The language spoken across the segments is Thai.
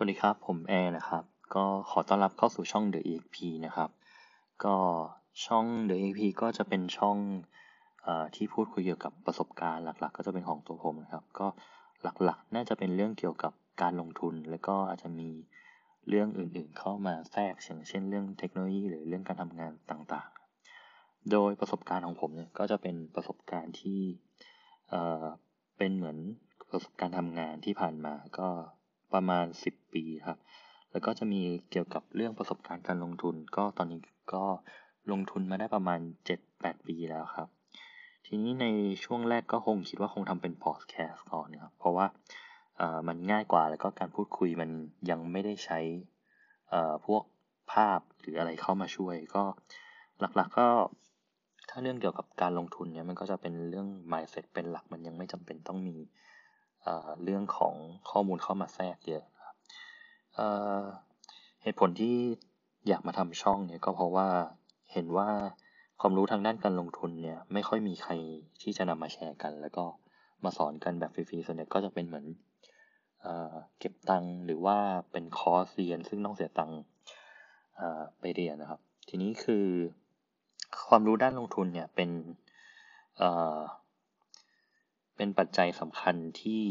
สวัสดีครับ ผมแอร์นะครับ ก็ขอต้อนรับเข้าสู่ช่อง The EXP นะครับ ก็ช่อง The EXP ก็จะเป็นช่องอที่พูดคุยเกี่ยวกับประสบการณ์หลัก ๆ ก็จะเป็นของตัวผมนะครับ ก็หลักๆ น่าจะเป็นเรื่องเกี่ยวกับการลงทุน แล้วก็อาจจะมีเรื่องอื่นๆ เข้ามาแทรกอย่างเช่นเรื่องเทคโนโลยีหรือเรื่องการทำงานต่างๆ โดยประสบการณ์ของผมเนี่ยก็จะเป็นประสบการณ์ที่เป็นเหมือนประสบการณ์ทำงานที่ผ่านมาก็ ประมาณ 10 ปีครับ แล้วก็จะมีเกี่ยวกับเรื่องประสบการณ์การลงทุน ก็ตอนนี้ก็ลงทุนมาได้ประมาณ 7-8 ปีแล้วครับ ทีนี้ในช่วงแรกก็คงคิดว่าคงทำเป็นพอดแคสต์ก่อนนะครับ เพราะว่ามันง่ายกว่าแล้วก็การพูดคุยมันยังไม่ได้ใช้พวกภาพหรืออะไรเข้ามาช่วย ก็หลักๆก็ถ้าเรื่องเกี่ยวกับการลงทุนเนี่ยมันก็จะเป็นเรื่อง mindset เป็นหลักมันยังไม่จำเป็นต้องมี เรื่องของข้อมูลเข้ามาแทรกเยอะครับเหตุผลที่อยากมาทำช่องเนี่ยก็เพราะว่าเห็นว่าความรู้ทางด้านการลงทุนเนี่ยไม่ค่อยมีใครที่จะนำมาแชร์กัน แล้วก็มาสอนกันแบบฟรีๆส่วนใหญ่ก็จะเป็นเหมือนเเก็บตังค์หรือว่าเป็นคอร์สเรียน ซึ่งต้องเสียตังค์ไปเรียนนะครับ ทีนี้คือความรู้ด้านลงทุนเนี่ยเป็น เป็นปัจจัยสำคัญที่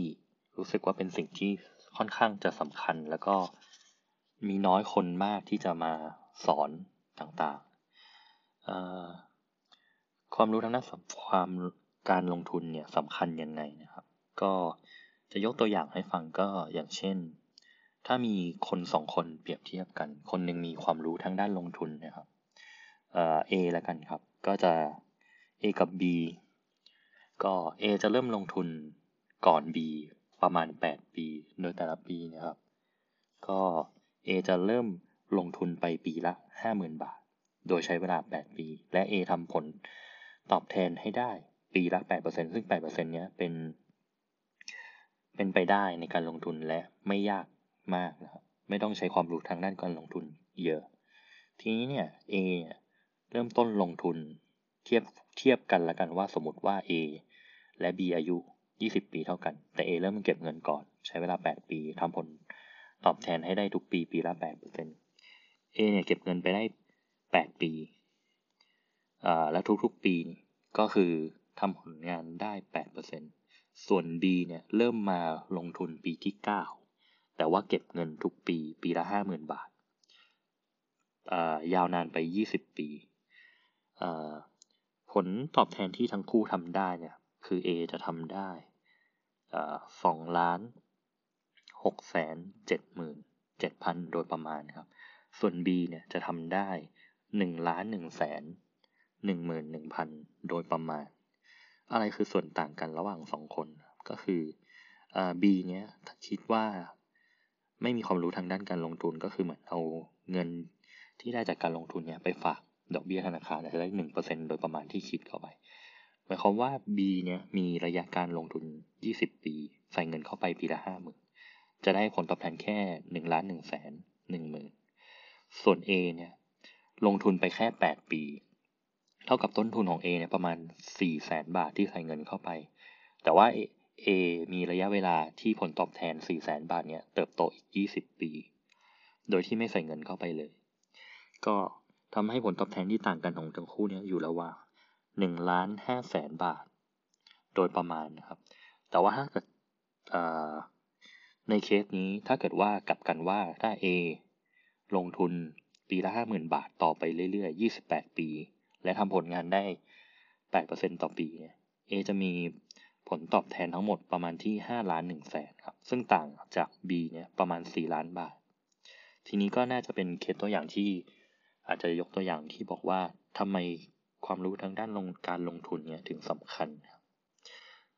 รู้สึกว่าเป็นสิ่งที่ค่อนข้างจะสำคัญ แล้วก็มีน้อยคนมากที่จะมาสอนต่างๆ ความรู้ทางด้านความการลงทุนเนี่ยสำคัญยังไงนะครับ ก็จะยกตัวอย่างให้ฟังก็อย่างเช่น ถ้ามีคนสองคนเปรียบเทียบกัน คนหนึ่งมีความรู้ทางด้านลงทุนนะครับเอ A แล้วกันครับ ก็จะ A กับ B ก็ A จะเริ่มลงทุนก่อน B ประมาณ 8 ปี โดยแต่ละปีนะครับ ก็ A จะเริ่มลงทุนไปปีละ 50,000 บาท โดยใช้เวลา 8 ปี และ A ทำผลตอบแทนให้ได้ปีละ 8%ซึ่ง 8%เนี้ยเป็น เป็นไปได้ในการลงทุนและไม่ยากมากนะครับ ไม่ต้องใช้ความรู้ทางด้านการลงทุนเยอะ ทีนี้เนี่ย A เริ่มต้นลงทุนเทียบเทียบกันละกันว่าสมมติว่า A และ B อายุ 20 ปีเท่ากัน แต่ A เริ่มเก็บเงินก่อน ใช้เวลา 8 ปีทำผลตอบแทนให้ได้ทุกปีปีละ 8% A เนี่ยเก็บเงินไปได้ 8 ปีอ่าแล้วทุกๆปีก็คือทำผลงานได้ 8%ส่วน B เนี่ยเริ่มมาลงทุนปีที่ 9 แต่ว่าเก็บเงินทุกปีปีละ 50,000 บาทอ่ายาวนานไป 20 ปีอ่าผลตอบแทนที่ทั้งคู่ทำได้เนี่ย คือ A จะทำได้สองล้านหกแสนเจ็ดหมื่นเจ็ดพันโดยประมาณครับ ส่วน B เนี่ยจะทำได้หนึ่งล้านหนึ่งแสนหนึ่งหมื่นหนึ่งพันโดยประมาณ อะไรคือส่วนต่างกันระหว่างสองคนก็คืออ B เนี่ยคิดว่าไม่มีความรู้ทางด้านการลงทุนก็คือเหมือนเอาเงินที่ได้จากการลงทุนเนี่ยไปฝากดอกเบี้ยธนาคารจะได้หนึ่งเปอร์เซ็นโดยประมาณที่คิดเข้าไป หมายความว่า B เนี่ยมีระยะการลงทุน 20 ปี ใส่เงินเข้าไปปีละห้าหมื่นจะได้ผลตอบแทนแค่หนึ่งล้านหนึ่งแสนหนึ่งหมื่นส่วน A เนี่ยลงทุนไปแค่ 8 ปี เท่ากับต้นทุนของ A เนี่ยประมาณ 4 0 0แสนบาทที่ใส่เงินเข้าไป แต่ว่า A มีระยะเวลาที่ผลตอบแทน 4 0 0แสนบาทเนี่ยเติบโตอีก 20 ปี โดยที่ไม่ใส่เงินเข้าไปเลย ก็ทำให้ผลตอบแทนที่ต่างกันของทั้งคู่เนี่ยอยู่ระหว่าง หนึ่งล้านห้าแสนบาท โดยประมาณนะครับ แต่ว่าถ้าเกิดในเคสนี้ถ้าเกิดว่ากลับกันว่าถ้า A ลงทุนปีละห้าหมื่นบาทต่อไปเรื่อยๆยี่สิบแปดปี และทำผลงานได้แปดเปอร์เซ็นต่อปีเนี่ย A จะมีผลตอบแทนทั้งหมดประมาณที่ห้าล้านหนึ่งแสนครับ ซึ่งต่างจาก B เนี่ยประมาณสี่ล้านบาท ทีนี้ก็น่าจะเป็นเคสตัวอย่างที่อาจจะยกตัวอย่างที่บอกว่าทำไม ความรู้ทางด้านลงการลงทุนเนี่ยถึงสำคัญครับ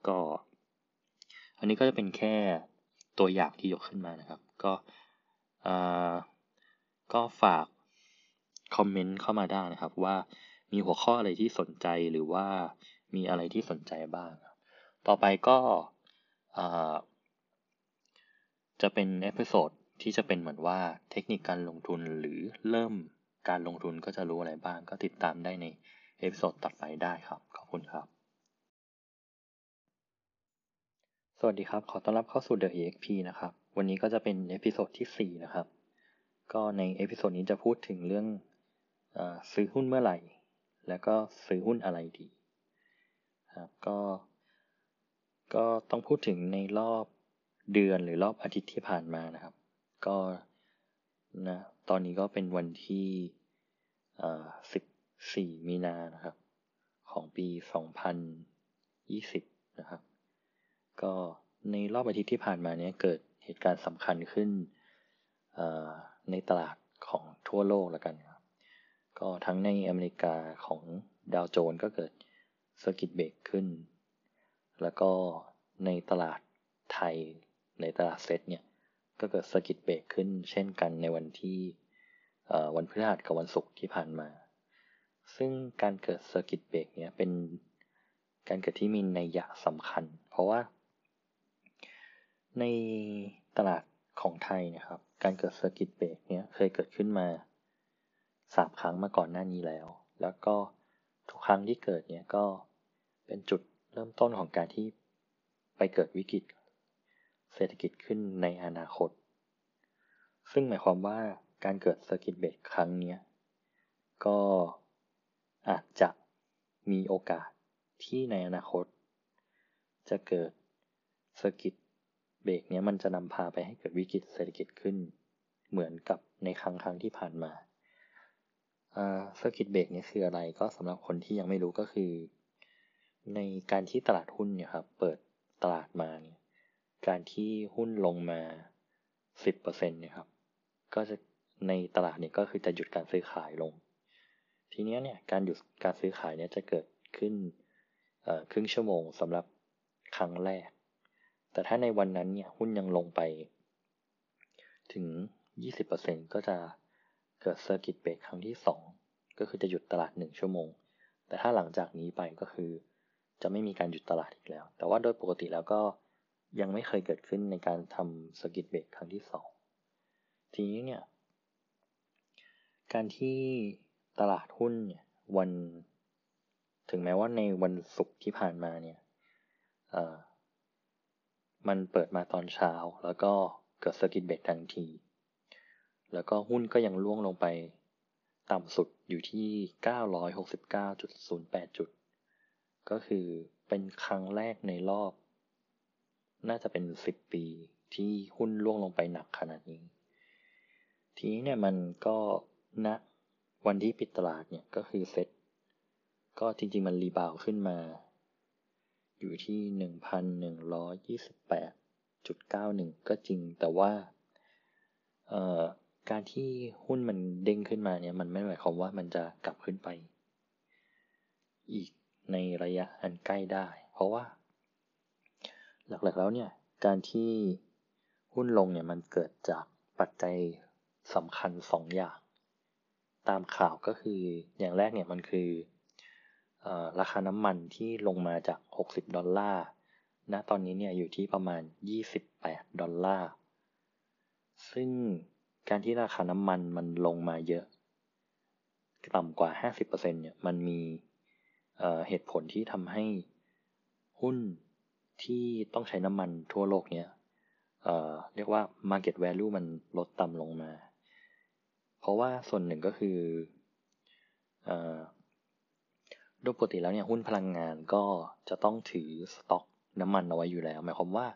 ก็ อันนี้ก็จะเป็นแค่ตัวอย่างที่ยกขึ้นมานะครับ ก็ก็ฝากคอมเมนต์เข้ามาได้นะครับ ว่ามีหัวข้ออะไรที่สนใจหรือว่ามีอะไรที่สนใจบ้าง ต่อไปก็จะเป็น episode ที่จะเป็นเหมือนว่าเทคนิคการลงทุนหรือเริ่มการลงทุนก็จะรู้อะไรบ้างก็ติดตามได้ใน episode ต่อไปได้ครับ ขอบคุณครับ สวัสดีครับ ขอต้อนรับเข้าสู่ The EXP นะครับ วันนี้ก็จะเป็น episode ที่ 4 นะครับ ก็ใน episode นี้จะพูดถึงเรื่องอซื้อหุ้นเมื่อไหร่ แล้วก็ซื้อหุ้นอะไรดีครับก็ ก็ต้องพูดถึงในรอบเดือนหรือรอบอาทิตย์ที่ผ่านมานะครับ ก็นะตอนนี้ก็เป็นวันที่สิบ สี่มีนานะครับ ของปีสองพันยี่สิบนะครับ ก็ในรอบอาทิตย์ที่ผ่านมาเนี้ยเกิดเหตุการณ์สำคัญขึ้นในตลาดของทั่วโลกแล้วกันครับ ก็ทั้งในอเมริกาของดาวโจนส์ก็เกิด circuit break ขึ้น แล้วก็ในตลาดไทยในตลาดเซ็ตเนี่ย ก็เกิด circuit break ขึ้น เช่นกันในวันที่วันพฤหัสกับวันศุกร์ที่ผ่านมา ซึ่งการเกิด circuit break เนี่ยเป็นการเกิดที่มีนัยยะสำคัญ เพราะว่าในตลาดของไทยนะครับ การเกิด circuit break เนี่ยเคยเกิดขึ้นมาสามครั้งมาก่อนหน้านี้แล้ว แล้วก็ทุกครั้งที่เกิดเนี่ยก็เป็นจุดเริ่มต้นของการที่ไปเกิดวิกฤตเศรษฐกิจขึ้นในอนาคต ซึ่งหมายความว่าการเกิด circuit break ครั้งนี้ก็ อาจจะมีโอกาสที่ในอนาคต จะเกิด circuit break นี้มันจะนำพาไปให้เกิดวิกฤตเศรษฐกิจขึ้น เหมือนกับในครั้งครั้งที่ผ่านมาเซอร์กิตเบรกนี่คืออะไรก็สำหรับคนที่ยังไม่รู้ก็คือ ในการที่ตลาดหุ้นเนี่ยครับเปิดตลาดมาเนี่ยการที่หุ้นลงมา 10%เนี่ยครับ ก็จะในตลาดเนี่ยก็คือจะหยุดการซื้อขายลง ทีนี้เนี่ยการหยุดการซื้อขายเนี่ยจะเกิดขึ้นครึ่งชั่วโมงสำหรับครั้งแรก แต่ถ้าในวันนั้นเนี่ยหุ้นยังลงไป ถึง 20%ก็จะเกิด circuit break ครั้งที่ 2 ก็คือจะหยุดตลาด 1 ชั่วโมง แต่ถ้าหลังจากนี้ไปก็คือจะไม่มีการหยุดตลาดอีกแล้ว แต่ว่าโดยปกติแล้วก็ยังไม่เคยเกิดขึ้นในการทำ circuit break ครั้งที่ 2 ทีนี้เนี่ยการที่ ตลาดหุ้นเนี่ยวันถึงแม้ว่าในวันศุกร์ที่ผ่านมาเนี่ยมันเปิดมาตอนเช้า แล้วก็เกิดสกิทเบรกทันที แล้วก็หุ้นก็ยังล่วงลงไปต่ำสุดอยู่ที่ 969.08 จุด ก็คือเป็นครั้งแรกในรอบ น่าจะเป็น 10 ปีที่หุ้นล่วงลงไปหนักขนาดนี้ ทีนี้เนี่ยมันก็ณนะ วันที่ปิดตลาดเนี่ยก็คือเซ็ตก็จริงๆมันรีบาวขึ้นมา อยู่ที่หนึ่งพันหนึ่งร้อยยี่สิบแปดจุดเก้าหนึ่งก็จริงแต่ว่าการที่หุ้นมันเด้งขึ้นมาเนี่ย มันไม่หมายความว่ามันจะกลับขึ้นไป อีกในระยะอันใกล้ได้ เพราะว่า หลักๆแล้วเนี่ย การที่หุ้นลงเนี่ยมันเกิดจากปัจจัยสำคัญสองอย่าง ตามข่าวก็คืออย่างแรกเนี่ยมันคืออราคาน้ำมันที่ลงมาจาก 60 ดอลลาร์ณตอนนี้เนี่ยอยู่ที่ประมาณ 28 ดอลลาร์ ซึ่งการที่ราคาน้ำมันมันลงมาเยอะ ต่ำกว่า 50%เนี่ยมันมีเหตุผลที่ทำให้หุ้นที่ต้องใช้น้ำมันทั่วโลกเนี่ยเเรียกว่า market value มันลดต่ำลงมา เพราะว่าส่วนหนึ่งก็คือโดยปกติแล้วเนี่ยหุ้นพลังงานก็จะต้องถือสต็อกน้ำมันเอาไว้อยู่แล้ว หมายความว่า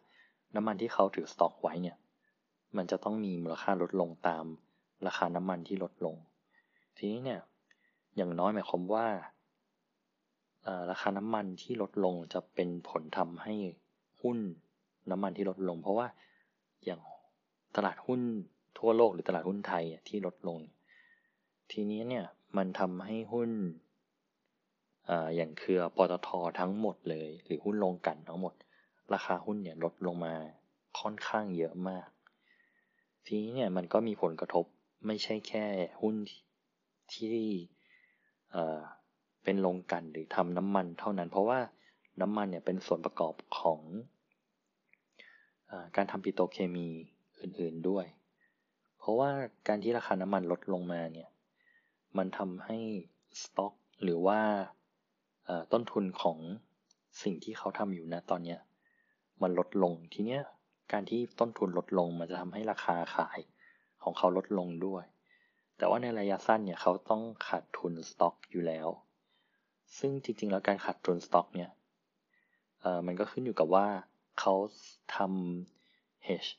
น้ำมันที่เขาถือสต็อกไว้เนี่ย มันจะต้องมีมูลค่าลดลงตามราคาน้ำมันที่ลดลง ทีนี้เนี่ยอย่างน้อยหมายความว่าราคาน้ำมันที่ลดลงจะเป็นผลทำให้หุ้นน้ำมันที่ลดลง เพราะว่าอย่างตลาดหุ้น ทั่วโลกหรือตลาดหุ้นไทยที่ลดลง ทีนี้เนี่ยมันทำให้หุ้นออย่างเครือปตททั้งหมดเลย หรือหุ้นลงกันทั้งหมด ราคาหุ้นเนี่ยลดลงมาค่อนข้างเยอะมาก ทีนี้เนี่ยมันก็มีผลกระทบไม่ใช่แค่หุ้นที่เป็นลงกันหรือทำน้ำมันเท่านั้น เพราะว่าน้ำมันเนี่ยเป็นส่วนประกอบของอการทำปิโตรเคมีอื่นๆด้วย เพราะว่าการที่ราคาน้ำมันลดลงมาเนี่ย มันทำให้สต็อกหรือว่าต้นทุนของสิ่งที่เขาทำอยู่นะตอนนี้มันลดลงทีเนี้ยการที่ต้นทุนลดลงมันจะทำให้ราคาขายของเขาลดลงด้วย แต่ว่าในระยะสั้นเนี่ยเขาต้องขาดทุนสต็อกอยู่แล้ว ซึ่งจริงๆ แล้วการขาดทุนสต็อกเนี่ยมันก็ขึ้นอยู่กับว่าเขาทำ hedge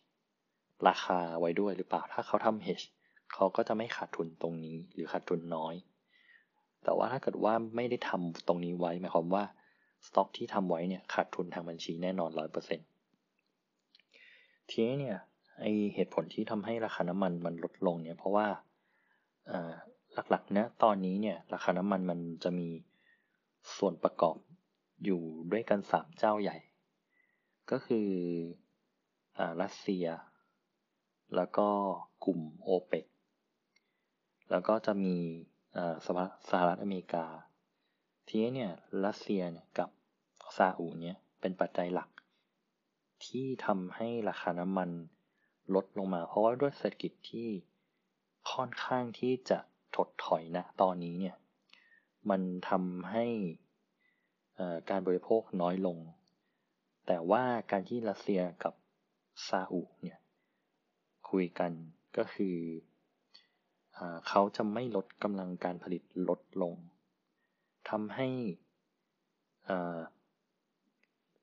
ราคาไว้ด้วยหรือเปล่า ถ้าเขาทำ hedge เขาก็จะไม่ขาดทุนตรงนี้หรือขาดทุนน้อย แต่ว่าถ้าเกิดว่าไม่ได้ทำตรงนี้ไว้หมายความว่าสต็อกที่ทำไว้เนี่ยขาดทุนทางบัญชีแน่นอนร้อยเปอร์เซ็นต์ทีนี้เนี่ยไอเหตุผลที่ทำให้ราคาน้ำมันมันลดลงเนี่ยเพราะว่าหลักๆนะตอนนี้เนี่ยราคาน้ำมันมันจะมีส่วนประกอบอยู่ด้วยกันสามเจ้าใหญ่ ก็คืออรัสเซีย แล้วก็กลุ่มโอเปกแล้วก็จะมีสหรัฐอเมริกา ทีนี้เนี่ยรัสเซียเนี่ยกับซาอุเนี่ยเป็นปัจจัยหลัก ที่ทำให้ราคาน้ำมันลดลงมา เพราะว่าด้วยเศรษฐกิจที่ค่อนข้างที่จะถดถอยนะตอนนี้เนี่ยมันทำให้การบริโภคน้อยลง แต่ว่าการที่รัสเซียกับซาอุเนี่ย คุยกันก็คืออเขาจะไม่ลดกำลังการผลิตลดลงทำให้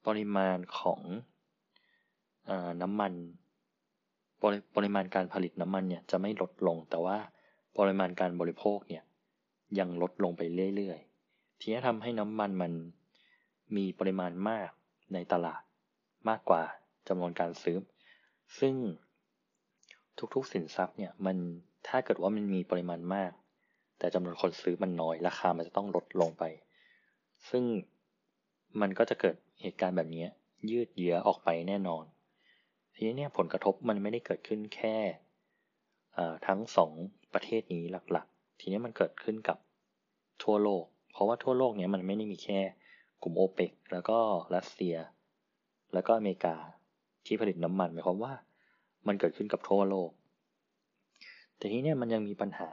ปริมาณของอน้ำมันปรปริมาณการผลิตน้ำมันเนี่ยจะไม่ลดลง แต่ว่าปริมาณการบริโภคเนี่ยยังลดลงไปเรื่อยๆ ทีนี้ทำให้น้ำมันมันมีปริมาณมากในตลาดมากกว่าจำนวนการซื้อ ซึ่ง ทุกๆ สินทรัพย์เนี่ยมันถ้าเกิดว่ามันมีปริมาณมาก แต่จำนวนคนซื้อมันน้อยราคามันจะต้องลดลงไป ซึ่งมันก็จะเกิดเหตุการณ์แบบนี้ยืดเยื้อออกไปแน่นอน ทีนี้เนี่ยผลกระทบมันไม่ได้เกิดขึ้นแค่ทั้งสองประเทศนี้หลักๆ ทีนี้มันเกิดขึ้นกับทั่วโลก เพราะว่าทั่วโลกเนี้ยมันไม่ได้มีแค่กลุ่มโอเปกแล้วก็รัสเซีย แล้วก็อเมริกาที่ผลิตน้ำมันหมายความว่า มันเกิดขึ้นกับทั่วโลก แต่ทีนี้มันยังมีปัญหา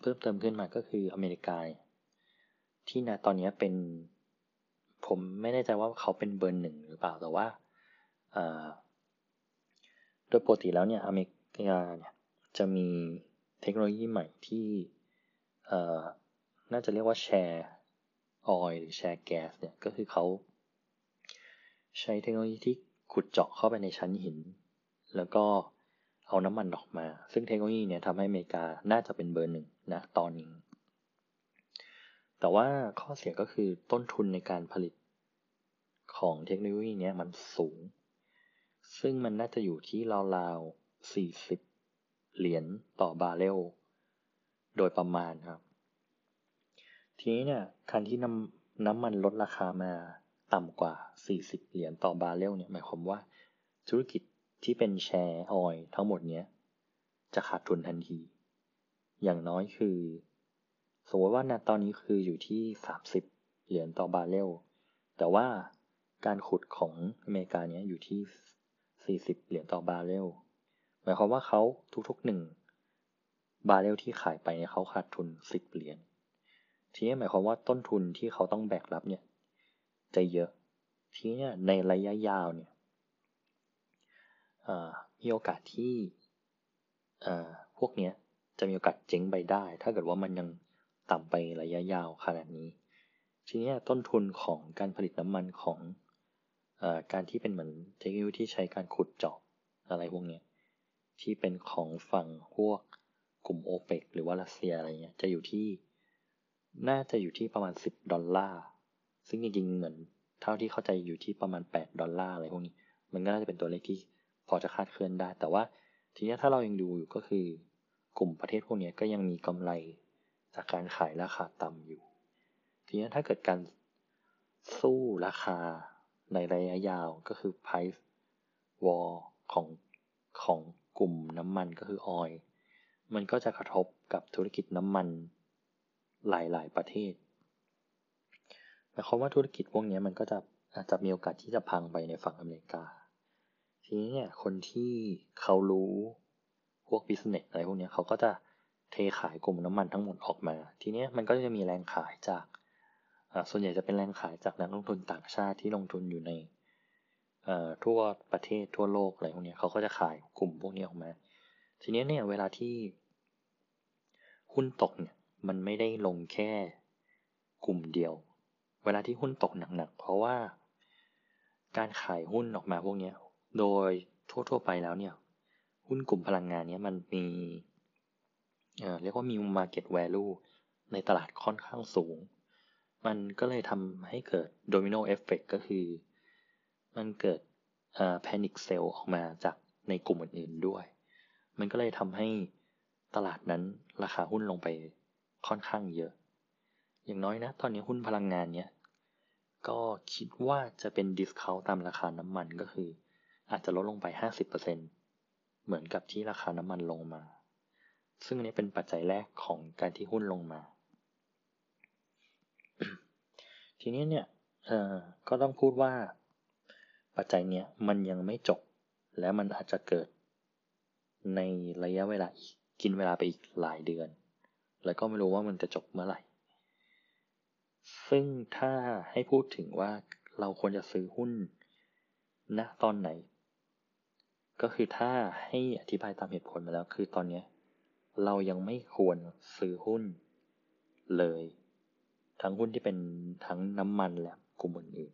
เพิ่มเติมขึ้นมาก็คืออเมริกา ที่นะตอนนี้เป็น ผมไม่แน่ใจว่าเขาเป็นเบอร์หนึ่งหรือเปล่าแต่ว่าโดยปกติแล้วเนี่ยอเมริกาเนี่ยจะมีเทคโนโลยีใหม่ที่น่าจะเรียกว่าแชร์ออยหรือแชร์แก๊สเนี่ยก็คือเขาใช้เทคโนโลยีที่ขุดเจาะเข้าไปในชั้นหิน แล้วก็เอาน้ำมันออกมา ซึ่งเทคโนโลยีเนี่ยทำให้อเมริกาน่าจะเป็นเบอร์หนึ่งนะตอนนี้ แต่ว่าข้อเสียก็คือต้นทุนในการผลิตของเทคโนโลยีนี้มันสูง ซึ่งมันน่าจะอยู่ที่ราวๆ 40 เหรียญต่อบาร์เรล โดยประมาณครับ ทีนี้เนี่ยการที่น้ำน้ำมันลดราคามาต่ำกว่า 40 เหรียญต่อบาร์เรลเนี่ยหมายความว่าธุรกิจ ที่เป็นแชร์ออยทั้งหมดเนี้ย จะขาดทุนทันที อย่างน้อยคือ สมมติว่าณตอนนี้คืออยู่ที่30เหรียญต่อบาร์เรล แต่ว่าการขุดของอเมริกาเนี้ยอยู่ที่40เหรียญต่อบาร์เรล หมายความว่าเขาทุกๆหนึ่งบาร์เรลที่ขายไปเนี่ยเขาขาดทุน10เหรียญ ทีนี้หมายความว่าต้นทุนที่เขาต้องแบกรับเนี่ยจะเยอะ ทีนี้ในระยะยาวเนี่ย มีโอกาสที่พวกนี้จะมีโอกาสเจ๊งไปได้ ถ้าเกิดว่ามันยังต่ำไประยะยาวขนาดนี้ ทีนี้ต้นทุนของการผลิตน้ำมันของอการที่เป็นเหมือนเทคโนโลยีที่ใช้การขุดเจาะอะไรพวกนี้ที่เป็นของฝั่งพวกกลุ่มโอเปกหรือว่ารัสเซียอะไรเงี้ยจะอยู่ที่ น่าจะอยู่ที่ประมาณ 10 ดอลลาร์ ซึ่งจริงๆเหมือนเท่าที่เข้าใจอยู่ที่ประมาณ 8 ดอลลาร์อะไรพวกนี้ มันก็น่าจะเป็นตัวเลขที่ พอจะคาดเคลื่อนได้ แต่ว่าทีนี้ถ้าเรายังดูอยู่ก็คือกลุ่มประเทศพวกนี้ก็ยังมีกำไรจากการขายราคาต่ำอยู่ ทีนี้ถ้าเกิดการสู้ราคาในระยะยาวก็คือ price war ของของกลุ่มน้ำมันก็คือออยมันก็จะกระทบกับธุรกิจน้ำมันหลาย ๆ ประเทศหมายความว่าธุรกิจพวกนี้มันก็จะอาจจะมีโอกาสที่จะพังไปในฝั่งอเมริกา ทีนี้เนี่ยคนที่เขารู้พวกบิสเนสอะไรพวกนี้เขาก็จะเทขายกลุ่มน้ำมันทั้งหมดออกมา ทีนี้มันก็จะมีแรงขายจากส่วนใหญ่จะเป็นแรงขายจากนักลงทุนต่างชาติที่ลงทุนอยู่ในทั่วประเทศทั่วโลกอะไรพวกนี้เขาก็จะขายกลุ่มพวกนี้ออกมา ทีนี้เนี่ยเวลาที่หุ้นตกเนี่ยมันไม่ได้ลงแค่กลุ่มเดียว เวลาที่หุ้นตกหนักๆเพราะว่าการขายหุ้นออกมาพวกนี้ โดยทั่วๆไปแล้วเนี่ย หุ้นกลุ่มพลังงานเนี้ยมันมีเเรียกว่ามี market value ในตลาดค่อนข้างสูง มันก็เลยทำให้เกิด domino effect ก็คือ มันเกิด panic sell ออกมาจากในกลุ่มอื่นๆด้วย มันก็เลยทำให้ตลาดนั้นราคาหุ้นลงไปค่อนข้างเยอะ อย่างน้อยนะ ตอนนี้หุ้นพลังงานเนี้ยก็คิดว่าจะเป็น discount ตามราคาน้ำมันก็คือ อาจจะลดลงไป 50%เหมือนกับที่ราคาน้ำมันลงมา ซึ่งอันนี้เป็นปัจจัยแรกของการที่หุ้นลงมา ทีนี้เนี่ยก็ต้องพูดว่า ปัจจัยเนี้ยมันยังไม่จบ และมันอาจจะเกิด ในระยะเวลาอีกินเวลาไปอีกหลายเดือน แล้วก็ไม่รู้ว่ามันจะจบเมื่อไหร่ ซึ่งถ้าให้พูดถึงว่าเราควรจะซื้อหุ้นณตอนไหน ก็คือถ้าให้อธิบายตามเหตุผลมาแล้ว คือตอนนี้เรายังไม่ควรซื้อหุ้นเลย ทั้งหุ้นที่เป็นทั้งน้ำมันและกลุ่มอื่น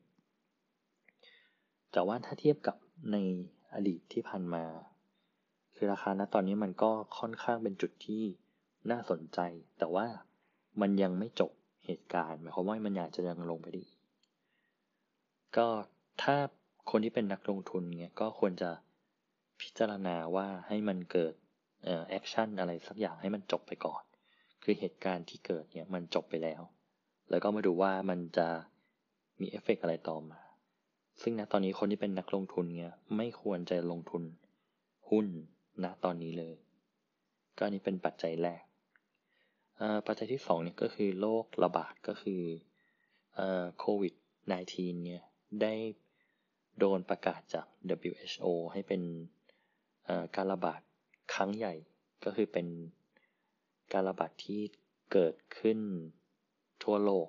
ๆแต่ว่าถ้าเทียบกับในอดีตที่ผ่านมา คือราคาณตอนนี้มันก็ค่อนข้างเป็นจุดที่น่าสนใจ แต่ว่ามันยังไม่จบเหตุการณ์หมายความว่ามันอยากจะยังลงไปได้ก็ถ้าคนที่เป็นนักลงทุนเนี่ยก็ควรจะ พิจารณาว่าให้มันเกิดแอคชั่นอะไรสักอย่างให้มันจบไปก่อน คือเหตุการณ์ที่เกิดเนี่ยมันจบไปแล้ว แล้วก็มาดูว่ามันจะมีเอฟเฟกอะไรต่อมา ซึ่งนะตอนนี้คนที่เป็นนักลงทุนเนี่ยไม่ควรจะลงทุนหุ้นณตอนนี้เลย ก็อันนี้เป็นปัจจัยแรก ปัจจัยที่2เนี่ยก็คือโรคระบาดก็คือโควิด -19 เนี่ยได้โดนประกาศจาก WHO ให้เป็น การระบาดครั้งใหญ่ก็คือเป็นการระบาดที่เกิดขึ้นทั่วโลก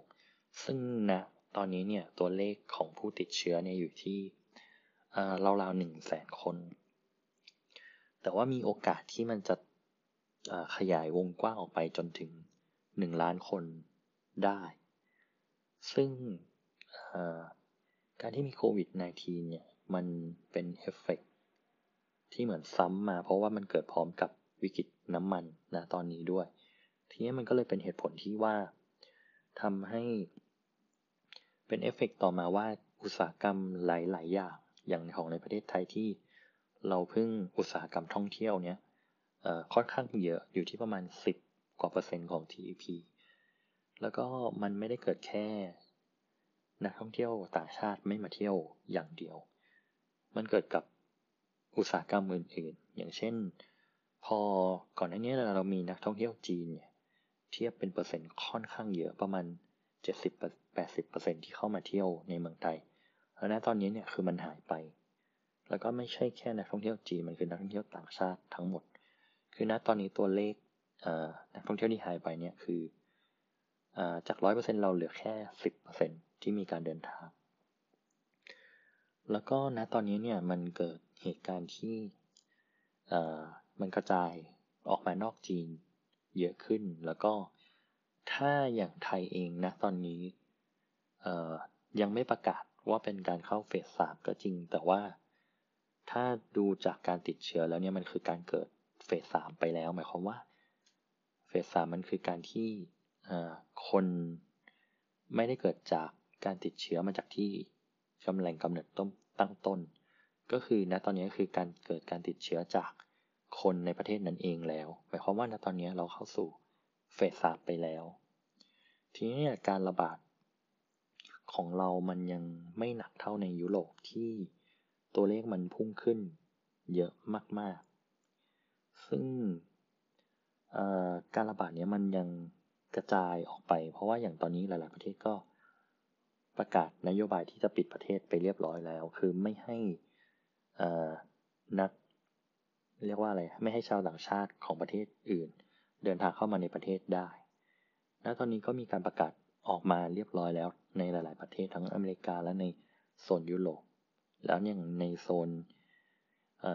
ซึ่งนะตอนนี้เนี่ยตัวเลขของผู้ติดเชื้อเนี่ยอยู่ที่ราวๆหนึ่งแสนคน แต่ว่ามีโอกาสที่มันจะขยายวงกว้างออกไปจนถึง1ล้านคนได้ ซึ่งการที่มีโควิด -19 เนี่ยมันเป็นเอฟเฟก ที่เหมือนซ้ำมา เพราะว่ามันเกิดพร้อมกับวิกฤตน้ำมันนะตอนนี้ด้วย ทีนี้มันก็เลยเป็นเหตุผลที่ว่าทำให้เป็นเอฟเฟกต่อมาว่าอุตสาหกรรมหลาย ๆ อย่างอย่างของในประเทศไทยที่เราพึ่งอุตสาหกรรมท่องเที่ยวเนี้ยค่อนข้างเยอะอยู่ที่ประมาณ 10 กว่าเปอร์เซ็นต์ของ GDP แล้วก็มันไม่ได้เกิดแค่นักท่องเที่ยวต่างชาติไม่มาเที่ยวอย่างเดียว มันเกิดกับ อุตสาหกรรมอื่นๆ อย่างเช่น พอก่อนหน้านี้เรามีนักท่องเที่ยวจีนเนี่ยเทียบเป็นเปอร์เซ็นต์ค่อนข้างเยอะประมาณ 70-80%ที่เข้ามาเที่ยวในเมืองไทย แล้วณตอนนี้เนี่ยคือมันหายไป แล้วก็ไม่ใช่แค่นักท่องเที่ยวจีนมันคือนักท่องเที่ยวต่างชาติทั้งหมด คือณตอนนี้ตัวเลขนักท่องเที่ยวที่หายไปเนี่ยคืออจากร้อยเปอร์เซ็นต์เราเหลือแค่สิบเปอร์เซ็นต์ที่มีการเดินทาง แล้วก็ณตอนนี้เนี่ยมันเกิด เหตุการณ์ที่มันกระจายออกมานอกจีนเยอะขึ้น แล้วก็ถ้าอย่างไทยเองนะตอนนี้ยังไม่ประกาศว่าเป็นการเข้าเฟสสามก็จริง แต่ว่าถ้าดูจากการติดเชื้อแล้วเนี่ยมันคือการเกิดเฟสสามไปแล้ว หมายความว่าเฟสสามมันคือการที่คนไม่ได้เกิดจากการติดเชื้อมาจากที่กำแหล่งกำเนิดต้นตั้งต้น ก็คือณตอนนี้ก็คือการเกิดการติดเชื้อจากคนในประเทศนั้นเองแล้ว หมายความว่าณตอนนี้เราเข้าสู่เฟสสามไปแล้ว ทีนี้การระบาดของเรามันยังไม่หนักเท่าในยุโรปที่ตัวเลขมันพุ่งขึ้นเยอะมาก ๆ ซึ่งการระบาดเนี้ยมันยังกระจายออกไป เพราะว่าอย่างตอนนี้หลาย ๆ ประเทศก็ประกาศนโยบายที่จะปิดประเทศไปเรียบร้อยแล้ว คือไม่ให้ นักเรียกว่าอะไรไม่ให้ชาวต่างชาติของประเทศอื่น เดินทางเข้ามาในประเทศได้และตอนนี้ก็มีการประกาศออกมาเรียบร้อยแล้วในหลาย ๆ ประเทศทั้งอเมริกาและในโซนยุโรปแล้วอย่างในโซน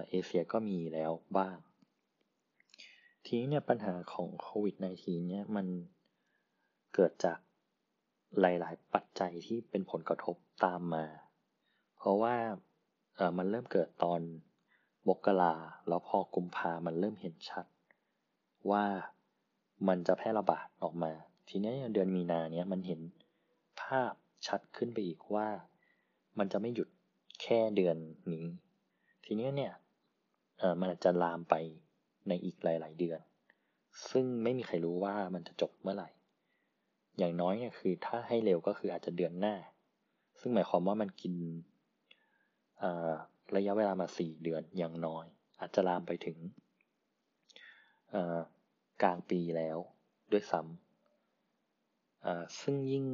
เอเชียก็มีแล้วบ้าง ทีนี้เนี่ยปัญหาของโควิด -19 เนี่ยมันเกิดจากหลาย ๆ ปัจจัยที่เป็นผลกระทบตามมา เพราะว่า มันเริ่มเกิดตอนมกราแล้วพอกุมภามันเริ่มเห็นชัด ว่ามันจะแพร่ระบาดออกมา ทีนี้เดือนมีนาเนี้ยมันเห็นภาพชัดขึ้นไปอีกว่า มันจะไม่หยุดแค่เดือนนี้ ทีนี้เนี่ยมันอาจจะลามไปในอีกหลาย ๆ เดือน ซึ่งไม่มีใครรู้ว่ามันจะจบเมื่อไหร่ อย่างน้อยเนี่ยคือถ้าให้เร็วก็คืออาจจะเดือนหน้า ซึ่งหมายความว่ามันกิน ระยะเวลามาสี่เดือนอย่างน้อย อาจจะลามไปถึงกลางปีแล้วด้วยซ้ำซึ่งยิ่ง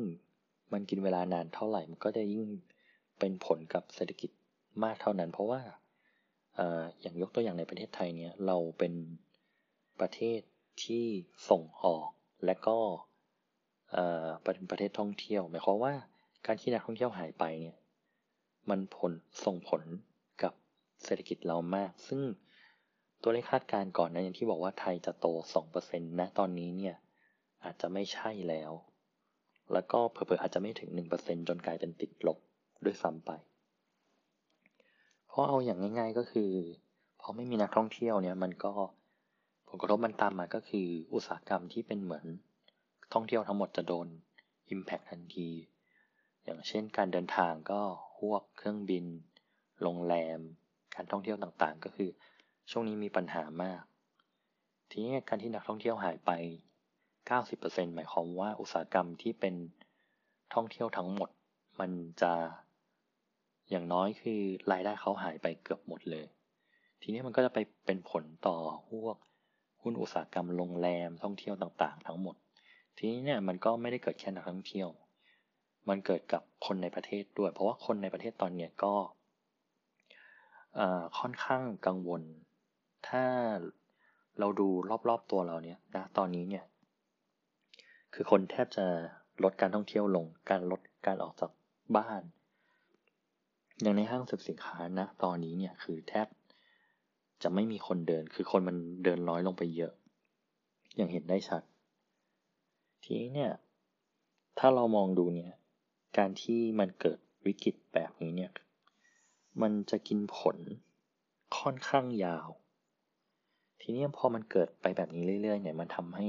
มันกินเวลานานเท่าไหร่ มันก็จะยิ่งเป็นผลกับเศรษฐกิจมากเท่านั้น เพราะว่าอย่างยกตัวอย่างในประเทศไทยเนี่ยเราเป็นประเทศที่ส่งออกและก็เป็นประเทศท่องเที่ยว หมายความว่าการที่นักท่องเที่ยวหายไปเนี่ย มันผลส่งผลกับเศรษฐกิจเรามาก ซึ่งตัวเลขคาดการณ์ก่อนนะอย่างที่บอกว่าไทยจะโต 2%นะตอนนี้เนี่ยอาจจะไม่ใช่แล้ว แล้วก็เผลอๆอาจจะไม่ถึง 1%จนกลายเป็นติดลบด้วยซ้ำไป เพราะเอาอย่างง่าย ๆก็คือพอไม่มีนักท่องเที่ยวเนี่ยมันก็ผลกระทบมันตามมาก็คืออุตสาหกรรมที่เป็นเหมือนท่องเที่ยวทั้งหมดจะโดน Impact ทันที อย่างเช่นการเดินทางก็ พวกเครื่องบิน โรงแรม การท่องเที่ยวต่างๆ ก็คือ ช่วงนี้มีปัญหามาก ทีนี้การที่นักท่องเที่ยวหายไป 90%หมายความว่าอุตสาหกรรมที่เป็นท่องเที่ยวทั้งหมด มันจะอย่างน้อยคือรายได้เขาหายไปเกือบหมดเลย ทีนี้มันก็จะไปเป็นผลต่อพวกหุ้นอุตสาหกรรมโรงแรมท่องเที่ยวต่างๆ ทั้งหมด ทีนี้เนี่ยมันก็ไม่ได้เกิดแค่นักท่องเที่ยว มันเกิดกับคนในประเทศด้วย เพราะว่าคนในประเทศตอนนี้ก็ค่อนข้างกังวล ถ้าเราดูรอบๆตัวเราเนี่ยนะตอนนี้เนี่ย คือคนแทบจะลดการท่องเที่ยวลง การลดการออกจากบ้าน อย่างในห้างสรรพสินค้านะตอนนี้เนี่ยคือแทบจะไม่มีคนเดิน คือคนมันเดินน้อยลงไปเยอะ อย่างเห็นได้ชัด ทีนี้เนี่ย ถ้าเรามองดูเนี่ย การที่มันเกิดวิกฤตแบบนี้เนี่ย มันจะกินผลค่อนข้างยาว ทีนี้พอมันเกิดไปแบบนี้เรื่อยๆเนี่ย มันทำให้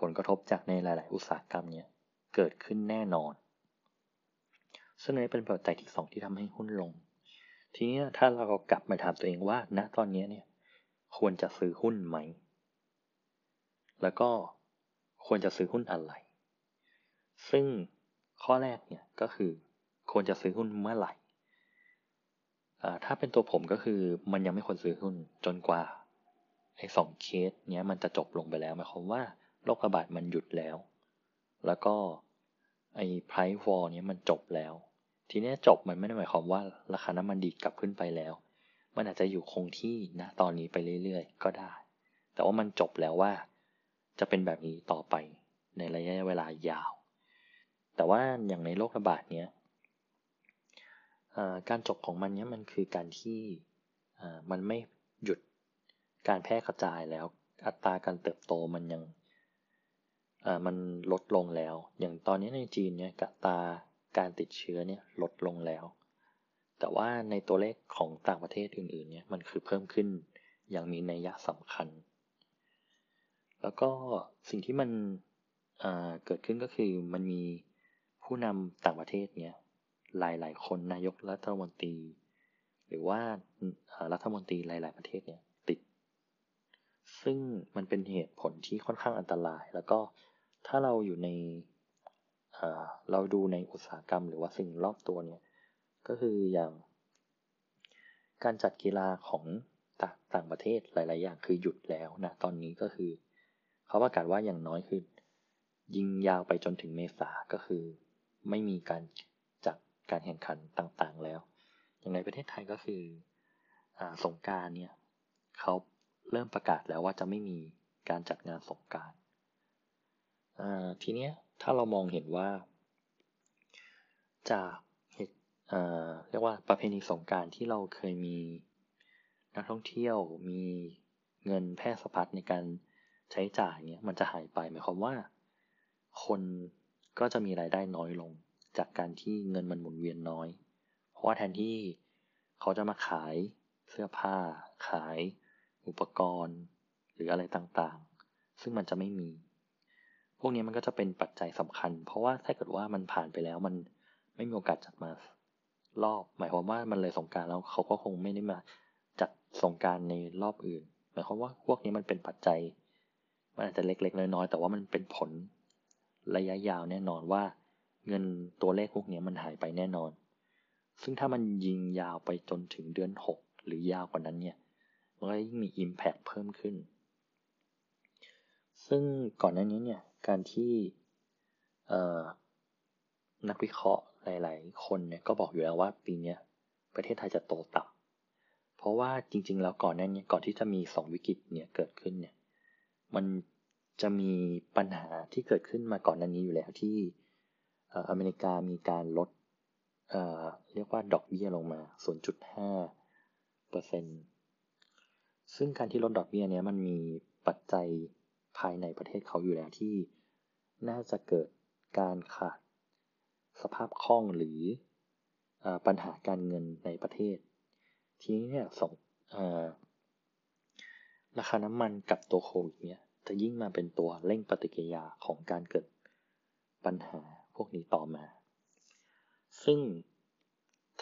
ผลกระทบจากในหลาย ๆ อุตสาหกรรมเนี่ย เกิดขึ้นแน่นอน ซึ่งนี้เป็นปัจจัยที่สองที่ทำให้หุ้นลง ทีนี้ถ้าเรากลับมาถามตัวเองว่าณตอนนี้เนี่ย ควรจะซื้อหุ้นไหม แล้วก็ควรจะซื้อหุ้นอะไร ซึ่ง ข้อแรกเนี่ยก็คือควรจะซื้อหุ้นเมื่อไหร่ถ้าเป็นตัวผมก็คือมันยังไม่ควรซื้อหุ้นจนกว่าไอ้สองเคสเนี้ยมันจะจบลงไปแล้วหมายความว่าโรคระบาดมันหยุดแล้ว แล้วก็ไอ้ price war เนี้ยมันจบแล้ว ทีนี้จบมันไม่ได้หมายความว่าราคาน้ำมันดีกลับขึ้นไปแล้ว มันอาจจะอยู่คงที่นะตอนนี้ไปเรื่อยๆ ก็ได้ แต่ว่ามันจบแล้วว่า จะเป็นแบบนี้ต่อไปในระยะเวลายาว แต่ว่าอย่างในโรคระบาดเนี้ยการจบของมันเนี้ยมันคือการที่มันไม่หยุดการแพร่กระจายแล้วอัตราการเติบโตมันยังมันลดลงแล้ว อย่างตอนนี้ในจีนเนี่ยอัตราการติดเชื้อเนี่ยลดลงแล้ว แต่ว่าในตัวเลขของต่างประเทศอื่นๆเนี่ยมันคือเพิ่มขึ้นอย่างมีนัยยะสำคัญ แล้วก็สิ่งที่มันเกิดขึ้นก็คือมันมี ผู้นำต่างประเทศเนี่ยหลาย ๆ คนนายกรัฐมนตรี หรือว่ารัฐมนตรีหลาย ๆ ประเทศเนี่ยติด ซึ่งมันเป็นเหตุผลที่ค่อนข้างอันตราย แล้วก็ถ้าเราอยู่ในเราดูในอุตสาหกรรม หรือว่าสิ่งรอบตัวเนี่ยก็คืออย่างการจัดกีฬาของต่างประเทศหลาย ๆ อย่างคือหยุดแล้วนะตอนนี้ก็คือ เขาประกาศว่าอย่างน้อยคือ ยิงยาวไปจนถึงเมษาก็คือ ไม่มีการจัดการแข่งขันต่างๆแล้ว อย่างในประเทศไทยก็คืออสงการเนี่ยเขาเริ่มประกาศแล้วว่าจะไม่มีการจัดงานสงการทีนี้ถ้าเรามองเห็นว่า จากเเรียกว่าประเพณีสงการที่เราเคยมีนักท่องเที่ยวมีเงินแพร่สะพัดในการใช้จ่ายเนี้ยมันจะหายไปหมายความว่า คน ก็จะมีรายได้น้อยลง จากการที่เงินมันหมุนเวียนน้อย เพราะว่าแทนที่เขาจะมาขายเสื้อผ้า ขาย อุปกรณ์ หรืออะไรต่างๆ ซึ่งมันจะไม่มี พวกนี้มันก็จะเป็นปัจจัยสำคัญ เพราะว่าถ้าเกิดว่ามันผ่านไปแล้วมันไม่มีโอกาสจัดมารอบ หมายความว่ามันเลยสงการแล้วเขาก็คงไม่ได้มาจัดสงการในรอบอื่น หมายความว่าพวกนี้มันเป็นปัจจัย มันอาจจะเล็กๆ น้อยๆ แต่ว่ามันเป็นผล ระยะยาวแน่นอนว่า เงินตัวเลขพวกนี้มันหายไปแน่นอน ซึ่งถ้ามันยิงยาวไปจนถึงเดือนหกหรือยาวกว่านั้นเนี่ยมันก็ยิ่งมี Impact เพิ่มขึ้น ซึ่งก่อนหน้านี้เนี่ยการที่นักวิเคราะห์หลาย ๆ คนเนี่ยก็บอกอยู่แล้วว่าปีนี้ประเทศไทยจะโตต่ำเพราะว่าจริง ๆ แล้วก่อนหน้านี้ก่อนที่จะมีสองวิกฤตเนี่ยเกิดขึ้นเนี่ยมัน จะมีปัญหาที่เกิดขึ้นมาก่อนหน้านี้อยู่แล้วที่อเมริกามีการลดเเรียกว่าดอกเบี้ยลงมา 0.5เปอร์เซ็นซึ่งการที่ลดดอกเบี้ยเนี้ยมันมีปัจจัยภายในประเทศเขาอยู่แล้วที่น่าจะเกิดการขาดสภาพคล่องหรืออปัญหาการเงินในประเทศ ทีนี้เนี่ยสองราคาน้ำมันกับตัวโควิดเนี่ย จะยิ่งมาเป็นตัวเร่งปฏิกิริยาของการเกิดปัญหาพวกนี้ต่อมา ซึ่ง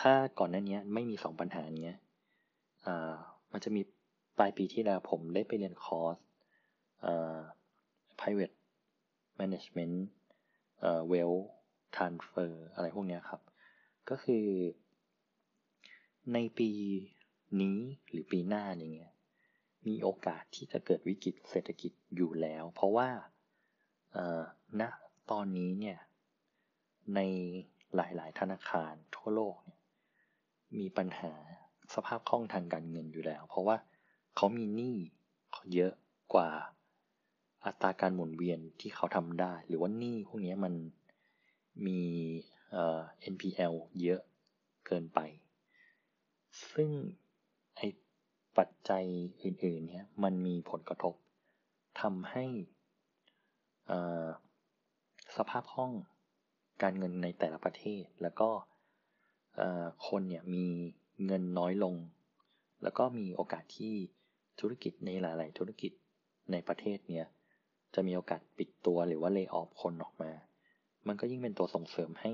ถ้าก่อนหน้านี้ไม่มีสองปัญหาเนี้ยมันจะมีปลายปีที่แล้วผมได้ไปเรียนคอร์ส private management wealth transfer อะไรพวกนี้ครับ ก็คือในปีนี้หรือปีหน้าอย่างเงี้ย มีโอกาสที่จะเกิดวิกฤตเศรษฐกิจอยู่แล้ว เพราะว่าณนะตอนนี้เนี่ยในหลายๆ ธนาคารทั่วโลกเนี่ยมีปัญหาสภาพคล่องทางการเงินอยู่แล้ว เพราะว่าเขามีหนี้เยอะกว่าอัตราการหมุนเวียนที่เขาทำได้ หรือว่าหนี้พวกนี้มันมี NPL เยอะเกินไป ซึ่ง ปัจจัยอื่นๆเนี่ยมันมีผลกระทบทำให้สภาพคล่องการเงินในแต่ละประเทศ แล้วก็คนเนี่ยมีเงินน้อยลง แล้วก็มีโอกาสที่ธุรกิจในหลาย ๆ ธุรกิจในประเทศเนี่ยจะมีโอกาสปิดตัวหรือว่าเลิกออฟคนออกมา มันก็ยิ่งเป็นตัวส่งเสริมให้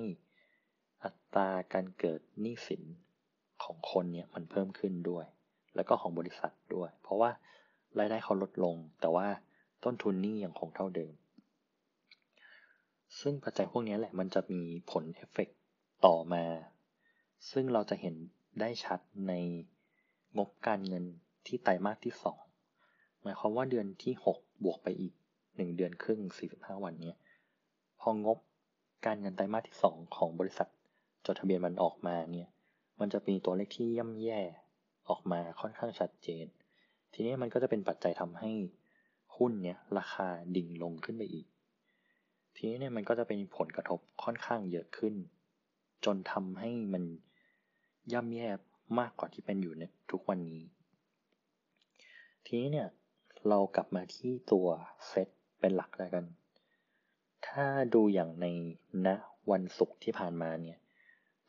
อัตราการเกิดหนี้สินของคนเนี่ยมันเพิ่มขึ้นด้วย แล้วก็ของบริษัทด้วย เพราะว่ารายได้เขาลดลง แต่ว่าต้นทุนนี้ยังคงเท่าเดิม ซึ่งปัจจัยพวกนี้แหละมันจะมีผลเอฟเฟกต่อมา ซึ่งเราจะเห็นได้ชัดในงบการเงินที่ไตรมาสที่สองหมายความว่าเดือนที่หกบวกไปอีกหนึ่งเดือนครึ่งสี่สิบห้าวันเนี้ยพองบการเงินไตรมาสที่สองของบริษัทจดทะเบียนมันออกมาเนี่ย มันจะมีตัวเลขที่ย่ำแย่ ออกมาค่อนข้างชัดเจน ทีนี้มันก็จะเป็นปัจจัยทำให้หุ้นเนี่ยราคาดิ่งลงขึ้นไปอีก ทีนี้เนี่ยมันก็จะเป็นผลกระทบค่อนข้างเยอะขึ้น จนทำให้มันย่ำแย่มากกว่าที่เป็นอยู่ในทุกวันนี้ ทีนี้เนี่ยเรากลับมาที่ตัวเซตเป็นหลักแล้วกัน ถ้าดูอย่างในณวันศุกร์ที่ผ่านมาเนี่ย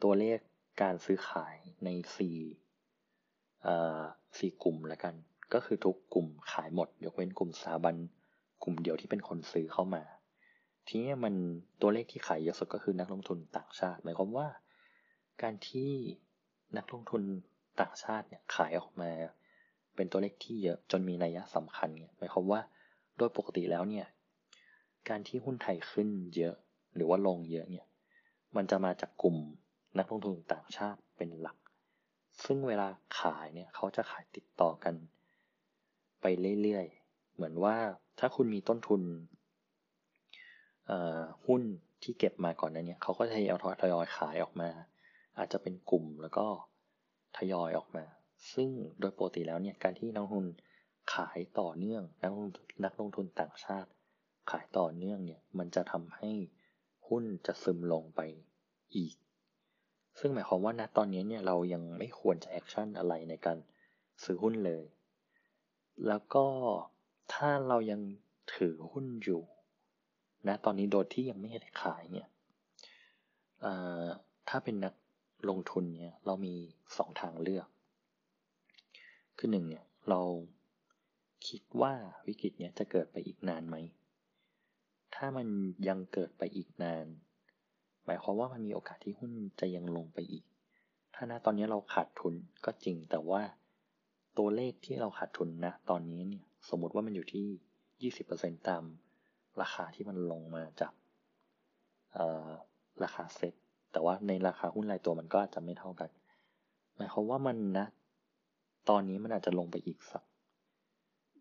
ตัวเลขการซื้อขายในสี่ สี่กลุ่มล้วกัน ก็คือทุกกลุ่มขายหมด ยกเว้นกลุ่มสถาบันกลุ่มเดียวที่เป็นคนซื้อเข้ามา ทีนี้มันตัวเลขที่ขายเยอะสุดก็คือนักลงทุนต่างชาติ หมายความว่า การที่นักลงทุนต่างชาติเนี่ยขายออกมา เป็นตัวเลขที่เยอะจนมีนัยสำคัญหมายความว่าโดยปกติแล้วเนี่ยการที่หุ้นไทยขึ้นเยอะหรือว่าลงเยอะเนี่ยมันจะมาจากกลุ่มนักลงทุนต่างชาติเป็นหลัก ซึ่งเวลาขายเนี่ยเขาจะขายติดต่อกัน ไปเรื่อยๆ เหมือนว่าถ้าคุณมีต้นทุนหุ้นที่เก็บมาก่อนนั้นเนี่ยเขาก็ทยอยทยอยขายออกมา อาจจะเป็นกลุ่มแล้วก็ทยอยออกมา ซึ่งโดยปกติแล้วเนี่ยการที่นักลงทุนขายต่อเนื่องนักลงทุนนักลงทุนต่างชาติ ขายต่อเนื่องเนี่ยมันจะทำให้หุ้นจะซึมลงไปอีก ซึ่งหมายความว่าณตอนนี้เนี่ยเรายังไม่ควรจะ action อะไรในการซื้อหุ้นเลย แล้วก็ถ้าเรายังถือหุ้นอยู่นะตอนนี้โดยที่ยังไม่ได้ขายเนี่ยถ้าเป็นนักลงทุนเนี่ยเรามีสองทางเลือก คือหนึ่งเนี่ยเราคิดว่าวิกฤตเนี่ยจะเกิดไปอีกนานไหม ถ้ามันยังเกิดไปอีกนาน หมายความว่ามันมีโอกาสที่หุ้นจะยังลงไปอีก ถ้านะตอนนี้เราขาดทุนก็จริงแต่ว่าตัวเลขที่เราขาดทุนนะตอนนี้เนี่ยสมมติว่ามันอยู่ที่ 20%ตามราคาที่มันลงมาจากราคาเซ็ตแต่ว่าในราคาหุ้นรายตัวมันก็อาจจะไม่เท่ากัน หมายความว่ามันนะ ตอนนี้มันอาจจะลงไปอีกสัก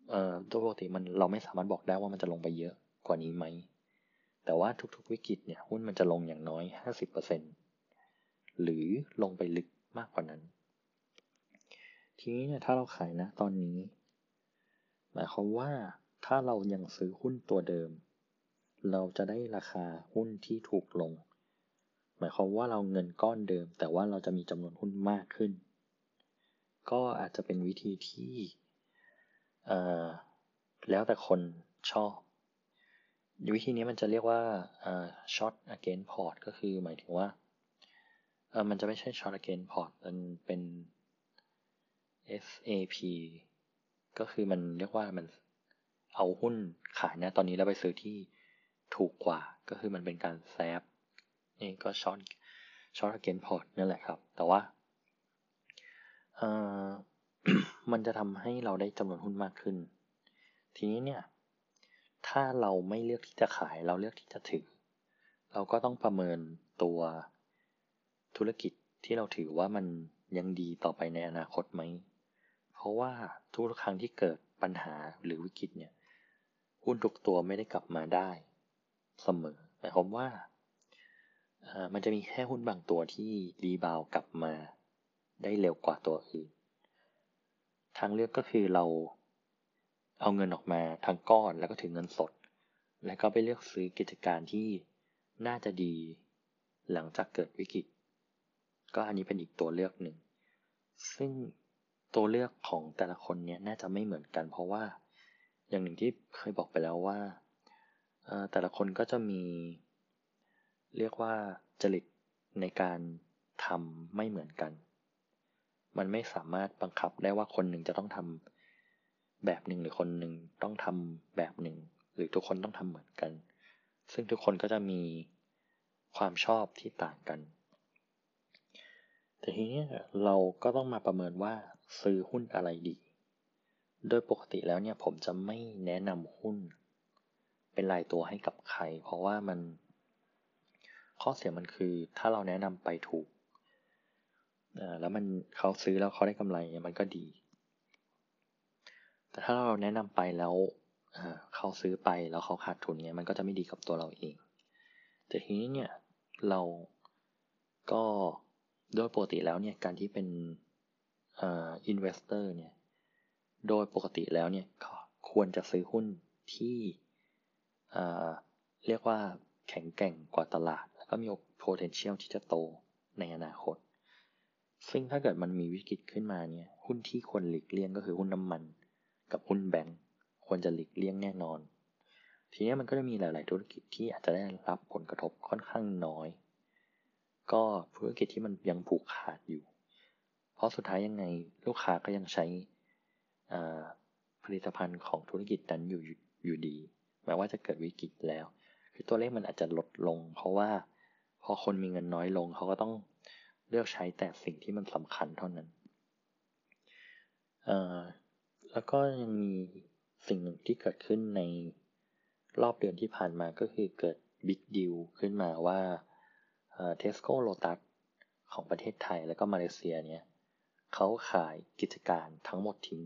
เอ่อโดยปกติมันเราไม่สามารถบอกได้ว่ามันจะลงไปเยอะกว่านี้ไหม แต่ว่าทุกๆวิกฤตเนี่ยหุ้นมันจะลงอย่างน้อย 50%หรือลงไปลึกมากกว่านั้น ทีนี้เนี่ยถ้าเราขายนะตอนนี้ หมายความว่าถ้าเรายังซื้อหุ้นตัวเดิม เราจะได้ราคาหุ้นที่ถูกลง หมายความว่าเราเงินก้อนเดิม แต่ว่าเราจะมีจำนวนหุ้นมากขึ้น ก็อาจจะเป็นวิธีที่แล้วแต่คนชอบ วิธีนี้มันจะเรียกว่า short again port ก็คือหมายถึงว่า มันจะไม่ใช่ short again port มันเป็น SAP ก็คือมันเรียกว่ามันเอาหุ้นขายนะตอนนี้แล้วไปซื้อที่ถูกกว่า ก็คือมันเป็นการแซฟนี่ก็ช็อตช็อตเกนพอร์ตนั่นแหละครับ แต่ว่ามันจะทำให้เราได้จำนวนหุ้นมากขึ้น ทีนี้เนี่ย ถ้าเราไม่เลือกที่จะขายเราเลือกที่จะถือ เราก็ต้องประเมินตัวธุรกิจที่เราถือว่ามันยังดีต่อไปในอนาคตไหม เพราะว่าทุกครั้งที่เกิดปัญหาหรือวิกฤตเนี่ยหุ้นทุกตัวไม่ได้กลับมาได้ เสมอหมายความว่ามันจะมีแค่หุ้นบางตัวที่รีบาวกลับมาได้เร็วกว่าตัวอื่น ทางเลือกก็คือเรา เอาเงินออกมาทางก้อนแล้วก็ถึงเงินสด แล้วก็ไปเลือกซื้อกิจการที่น่าจะดี หลังจากเกิดวิกฤต ก็อันนี้เป็นอีกตัวเลือกหนึ่ง ซึ่งตัวเลือกของแต่ละคนเนี่ยน่าจะไม่เหมือนกัน เพราะว่าอย่างหนึ่งที่เคยบอกไปแล้วว่าแต่ละคนก็จะมี เรียกว่าจริตในการทำไม่เหมือนกัน มันไม่สามารถบังคับได้ว่าคนหนึ่งจะต้องทำ แบบหนึ่งหรือคนหนึ่งต้องทำแบบหนึ่ง หรือทุกคนต้องทำเหมือนกัน ซึ่งทุกคนก็จะมีความชอบที่ต่างกัน แต่ทีนี้เราก็ต้องมาประเมินว่าซื้อหุ้นอะไรดี โดยปกติแล้วเนี่ยผมจะไม่แนะนำหุ้น เป็นรายตัวให้กับใคร เพราะว่ามัน ข้อเสียมันคือถ้าเราแนะนำไปถูกแล้วมันเขาซื้อแล้วเขาได้กำไรมันก็ดี แต่ถ้าเราแนะนำไปแล้วเขาซื้อไปแล้วเขาขาดทุนเนี่ยมันก็จะไม่ดีกับตัวเราเอง แต่ทีนี้เนี่ยเราก็โดยปกติแล้วเนี่ยการที่เป็น investor เนี่ยโดยปกติแล้วเนี่ยควรจะซื้อหุ้นที่เรียกว่าแข็งแกร่งกว่าตลาด แล้วก็มี potential ที่จะโตในอนาคต ซึ่งถ้าเกิดมันมีวิกฤตขึ้นมาเนี่ยหุ้นที่ควรหลีกเลี่ยงก็คือหุ้นน้ำมัน กับหุ้นแบงก์ควรจะหลีกเลี่ยงแน่นอน ทีนี้มันก็จะมีหลาย ๆ ธุรกิจที่อาจจะได้รับผลกระทบค่อนข้างน้อย ก็ธุรกิจที่มันยังผูกขาดอยู่ เพราะสุดท้ายยังไงลูกค้าก็ยังใช้ผลิตภัณฑ์ของธุรกิจนั้นอยู่อยู่ดี แม้ว่าจะเกิดวิกฤตแล้ว คือตัวเลขมันอาจจะลดลง เพราะว่าพอคนมีเงินน้อยลงเขาก็ต้องเลือกใช้แต่สิ่งที่มันสำคัญเท่านั้น แล้วก็ยังมีสิ่งหนึ่งที่เกิดขึ้นในรอบเดือนที่ผ่านมาก็คือเกิดบิ๊กดิวขึ้นมาว่าเทสโก้โลตัสของประเทศไทยแล้วก็มาเลเซียเนี่ยเขาขายกิจการทั้งหมดทิ้ง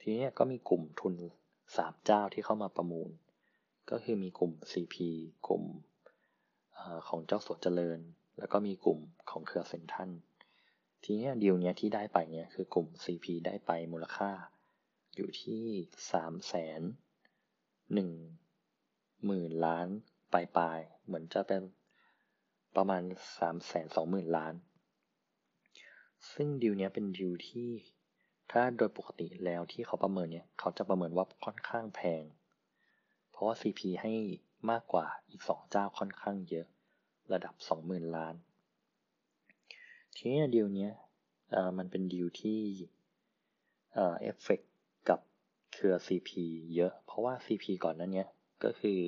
ทีนี้ก็มีกลุ่มทุนสามเจ้าที่เข้ามาประมูล ก็คือมีกลุ่ม CP กลุ่มอของเจ้าสัวเจริญ แล้วก็มีกลุ่มของเครือเซ็นทรัล ทีนี้ดีลเนี้ยที่ได้ไปเนี่ยคือกลุ่ม CP ได้ไปมูลค่า อยู่ที่สามแสนหนึ่งหมื่นล้านปลายปลายเหมือนจะเป็นประมาณสามแสนสองหมื่นล้าน ซึ่งดีลเนี้ยเป็นดีลที่ถ้าโดยปกติแล้วที่เขาประเมินเนี่ยเขาจะประเมินว่าค่อนข้างแพง เพราะว่า CP ให้มากกว่าอีกสองเจ้าค่อนข้างเยอะระดับสองหมื่นล้าน ทีนี้ดีลเนี้ยมันเป็นดีลที่เอฟเฟกกับเค รือ CP เยอะ เพราะว่า CP ก่อนนั้นเนี้ยก็คือ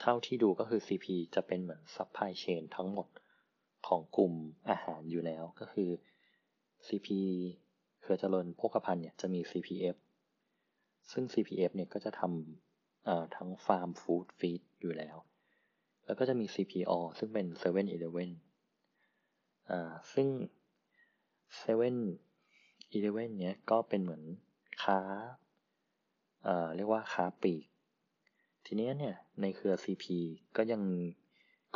เท่าที่ดูก็คือ CP จะเป็นเหมือน supply chain ทั้งหมดของกลุ่มอาหารอยู่แล้วก็คือ CP เครือเจริญโภคภัณฑ์เนี่ยจะมี CPF ซึ่ง CPF เนี่ยก็จะทำทั้ง farm food feed อยู่แล้ว แล้วก็จะมี CP All ซึ่งเป็น 7-Eleven อ่าซึ่ง7 e เ e ่ e เนี่ยก็เป็นเหมือนค้าอ่าเรียกว่าค้าปลีก ทีนี้เนี่ยในเครือ CP ก็ยัง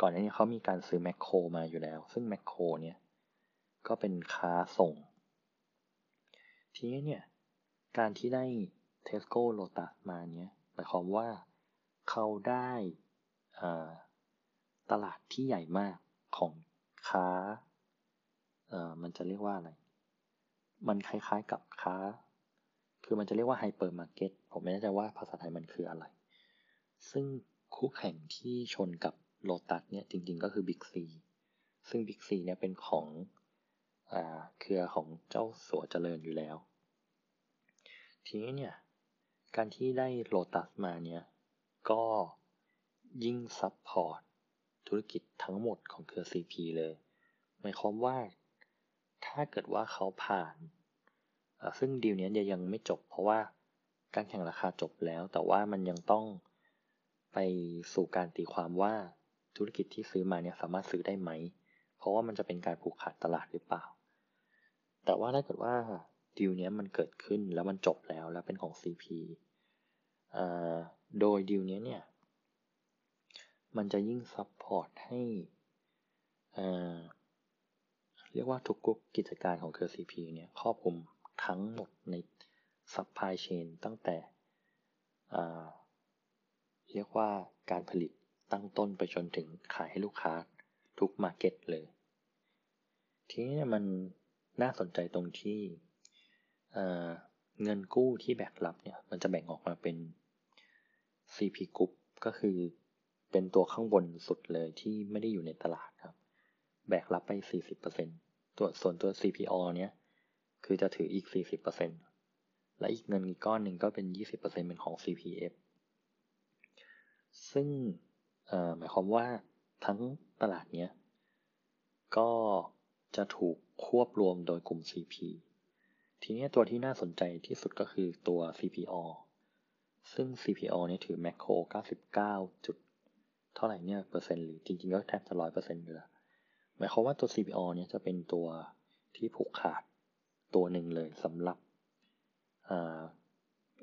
ก่อนหน้านี้เขามีการซื้อแมคโครมาอยู่แล้ว ซึ่งแมคโครเนี่ยก็เป็นค้าส่ง ทีนี้เนี่ยการที่ได้ Tesco Lotus มาเนี่ยหมายความว่าเขาได้ตลาดที่ใหญ่มากของค้า มันจะเรียกว่าอะไร มันคล้ายๆกับค้า คือมันจะเรียกว่าไฮเปอร์มาร์เก็ต ผมไม่แน่ใจว่าภาษาไทยมันคืออะไร ซึ่งคู่แข่งที่ชนกับโลตัสเนี่ยจริงๆก็คือบิ๊กซีซึ่งบิ๊กซีเนี่ยเป็นของเครือของเจ้าสัวเจริญอยู่แล้ว ทีนี้เนี่ย การที่ได้โลตัสมาเนี่ย ก็ยิ่งซับพอร์ตธุรกิจทั้งหมดของเครือ CP เลย หมายความว่าถ้าเกิดว่าเขาผ่าน ซึ่งดีลนี้ยังไม่จบ เพราะว่าการแข่งราคาจบแล้ว แต่ว่ามันยังต้องไปสู่การตีความว่าธุรกิจที่ซื้อมาเนี่ยสามารถซื้อได้ไหม เพราะว่ามันจะเป็นการผูกขาดตลาดหรือเปล่า แต่ว่าถ้าเกิดว่าดีลนี้มันเกิดขึ้นแล้วมันจบแล้วแล้วเป็นของ CP โดยดีลนี้เนี่ยมันจะยิ่ง support ให้เรียกว่าทุกกกิจการของเครือ CP เนี่ยครอบคลุม ทั้งหมดใน supply chain ตั้งแต่เรียกว่าการผลิตตั้งต้นไปจนถึงขายให้ลูกค้าทุก market เลย ทีนี้มันน่าสนใจตรงที่เงินกู้ที่แบกรับเนี่ยมันจะแบ่งออกมาเป็น CP Group ก็คือเป็นตัวข้างบนสุดเลยที่ไม่ได้อยู่ในตลาดครับ แบกรับไป 40%ตัวส่วนตัว CPO เนี้ย คือจะถืออีก 40%และอีกเงินอีกก้อนหนึ่งก็เป็น 20%เป็นของ CPF ซึ่งหมายความว่าทั้งตลาดเนี้ยก็จะถูกควบรวมโดยกลุ่ม CP ทีนี้ตัวที่น่าสนใจที่สุดก็คือตัว CPO ซึ่ง CPO เนี่ยถือแมคโคร 99 จุด เท่าไหร่เนี่ยเปอร์เซ็นต์หรือจริงๆ ก็แทบจะร้อยเปอร์เซ็นต์อยู่แล้วหมายความว่าตัว CPO เนี่ยจะเป็นตัวที่ผูกขาด ตัวหนึ่งเลยสำหรับ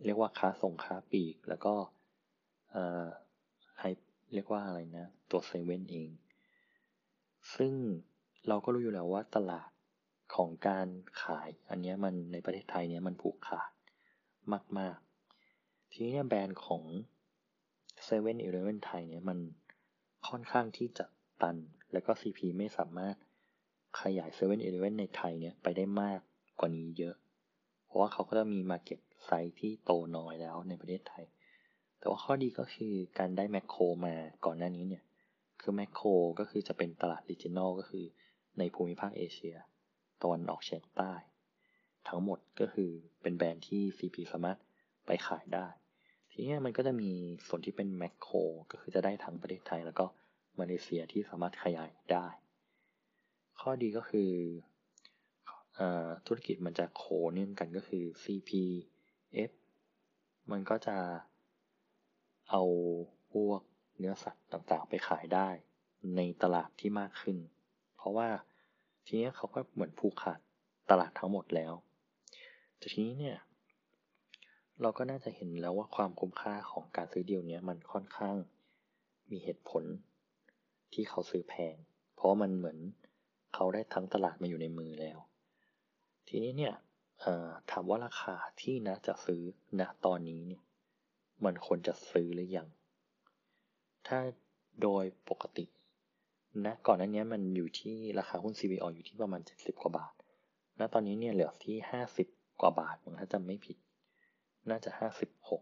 เรียกว่าค้าส่งค้าปีก แล้วก็เรียกว่าอะไรนะ ตัวเซเว่นเอง ซึ่งเราก็รู้อยู่แล้วว่าตลาดของการขายอันนี้มันในประเทศไทยเนี่ยมันผูกขาดมาก ๆ ทีนี้แบรนด์ของเซเว่นอีเลฟเว่นไทยเนี่ยมันค่อนข้างที่จะตัน แล้วก็ CP ไม่สามารถขยาย7 e เ e ่ e อในไทยเนี่ยไปได้มาก กว่านี้เยอะ เพราะว่าเขาก็จะมี Market ไซส์ที่โตน้อยแล้วในประเทศไทย แต่ว่าข้อดีก็คือการได้แมคโครมาก่อนหน้านี้เนี่ย คือแมคโครก็คือจะเป็นตลาดดิจิทัลก็คือในภูมิภาคเอเชียตะวันออกเฉียงใต้ ทั้งหมดก็คือเป็นแบรนด์ที่ CP สามารถไปขายได้ ทีนี้มันก็จะมีส่วนที่เป็นแมคโครก็คือจะได้ทั้งประเทศไทยแล้วก็มาเลเซียที่สามารถขยายได้ ข้อดีก็คืออ ธุรกิจมันจะโคเนื่องกันก็คือ CPF มันก็จะเอาพวกเนื้อสัตว์ต่างๆ ไปขายได้ในตลาดที่มากขึ้น เพราะว่าทีนี้เขาก็เหมือนผูกขาดตลาดทั้งหมดแล้ว แต่ทีนี้เนี่ย เราก็น่าจะเห็นแล้วว่าความคุ้มค่าของการซื้อเดียวนี้มันค่อนข้างมีเหตุผลที่เขาซื้อแพง เพราะมันเหมือนเขาได้ทั้งตลาดมาอยู่ในมือแล้ว ทีนี้เนี่ยถามว่าราคาที่นะจะซื้อณตอนนี้เนี่ย มันควรจะซื้อหรือยัง ถ้าโดยปกตินะก่อนหน้านี้มันอยู่ที่ราคาหุ้น CBO อยู่ที่ประมาณ 70 กว่าบาทณตอนนี้เนี่ยเหลือที่ 50 กว่าบาทถ้าจำไม่ผิด น่าจะ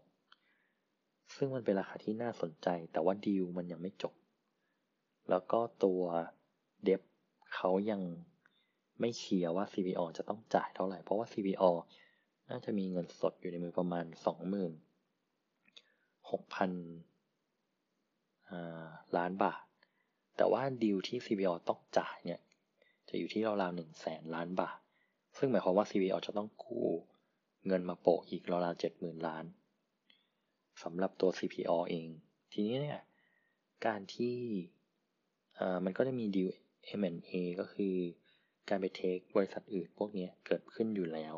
56 ซึ่งมันเป็นราคาที่น่าสนใจ แต่ว่าดีลมันยังไม่จบ แล้วก็ตัวเดฟเขายัง ไม่เคลียร์ว่า CBO จะต้องจ่ายเท่าไหร่ เพราะว่า CBO น่าจะมีเงินสดอยู่ในมือประมาณ 26,000ล้านบาท แต่ว่าดีลที่ CBO ต้องจ่ายเนี่ย จะอยู่ที่ราวๆหนึ่งแสนล้านบาท ซึ่งหมายความว่า CBO จะต้องกู้เงินมาโปะอีกราวๆเจ็ดหมื่นล้านสำหรับตัว CPO เอง ทีนี้เนี่ย การที่มันก็จะมีดีล M&A ก็คือ การไป take บริษัทอื่นพวกนี้เกิดขึ้นอยู่แล้ว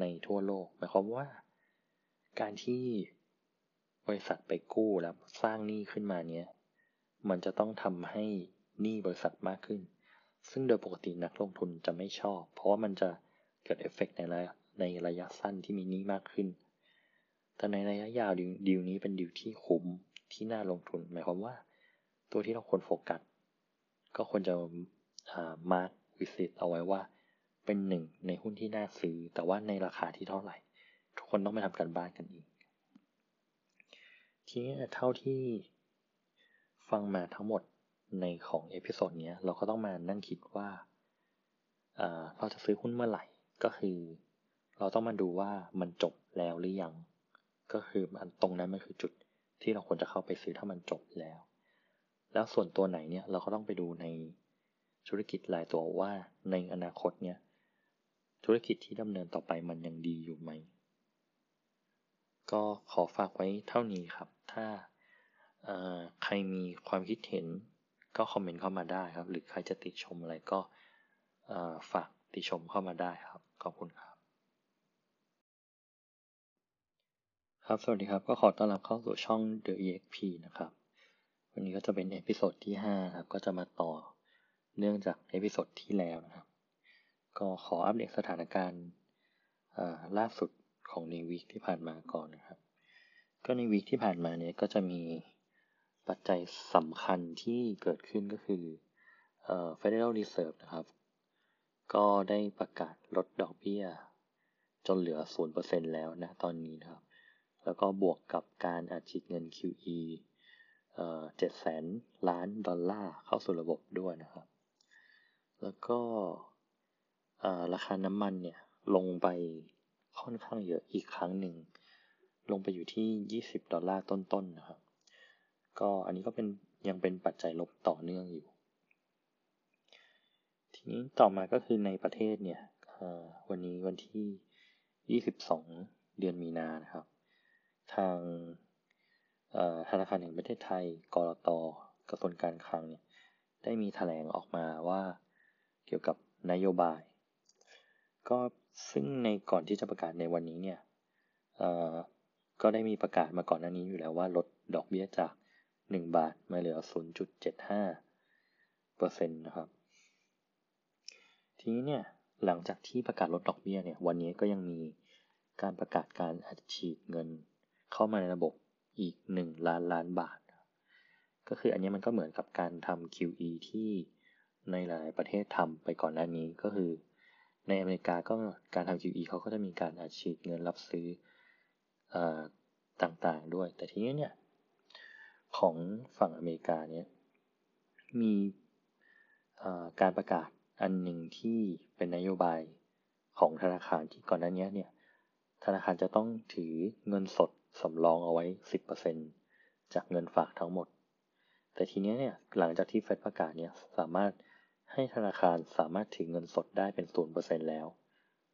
ในทั่วโลกหมายความว่า การที่บริษัทไปกู้แล้วสร้างหนี้ขึ้นมาเนี้ยมันจะต้องทำให้หนี้บริษัทมากขึ้น ซึ่งโดยปกตินักลงทุนจะไม่ชอบ เพราะว่ามันจะเกิดเอฟเฟกในระในระยะสั้นที่มีหนี้มากขึ้น แต่ในระยะยาวดีลนี้เป็นดีลที่คุ้มที่น่าลงทุน หมายความว่า ตัวที่เราควรโฟกัส ก็ควรจะ mark wishlist เอาไว้ว่า เป็นหนึ่งในหุ้นที่น่าซื้อ แต่ว่าในราคาที่เท่าไหร่ ทุกคนต้องไปทำการบ้านกันอีก ทีนี้เท่าที่ฟังมาทั้งหมดในของ episode นี้เราก็ต้องมานั่งคิดว่าเราจะซื้อหุ้นเมื่อไหร่ก็คือ เราต้องมาดูว่ามันจบแล้วหรือยัง ก็คือมันตรงนั้นมันคือจุดที่เราควรจะเข้าไปซื้อถ้ามันจบแล้ว แล้วส่วนตัวไหนเนี่ยเราก็ต้องไปดูใน ธุรกิจรายตัวว่าในอนาคตเนี่ยธุรกิจที่ดำเนินต่อไปมันยังดีอยู่ไหม ก็ขอฝากไว้เท่านี้ครับ ถ้าใครมีความคิดเห็นก็คอมเมนต์เข้ามาได้ครับ หรือใครจะติชมอะไรก็ฝากติชมเข้ามาได้ครับ ขอบคุณครับ ครับ สวัสดีครับ ก็ขอต้อนรับเข้าสู่ช่อง The EXP นะครับ วันนี้ก็จะเป็น episode ที่ 5 ครับ ก็จะมาต่อ เนื่องจาก episode ที่แล้วนะครับ ก็ขออัปเดตสถานการณ์ล่าสุดของใน week ที่ผ่านมาก่อนนะครับ ก็ใน week ที่ผ่านมาเนี่ยก็จะมีปัจจัยสำคัญที่เกิดขึ้นก็คือเอ่อ Federal Reserve นะครับ ก็ได้ประกาศลดดอกเบี้ย จนเหลือ 0%แล้วนะตอนนี้นะครับ แล้วก็บวกกับการอัดฉีดเงิน QE เอ่อ7แสนล้านดอลลาร์เข้าสู่ระบบด้วยนะครับ แล้วก็ราคาน้ำมันเนี่ยลงไปค่อนข้างเยอะอีกครั้งหนึ่ง ลงไปอยู่ที่ 20 ดอลลาร์ต้นๆนนะครับ ก็อันนี้ก็เป็นยังเป็นปัจจัยลบต่อเนื่องอยู่ ทีนี้ต่อมาก็คือในประเทศเนี่ยวันนี้วันที่ 22 เดือนมีนานะครับ ทางธนาคารแห่งประเทศไทยกรตกระทรวงการคลังเนี่ยได้มีแถลงออกมาว่า เกี่ยวกับนโยบาย ก็ซึ่งในก่อนที่จะประกาศในวันนี้เนี่ยก็ได้มีประกาศมาก่อนหน้านี้อยู่แล้วว่าลดดอกเบี้ยจาก 1 บาทมาเหลือ 0.75เปอร์เซ็นต์นะครับ ทีนี้เนี่ยหลังจากที่ประกาศลดดอกเบี้ยเนี่ยวันนี้ก็ยังมีการประกาศการอัดฉีดเงินเข้ามาในระบบอีก 1 ล้านล้านบาท ก็คืออันนี้มันก็เหมือนกับการทำ QE ที่ ในหลายประเทศทำไปก่อนหน้านี้ก็คือ ในอเมริกาก็การทำ QE เขาก็จะมีการอัดฉีดเงินรับซื้ออต่างๆด้วย แต่ทีนี้เนี่ยของฝั่งอเมริกาเนี่ยมีการประกาศอันหนึ่งที่เป็นนโยบายของธนาคารที่ก่อนหน้านี้เนี่ยธนาคารจะต้องถือเงินสดสำรองเอาไว้ 10%จากเงินฝากทั้งหมด แต่ทีนี้เนี่ยหลังจากที่เฟดประกาศเนี่ยสามารถ ให้ธนาคารสามารถถือเงินสดได้เป็นศูนเปอร์เซ็นแล้ว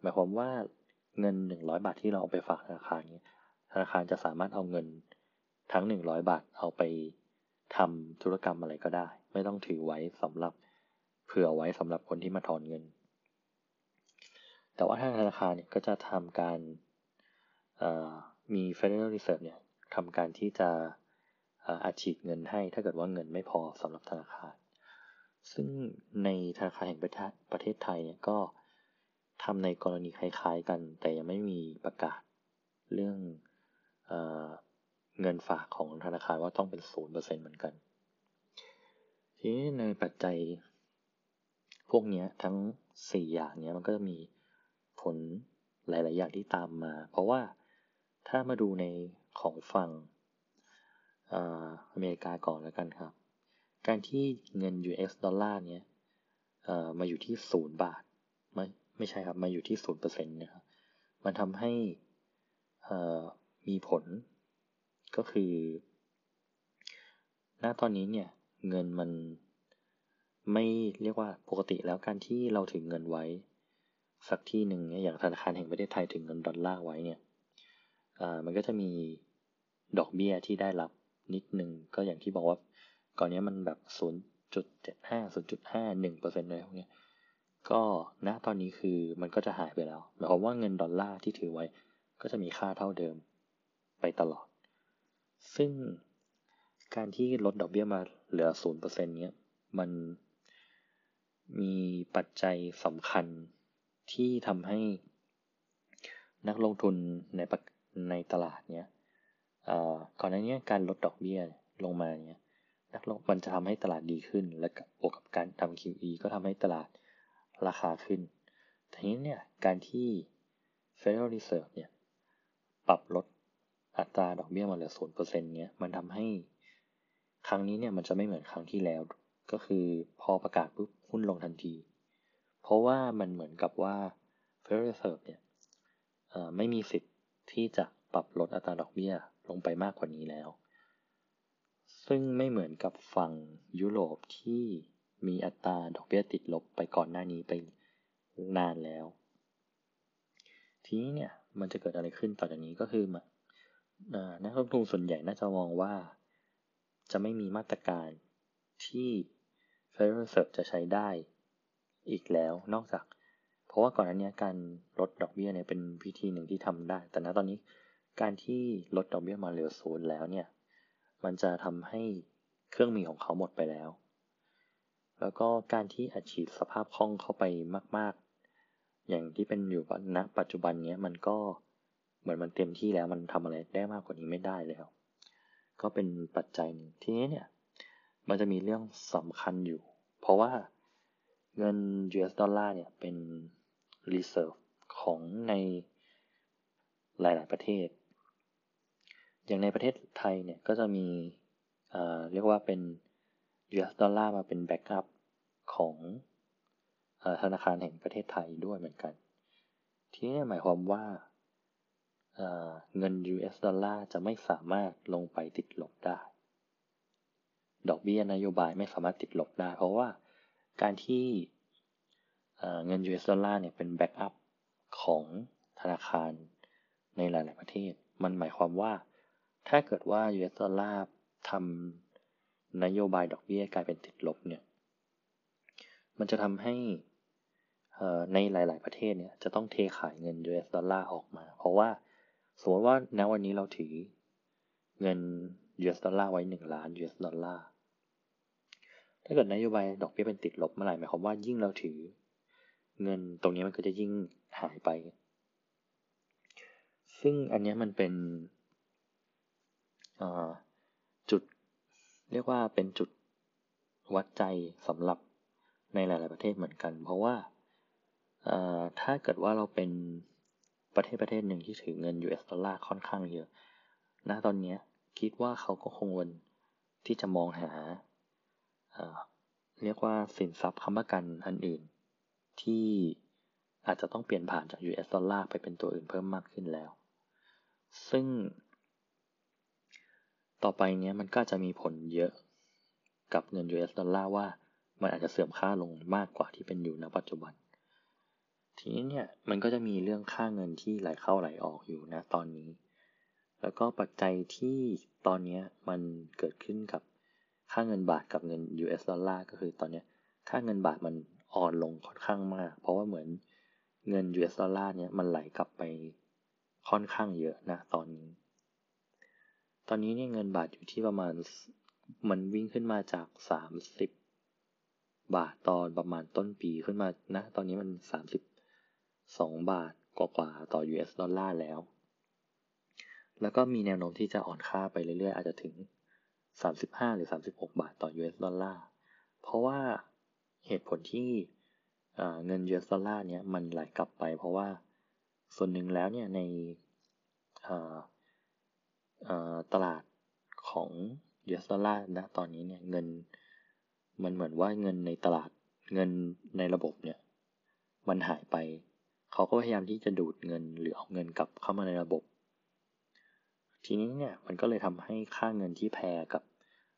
หมายความว่าเงินหนึ่งร้อยบาทที่เราเอาไปฝากธนาคารนี้ธนาคารจะสามารถเอาเงินทั้งหนึ่งร้อยบาทเอาไปทำธุรกรรมอะไรก็ได้ ไม่ต้องถือไว้สำหรับเผื่อไว้สำหรับคนที่มาถอนเงิน แต่ว่าทางธนาคารเนี่ยก็จะทำการมี Federal Reserve เนี่ยทำการที่จะอัดฉีดเงินให้ถ้าเกิดว่าเงินไม่พอสำหรับธนาคาร ซึ่งในธนาคารแห่งประเทศไทยเนี่ยก็ทำในกรณีคล้ายๆกัน แต่ยังไม่มีประกาศเรื่องเอเงินฝากของธนาคารว่าต้องเป็นศูนย์เปอร์เซ็นเหมือนกัน ทีนี้ในปัจจัย พวกนี้ทั้งสี่อย่างนี้มันก็จะมีผลหลาย ๆ อย่างที่ตามมา เพราะว่าถ้ามาดูในของฝั่งอเมริกาก่อนแล้วกันครับ การที่เงิน US ดอลลาร์เนี้ยมาอยู่ที่ศูนย์บาทไม่ไม่ใช่ครับ มาอยู่ที่ศูนย์เปอร์เซ็นต์นะครับมันทำให้มีผลก็คือ ณ ตอนนี้เนี่ย เงินมันไม่เรียกว่าปกติแล้วการที่เราถึงเงินไว้ สักที่หนึ่งเนี่ยอย่างธนาคารแห่งประเทศไทยถือเงินดอลลาร์ไว้เนี่ยมันก็จะมีดอกเบี้ยที่ได้รับนิดนึงก็อย่างที่บอกว่า ก่อนนี้มันแบบ 0.75 0.5 1เปอร์เซ็นต์เลยพวกนี้ก็ณตอนนี้คือมันก็จะหายไปแล้ว หมายความว่าเงินดอลลาร์ที่ถือไว้ ก็จะมีค่าเท่าเดิมไปตลอด ซึ่งการที่ลดดอกเบี้ยมาเหลือ 0%เนี้ย มันมีปัจจัยสำคัญที่ทำให้นักลงทุนในในตลาดเนี้ยก่อนหน้านี้การลดดอกเบี้ยลงมาเนี้ย นักลงมันจะทำให้ตลาดดีขึ้น และบวกกับการทำ QE ก็ทำให้ตลาดราคาขึ้นทีนี้เนี่ยการที่ Federal Reserve เนี่ยปรับลดอัตราดอกเบี้ยมาเหลือศูนย์เปอร์เซ็นต์เนี้ยมันทำให้ครั้งนี้เนี่ยมันจะไม่เหมือนครั้งที่แล้ว ก็คือพอประกาศปุ๊บหุ้นลงทันที เพราะว่ามันเหมือนกับว่า Federal Reserve เนี่ยไม่มีสิทธิ์ที่จะปรับลดอัตราดอกเบี้ยลงไปมากกว่านี้แล้ว ซึ่งไม่เหมือนกับฝั่งยุโรปที่มีอัตราดอกเบี้ยติดลบไปก่อนหน้านี้ไปนานแล้ว ทีนี้เนี่ยมันจะเกิดอะไรขึ้นต่อจากนี้ก็คือนักลงทุนส่วนใหญ่น่าจะมองว่า จะไม่มีมาตรการที่ Federal Reserve จะใช้ได้อีกแล้วนอกจาก เพราะว่าก่อนหน้านี้การลดดอกเบี้ยเนี่ยเป็นวิธีหนึ่งที่ทำได้ แต่ณตอนนี้การที่ลดดอกเบี้ยมาเหลือศูนย์แล้วเนี่ย มันจะทำให้เครื่องมือของเขาหมดไปแล้ว แล้วก็การที่อัดฉีดสภาพคล่องเข้าไปมาก ๆ อย่างที่เป็นอยู่ณปัจจุบันนี้มันก็เหมือนมันเต็มที่แล้วมันทำอะไรได้มากกว่านี้ไม่ได้แล้ว ก็เป็นปัจจัยหนึ่งทีนี้เนี่ยมันจะมีเรื่องสำคัญอยู่ เพราะว่าเงิน US ดอลลาร์เนี่ยเป็น reserve ของในหลาย ๆ ประเทศ อย่างในประเทศไทยเนี่ยก็จะมีเรียกว่าเป็น US ดอลลาร์มาเป็นแบ็กอัพของธนาคารแห่งประเทศไทยด้วยเหมือนกัน ทีนี้หมายความว่าเงิน US ดอลลาร์จะไม่สามารถลงไปติดลบได้ ดอกเบี้ยนโยบายไม่สามารถติดลบได้ เพราะว่าการที่เงิน US ดอลลาร์เนี่ยเป็นแบ็กอัพของธนาคารในหลาย ๆ ประเทศ มันหมายความว่า ถ้าเกิดว่า US dollarทำนโยบายดอกเบี้ยกลายเป็นติดลบเนี่ย มันจะทำให้ในหลาย ๆ ประเทศเนี่ยจะต้องเทขายเงิน US ดอลลาร์ออกมา เพราะว่าสมมติว่าณวันนี้เราถือเงิน US ดอลลาร์ไว้ 1 ล้าน US ดอลลาร์ถ้าเกิดนโยบายดอกเบี้ยเป็นติดลบเมื่อไหร่หมายความว่ายิ่งเราถือ เงินตรงนี้มันก็จะยิ่งหายไป ซึ่งอันนี้มันเป็น จุดเรียกว่าเป็นจุดวัดใจสำหรับในหลาย ๆ ประเทศเหมือนกัน เพราะว่าถ้าเกิดว่าเราเป็นประเทศประเทศหนึ่งที่ถือเงิน US ดอลลาร์ค่อนข้างเยอะ ณ ตอนนี้คิดว่าเขาก็คงวนที่จะมองหา เรียกว่าสินทรัพย์ค้ำประกันอันอื่น ที่อาจจะต้องเปลี่ยนผ่านจาก US ดอลลาร์ไปเป็นตัวอื่นเพิ่มมากขึ้นแล้ว ซึ่ง ต่อไปเนี้ยมันก็จะมีผลเยอะกับเงิน US ดอลลาร์ว่ามันอาจจะเสื่อมค่าลงมากกว่าที่เป็นอยู่ณปัจจุบัน ทีนี้เนี่ยมันก็จะมีเรื่องค่าเงินที่ไหลเข้าไหลออกอยู่นะตอนนี้ แล้วก็ปัจจัยที่ตอนนี้มันเกิดขึ้นกับค่าเงินบาทกับเงิน US ดอลลาร์ก็คือตอนนี้ค่าเงินบาทมันอ่อนลงค่อนข้างมาก เพราะว่าเหมือนเงิน US ดอลลาร์เนี่ยมันไหลกลับไปค่อนข้างเยอะนะตอนนี้ ตอนนี้เนี่ยเงินบาทอยู่ที่ประมาณ มันวิ่งขึ้นมาจากสามสิบบาทตอนประมาณต้นปีขึ้นมานะ ตอนนี้มันสามสิบสองบาทกว่าๆต่อ US ดอลลาร์แล้ว แล้วก็มีแนวโน้มที่จะอ่อนค่าไปเรื่อยๆ อาจจะถึง 35 หรือ 36 บาทต่อ US ดอลลาร์ เพราะว่าเหตุผลที่เงิน US ดอลลาร์เนี่ยมันไหลกลับไป เพราะว่าส่วนหนึ่งแล้วเนี่ยใน ตลาดของ US ดอลลาร์นะตอนนี้เนี่ยเงินมันเหมือนว่าเงินในตลาดเงินในระบบเนี่ยมันหายไป เขาก็พยายามที่จะดูดเงินหรือเอาเงินกลับเข้ามาในระบบ ทีนี้เนี่ยมันก็เลยทำให้ค่าเงินที่แพรกับ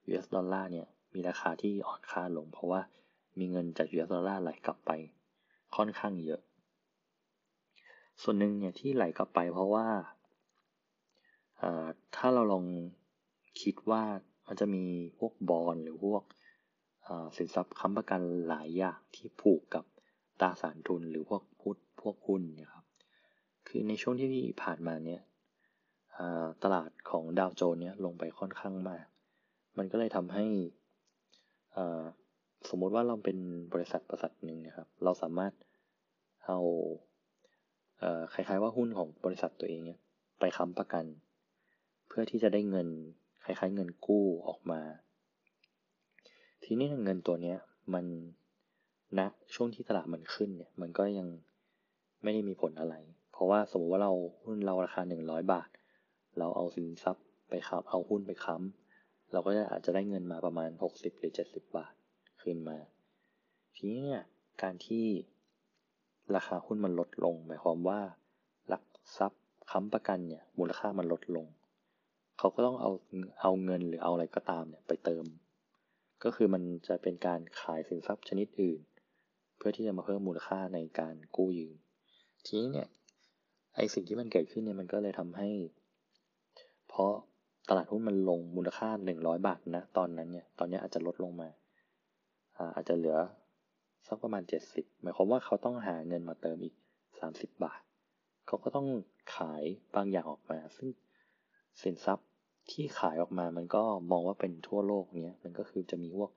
US ดอลลาร์เนี่ยมีราคาที่อ่อนค่าลง เพราะว่ามีเงินจาก US ดอลลาร์ไหลกลับไปค่อนข้างเยอะ ส่วนหนึ่งเนี่ยที่ไหลกลับไปเพราะว่า ถ้าเราลองคิดว่ามันจะมีพวกบอลหรือพวกสินทรัพย์ค้ำประกันหลายอย่างที่ผูกกับตราสารทุนหรือพวกพุทพวกหุ้นนี่ยครับ คือในช่วงที่ผ่านมาเนี่ยตลาดของดาวโจนเนี่ยลงไปค่อนข้างมาก มันก็เลยทำให้สมมติว่าเราเป็นบริษัทบริษัทหนึ่งนะครับ เราสามารถเอาคล้ายๆว่าหุ้นของบริษัทตัวเองเนี่ยไปค้ำประกัน พื่อที่จะได้เงินคล้ายๆ เงินกู้ออกมา ทีนี้เงินตัวเนี้ยมันณนะช่วงที่ตลาดมันขึ้นเนี่ย มันก็ยังไม่ได้มีผลอะไร เพราะว่าสมมติว่าเราหุ้นเราราคา 100 บาท เราเอาสินทรัพย์ไปค้ำเอาหุ้นไปค้ำเราก็จะอาจจะได้เงินมาประมาณ 60 หรือ 70 บาทขึ้นมา ทีนี้เนี่ยการที่ราคาหุ้นมันลดลง หมายความว่าหลักทรัพย์ค้ำประกันเนี่ยมูลค่ามันลดลง เขาก็ต้องเอาเอาเงินหรือเอาอะไรก็ตามเนี่ยไปเติม ก็คือมันจะเป็นการขายสินทรัพย์ชนิดอื่น เพื่อที่จะมาเพิ่มมูลค่าในการกู้ยืม ทีนี้เนี่ยไอสิ่งที่มันเกิดขึ้นเนี่ยมันก็เลยทำให้ เพราะตลาดหุ้นมันลงมูลค่า 100 บาทนะ ตอนนั้นเนี่ย ตอนนี้อาจจะลดลงมาอาจจะเหลือสักประมาณ 70 หมายความว่าเขาต้องหาเงินมาเติมอีก 30 บาท เขาก็ต้องขายบางอย่างออกมา ซึ่ง สินทรัพย์ที่ขายออกมามันก็มองว่าเป็นทั่วโลกเนี้ยมันก็คือจะมีพวก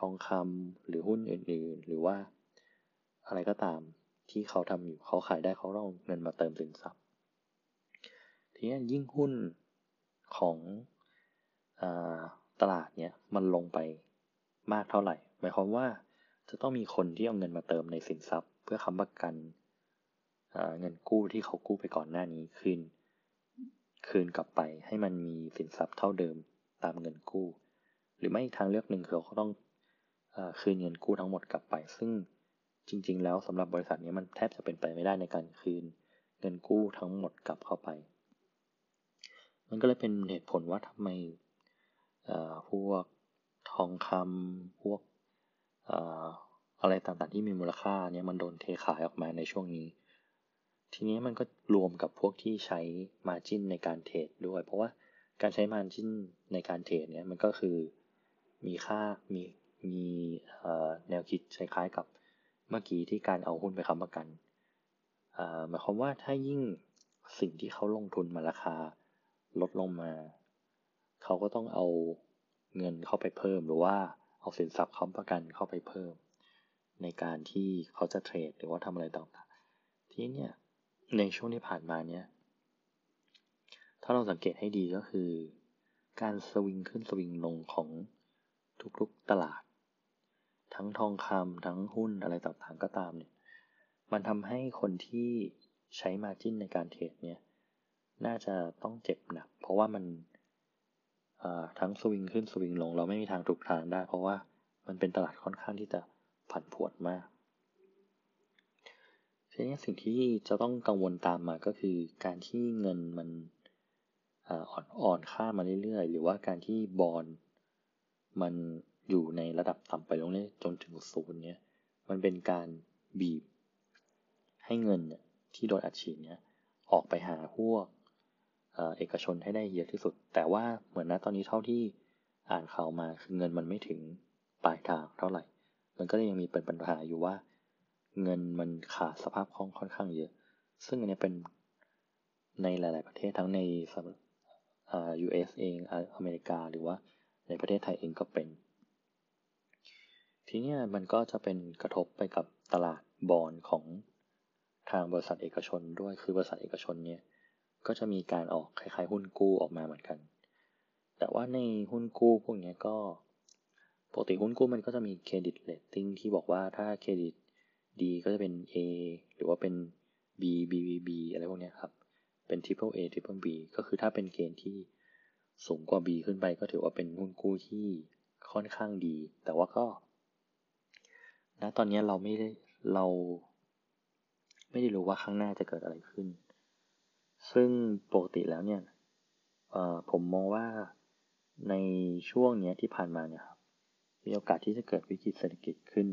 ทองคำหรือหุ้นอื่นๆ หรือว่าอะไรก็ตามที่เขาทำอยู่เขาขายได้เขาต้องเงินมาเติมสินทรัพย์ ทีนี้ยิ่งหุ้นของอตลาดเนี้ยมันลงไปมากเท่าไหร่ หมายความว่าจะต้องมีคนที่เอาเงินมาเติมในสินทรัพย์ เพื่อค้ำประกันเงินกู้ที่เขากู้ไปก่อนหน้านี้คืน คืนกลับไปให้มันมีสินทรัพย์เท่าเดิมตามเงินกู้ หรือไม่ทางเลือกหนึ่งคือเขาต้องอคืนเงินกู้ทั้งหมดกลับไป ซึ่งจริง ๆ แล้วสำหรับบริษัทนี้มันแทบจะเป็นไปไม่ได้ในการคืนเงินกู้ทั้งหมดกลับเข้าไป มันก็เลยเป็นเหตุผลว่าทำไมพวกทองคำพวกอะไรต่างๆที่มีมูลค่าเนี่ยมันโดนเทขายออกมาในช่วงนี้ ทีนี้มันก็รวมกับพวกที่ใช้มาจินในการเทรดด้วย เพราะว่าการใช้มาจินในการเทรดเนี่ยมันก็คือมีค่ามีมีแนวคิดคล้ายๆกับเมื่อกี้ที่การเอาหุ้นไปค้ำประกันหมายความว่าถ้ายิ่งสิ่งที่เขาลงทุนมาราคาลดลงมา เขาก็ต้องเอาเงินเข้าไปเพิ่ม หรือว่าเอาสินทรัพย์ค้ำประกันเข้าไปเพิ่ม ในการที่เขาจะเทรดหรือว่าทำอะไรต่างๆ ทีนี้เนี่ย ในช่วงที่ผ่านมาเนี่ย ถ้าเราสังเกตให้ดีก็คือ การสวิงขึ้นสวิงลงของทุกๆตลาด ทั้งทองคำทั้งหุ้นอะไรต่างๆก็ตามเนี่ย มันทำให้คนที่ใช้มาจิ้นในการเทรดเนี่ย น่าจะต้องเจ็บหนัก เพราะว่ามันทั้งสวิงขึ้นสวิงลง เราไม่มีทางถูกทางได้ เพราะว่ามันเป็นตลาดค่อนข้างที่จะผันผวนมาก ทีนี้สิ่งที่จะต้องกังวลตามมาก็คือ การที่เงินมันอ่อนอ่อนค่ามาเรื่อยๆ หรือว่าการที่บอลมันอยู่ในระดับต่ำไปลงเรื่อยจนถึงศูนย์เนี่ยมันเป็นการบีบ ให้เงินที่โดนอัดฉีดเนี่ยออกไปหาพวกเอกชนให้ได้เยอะที่สุด แต่ว่าเหมือนนะตอนนี้เท่าที่อ่านข่าวมาคือเงินมันไม่ถึงปลายทางเท่าไหร่ มันก็ยังมีเป็นปัญหาอยู่ว่า เงินมันขาดสภาพคล่องค่อนข้างเยอะ ซึ่งอันนี้เป็นในหลาย ๆ ประเทศทั้งใน US เองอเมริกาหรือว่าในประเทศไทยเองก็เป็น ทีนี้มันก็จะเป็นกระทบไปกับตลาดบอลของทางบริษัทเอกชนด้วยคือบริษัทเอกชนเนี่ยก็จะมีการออกคล้าย ๆ หุ้นกู้ออกมาเหมือนกัน แต่ว่าในหุ้นกู้พวกนี้ก็ปกติหุ้นกู้มันก็จะมี credit rating ที่บอกว่าถ้าเครดิต ดีก็จะเป็น A หรือว่าเป็น B B B B อะไรพวกนี้ครับ เป็น Triple A Triple B ก็คือถ้าเป็นเกณฑ์ที่สูงกว่า B ขึ้นไปก็ถือว่าเป็นหุ้นกู้ที่ค่อนข้างดี แต่ว่าก็ณตอนนี้เราไม่ได้เรา ไม่ได้รู้ว่าข้างหน้าจะเกิดอะไรขึ้น ซึ่งปกติแล้วเนี่ยผมมองว่าในช่วงนี้ที่ผ่านมาเนี่ยครับมีโอกาสที่จะเกิดวิกฤตเศรษฐกิจขึ้น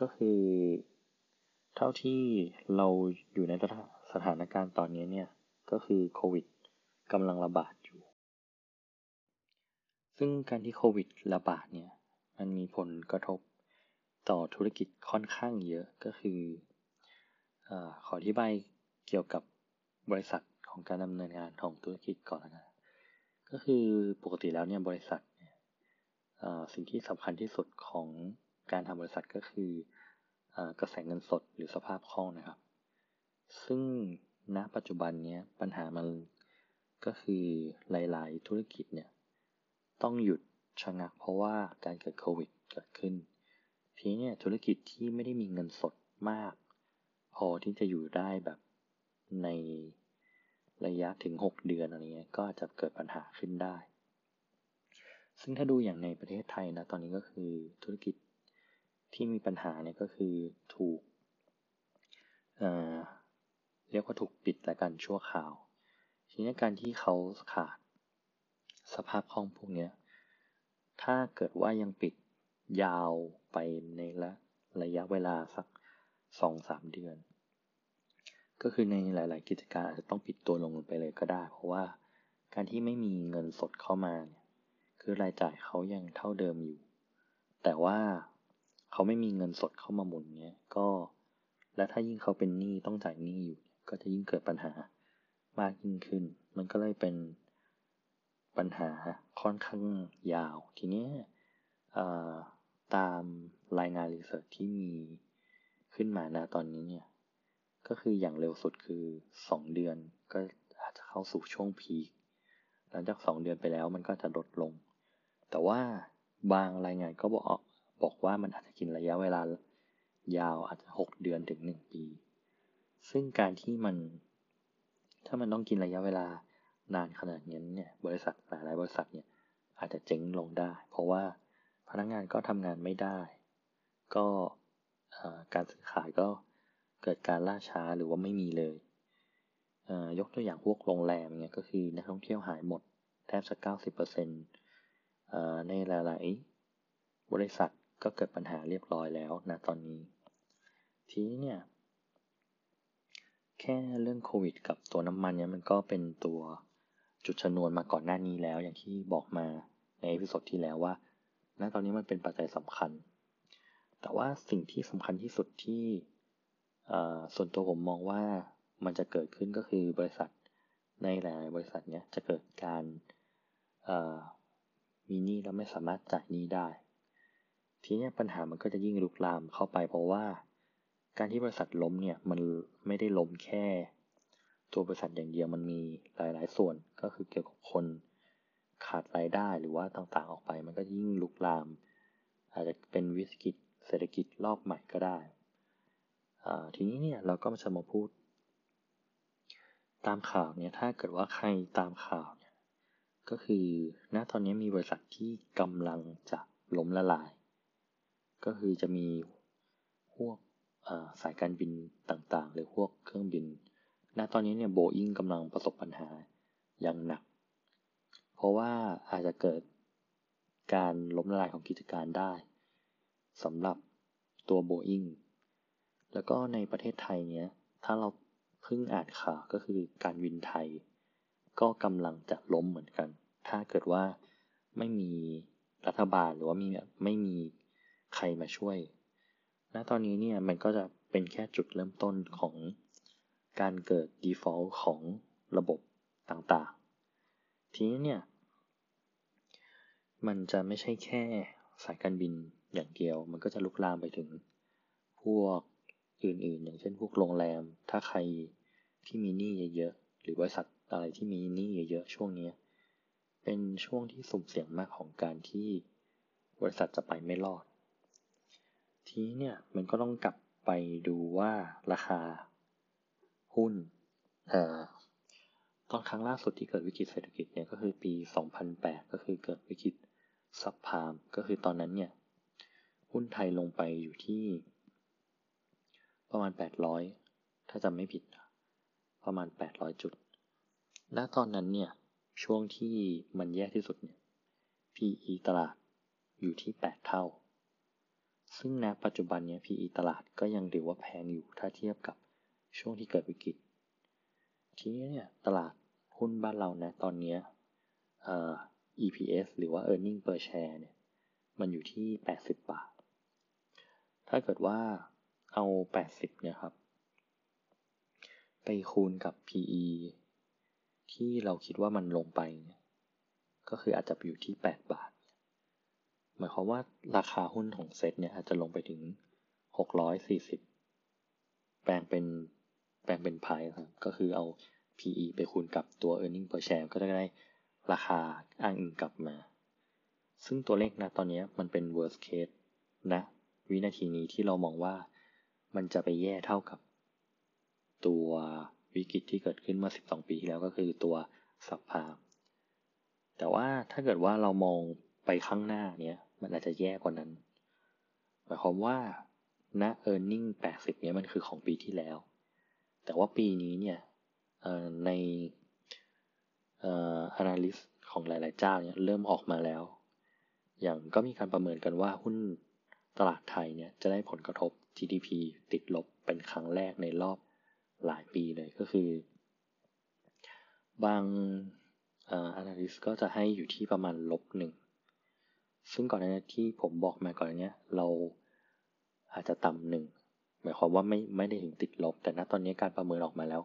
ก็คือเท่าที่เราอยู่ในสถานการณ์ตอนนี้เนี่ย ก็คือโควิดกำลังระบาดอยู่ ซึ่งการที่โควิดระบาดเนี่ย มันมีผลกระทบต่อธุรกิจค่อนข้างเยอะก็คืออขออธิบายเกี่ยวกับบริษัทของการดำเนินงานของธุรกิจก่อนนะก็คือปกติแล้วเนี่ยบริษัทเนี่ยสิ่งที่สำคัญที่สุดของ การทำบริษัทก็คือกระแสเงินสดหรือสภาพคล่องนะครับ ซึ่งณปัจจุบันนี้ปัญหามันก็คือหลาย ๆ ธุรกิจเนี่ยต้องหยุดชะงักเพราะว่าการเกิดโควิดเกิดขึ้น ทีนี้เนี่ยธุรกิจที่ไม่ได้มีเงินสดมาก พอที่จะอยู่ได้แบบในระยะถึง 6 เดือนอะไรเงี้ยก็จะเกิดปัญหาขึ้นได้ ซึ่งถ้าดูอย่างในประเทศไทยนะตอนนี้ก็คือธุรกิจ ที่มีปัญหาเนี่ยก็คือถูกเเรียกว่าถูกปิดและกันชั่วคราว ทีนี้การที่เขาขาดสภาพคล่องพวกนี้ถ้าเกิดว่ายังปิดยาวไปในระระยะเวลาสักสองสามเดือน ก็คือในหลาย ๆ กิจการอาจจะต้องปิดตัวลงไปเลยก็ได้ เพราะว่าการที่ไม่มีเงินสดเข้ามาเนี่ยคือรายจ่ายเขายังเท่าเดิมอยู่ แต่ว่า เขาไม่มีเงินสดเข้ามาหมุนเนี้ยก็ และถ้ายิ่งเขาเป็นหนี้ต้องจ่ายหนี้อยู่ ก็จะยิ่งเกิดปัญหามากยิ่งขึ้น มันก็เลยเป็นปัญหาค่อนข้างยาว ทีนี้ตามรายงานรีเสิร์ชที่มีขึ้นมานะตอนนี้เนี่ย ก็คืออย่างเร็วสุดคือ 2 เดือนก็อาจจะเข้าสู่ช่วงพีคหลังจาก 2 เดือนไปแล้วมันก็จะลดลง แต่ว่าบางรายงานก็บอก บอกว่ามันอาจจะกินระยะเวลายาวอาจจะ 6 เดือนถึง 1 ปี ซึ่งการที่มัน ถ้ามันต้องกินระยะเวลานานขนาดนี้เนี่ย บริษัทหลายๆบริษัทเนี่ยอาจจะเจ๊งลงได้ เพราะว่าพนักงานก็ทำงานไม่ได้ ก็การซื้อขายก็เกิดการล่าช้าหรือว่าไม่มีเลยยกตัวอย่างพวกโรงแรมเนี่ยก็คือนักท่องเที่ยวหายหมดแทบจะเก้าสิบเปอร์เซ็นต์ในหลาย ๆ บริษัท ก็เกิดปัญหาเรียบร้อยแล้วนะตอนนี้ ทีนี้เนี่ย แค่เรื่องโควิด กับตัวน้ำมันเนี่ยมันก็เป็นตัวจุดชนวนมาก่อนหน้านี้แล้ว อย่างที่บอกมาใน episode ที่แล้วว่าณตอนนี้มันเป็นปัจจัยสำคัญ แต่ว่าสิ่งที่สำคัญที่สุดที่ส่วนตัวผมมองว่ามันจะเกิดขึ้นก็คือบริษัทในหลายบริษัทเนี้ยจะเกิดการมีหนี้แล้วไม่สามารถจ่ายหนี้ได้ ทีนี้ปัญหามันก็จะยิ่งลุกลามเข้าไปเพราะว่า การที่บริษัทล้มเนี่ยมันไม่ได้ล้มแค่ ตัวบริษัทอย่างเดียวมันมีหลาย ๆ ส่วนก็คือเกี่ยวกับคนขาดรายได้หรือว่าต่างๆออกไป มันก็ยิ่งลุกลาม อาจจะเป็นวิกฤตเศรษฐกิจรอบใหม่ก็ได้ทีนี้เนี่ยเราก็มาจะมาพูด ตามข่าวเนี่ยถ้าเกิดว่าใครตามข่าวเนี่ยก็คือณตอนนี้มีบริษัทที่กำลังจะล้มละลาย ก็คือจะมีพวกสายการบินต่างๆ หรือพวกเครื่องบิน ณ ตอนนี้เนี่ยโบอิงกำลังประสบปัญหาอย่างหนัก เพราะว่าอาจจะเกิดการล้มละลายของกิจการได้สำหรับตัวโบอิงแล้วก็ในประเทศไทยเนี้ย ถ้าเราเพิ่งอ่านข่าวก็คือการวินไทย ก็กำลังจะล้มเหมือนกัน ถ้าเกิดว่าไม่มีรัฐบาลหรือว่ามีไม่มี ใครมาช่วย ณ ตอนนี้เนี่ยมันก็จะเป็นแค่จุดเริ่มต้นของการเกิด default ของระบบต่างๆ ทีนี้เนี่ย มันจะไม่ใช่แค่สายการบินอย่างเดียว มันก็จะลุกลามไปถึงพวกอื่นๆ อย่างเช่นพวกโรงแรม ถ้าใครที่มีหนี้เยอะๆ หรือบริษัทอะไรที่มีหนี้เยอะๆ ช่วงนี้ เป็นช่วงที่สุ่มเสี่ยงมากของการที่บริษัทจะไปไม่รอด ทีนี้เนี่ยมันก็ต้องกลับไปดูว่าราคาหุ้นเอ่อตอนครั้งล่าสุดที่เกิดวิกฤตเศรษฐกิจเนี่ยก็คือปี 2008 ก็คือเกิดวิกฤตซับพามก็คือตอนนั้นเนี่ยหุ้นไทยลงไปอยู่ที่ ประมาณ 800 ถ้าจำไม่ผิด ประมาณ 800 จุดณตอนนั้นเนี่ยช่วงที่มันแย่ที่สุดเนี่ย PE ตลาดอยู่ที่ 8 เท่า ซึ่งณปัจจุบันเนี่ย PE ตลาดก็ยังถือว่าแพงอยู่ถ้าเทียบกับช่วงที่เกิดวิกฤต ทีนี้เนี่ยตลาดหุ้นบ้านเรานะตอนนี้ EPS หรือว่า Earning per share เนี่ยมันอยู่ที่ 80 บาท ถ้าเกิดว่าเอา 80 เนี่ยครับ ไปคูณกับ PE ที่เราคิดว่ามันลงไปเนี่ยก็คืออาจจะอยู่ที่ 8 บาท มายความว่าราคาหุ้นของเซ็ตเนี่ยอาจจะลงไปถึง 640 แปลงเป็นแปลงเป็นพายครับก็คือเอา PE ไปคูณกับตัว earning per share ก็จะได้ราคาอ้างอิงกลับมา ซึ่งตัวเลขนะตอนนี้มันเป็น worst case นะ วินาทีนี้ที่เรามองว่ามันจะไปแย่เท่ากับ ตัววิกฤตที่เกิดขึ้นเมื่อ 12 ปีที่แล้วก็คือตัวสัพพามแต่ว่าถ้าเกิดว่าเรามองไปข้างหน้าเนี้ย มันอาจจะแย่กว่านั้น หมายความว่าณ e a r n i n g 80 เนี้ยมันคือของปีที่แล้ว แต่ว่าปีนี้เนี่ยใน analyst ของหลายๆเจ้าเนี่ยเริ่มออกมาแล้ว อย่างก็มีการประเมินกันว่าหุ้นตลาดไทยเนี่ยจะได้ผลกระทบ GDP ติดลบเป็นครั้งแรกในรอบหลายปีเลยก็คือ บาง analyst ก็จะให้อยู่ที่ประมาณลบหนึ่ง ซึ่งก่อนหน้านี้ที่ผมบอกมาก่อนนี้เราอาจจะต่ำหนึ่งหมายความว่าไม่ไม่ได้ถึงติดลบ แต่ณตอนนี้การประเมินออกมาแล้ว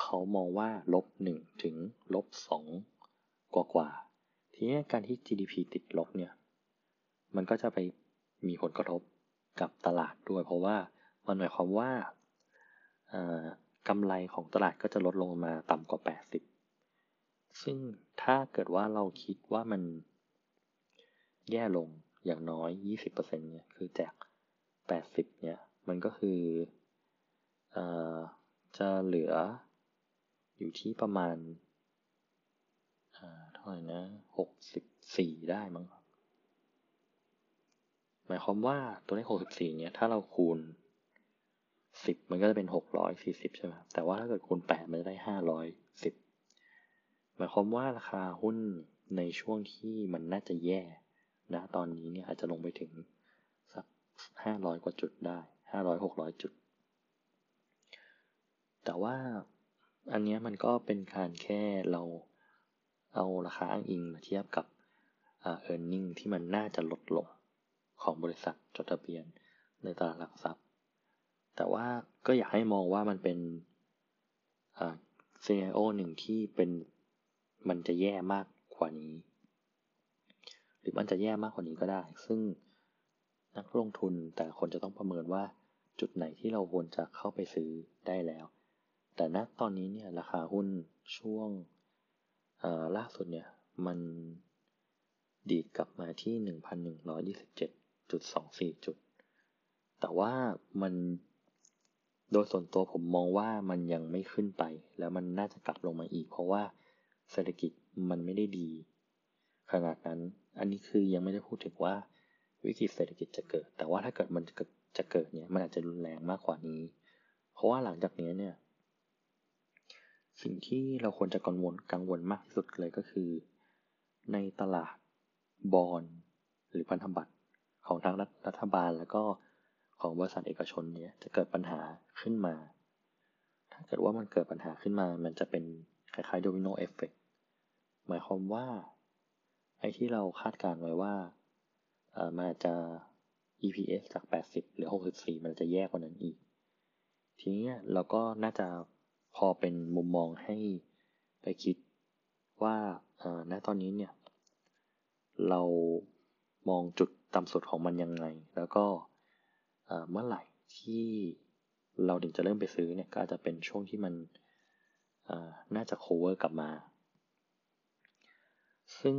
เขามองว่าลบหนึ่งถึงลบสองกว่ากว่าทีนี้การที่ GDP ติดลบเนี่ย มันก็จะไปมีผลกระทบกับตลาดด้วย เพราะว่ามันหมายความว่ากำไรของตลาดก็จะลดลงมาต่ำกว่า 80 ซึ่งถ้าเกิดว่าเราคิดว่ามัน แย่ลงอย่างน้อย 20%เนี่ยคือจาก 80 เนี่ย มันก็คืออจะเหลืออยู่ที่ประมาณเท่าไหร่นะ64 ได้มั้งหมายความว่าตัวเลข 64 เนี่ย ถ้าเราคูณสิบมันก็จะเป็นหกร้อยสี่สิบใช่ไหมแต่ว่าถ้าเกิดคูณแปดมันจะได้ห้าร้อยสิบหมายความว่าราคาหุ้นในช่วงที่มันน่าจะแย่ นะตอนนี้เนี่ยอาจจะลงไปถึงสักห้าร้อยกว่าจุดได้ห้าร้อยหกร้อยจุด แต่ว่าอันนี้มันก็เป็นการแค่เราเอาราคาอ้างอิงมาเทียบกับเออร์เน็งที่มันน่าจะลดลงของบริษัทจดทะเบียนในตลาดหลักทรัพย์ แต่ว่าก็อยากให้มองว่ามันเป็นซีเนโอหนึ่งที่เป็นมันจะแย่มากกว่านี้ รือมันจะแย่มากกว่านี้ก็ได้ ซึ่งนักลงทุนแต่คนจะต้องประเมินว่าจุดไหนที่เราควรจะเข้าไปซื้อได้แล้ว แต่ณตอนนี้เนี่ยราคาหุ้นช่วงล่าสุดเนี่ยมันดีดกลับมาที่ 1,127.24 จุด แต่ว่ามันโดยส่วนตัวผมมองว่ามันยังไม่ขึ้นไป แล้วมันน่าจะกลับลงมาอีก เพราะว่าเศรษฐกิจมันไม่ได้ดี ขนาดนั้น อันนี้คือยังไม่ได้พูดถึงว่าวิกฤตเศรษฐกิจจะเกิด แต่ว่าถ้าเกิดมันจะเกิดเนี่ยมันอาจจะรุนแรงมากกว่านี้ เพราะว่าหลังจากนี้เนี่ย สิ่งที่เราควรจะกังวลกังวลมากที่สุดเลยก็คือ ในตลาดบอลหรือพันธบัตรของทางรัฐบาลแล้วก็ของบริษัทเอกชนเนี่ยจะเกิดปัญหาขึ้นมา ถ้าเกิดว่ามันเกิดปัญหาขึ้นมา มันจะเป็นคล้ายๆโดมิโนเอฟเฟกหมายความว่า ไอ้ที่เราคาดการไว้ว่าเออมันจะ EPS จาก 80 หรือ 64 มันจะแย่กว่านั้นอีก ทีนี้เราก็น่าจะพอเป็นมุมมองให้ไปคิดว่าณตอนนี้เนี่ย เรามองจุดต่ำสุดของมันยังไง แล้วก็เมื่อไหร่ที่เราถึงจะเริ่มไปซื้อเนี่ย ก็อาจจะเป็นช่วงที่มันน่าจะ cover กลับมา ซึ่ง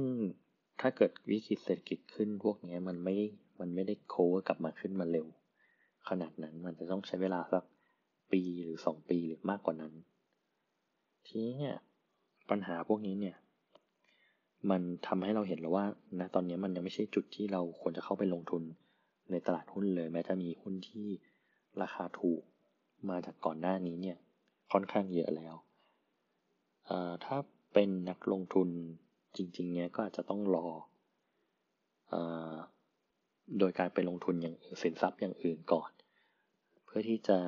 ถ้าเกิดวิกฤตเศรษฐกิจขึ้นพวกนี้มันไม่ มันไม่ได้โคเวอร์กลับมาขึ้นมาเร็ว ขนาดนั้นมันจะต้องใช้เวลาสักปีหรือสองปีหรือมากกว่านั้น ทีนี้เนี่ยปัญหาพวกนี้เนี่ย มันทำให้เราเห็นแล้วว่าณตอนนี้มันยังไม่ใช่จุดที่เราควรจะเข้าไปลงทุนในตลาดหุ้นเลย แม้จะมีหุ้นที่ราคาถูกมาจากก่อนหน้านี้เนี่ยค่อนข้างเยอะแล้ว ถ้าเป็นนักลงทุน จริงๆ เนี้ยก็อาจจะต้องรออโดยการไปลงทุนอย่างสินทรัพย์อย่างอื่นก่อน เพื่อที่จะ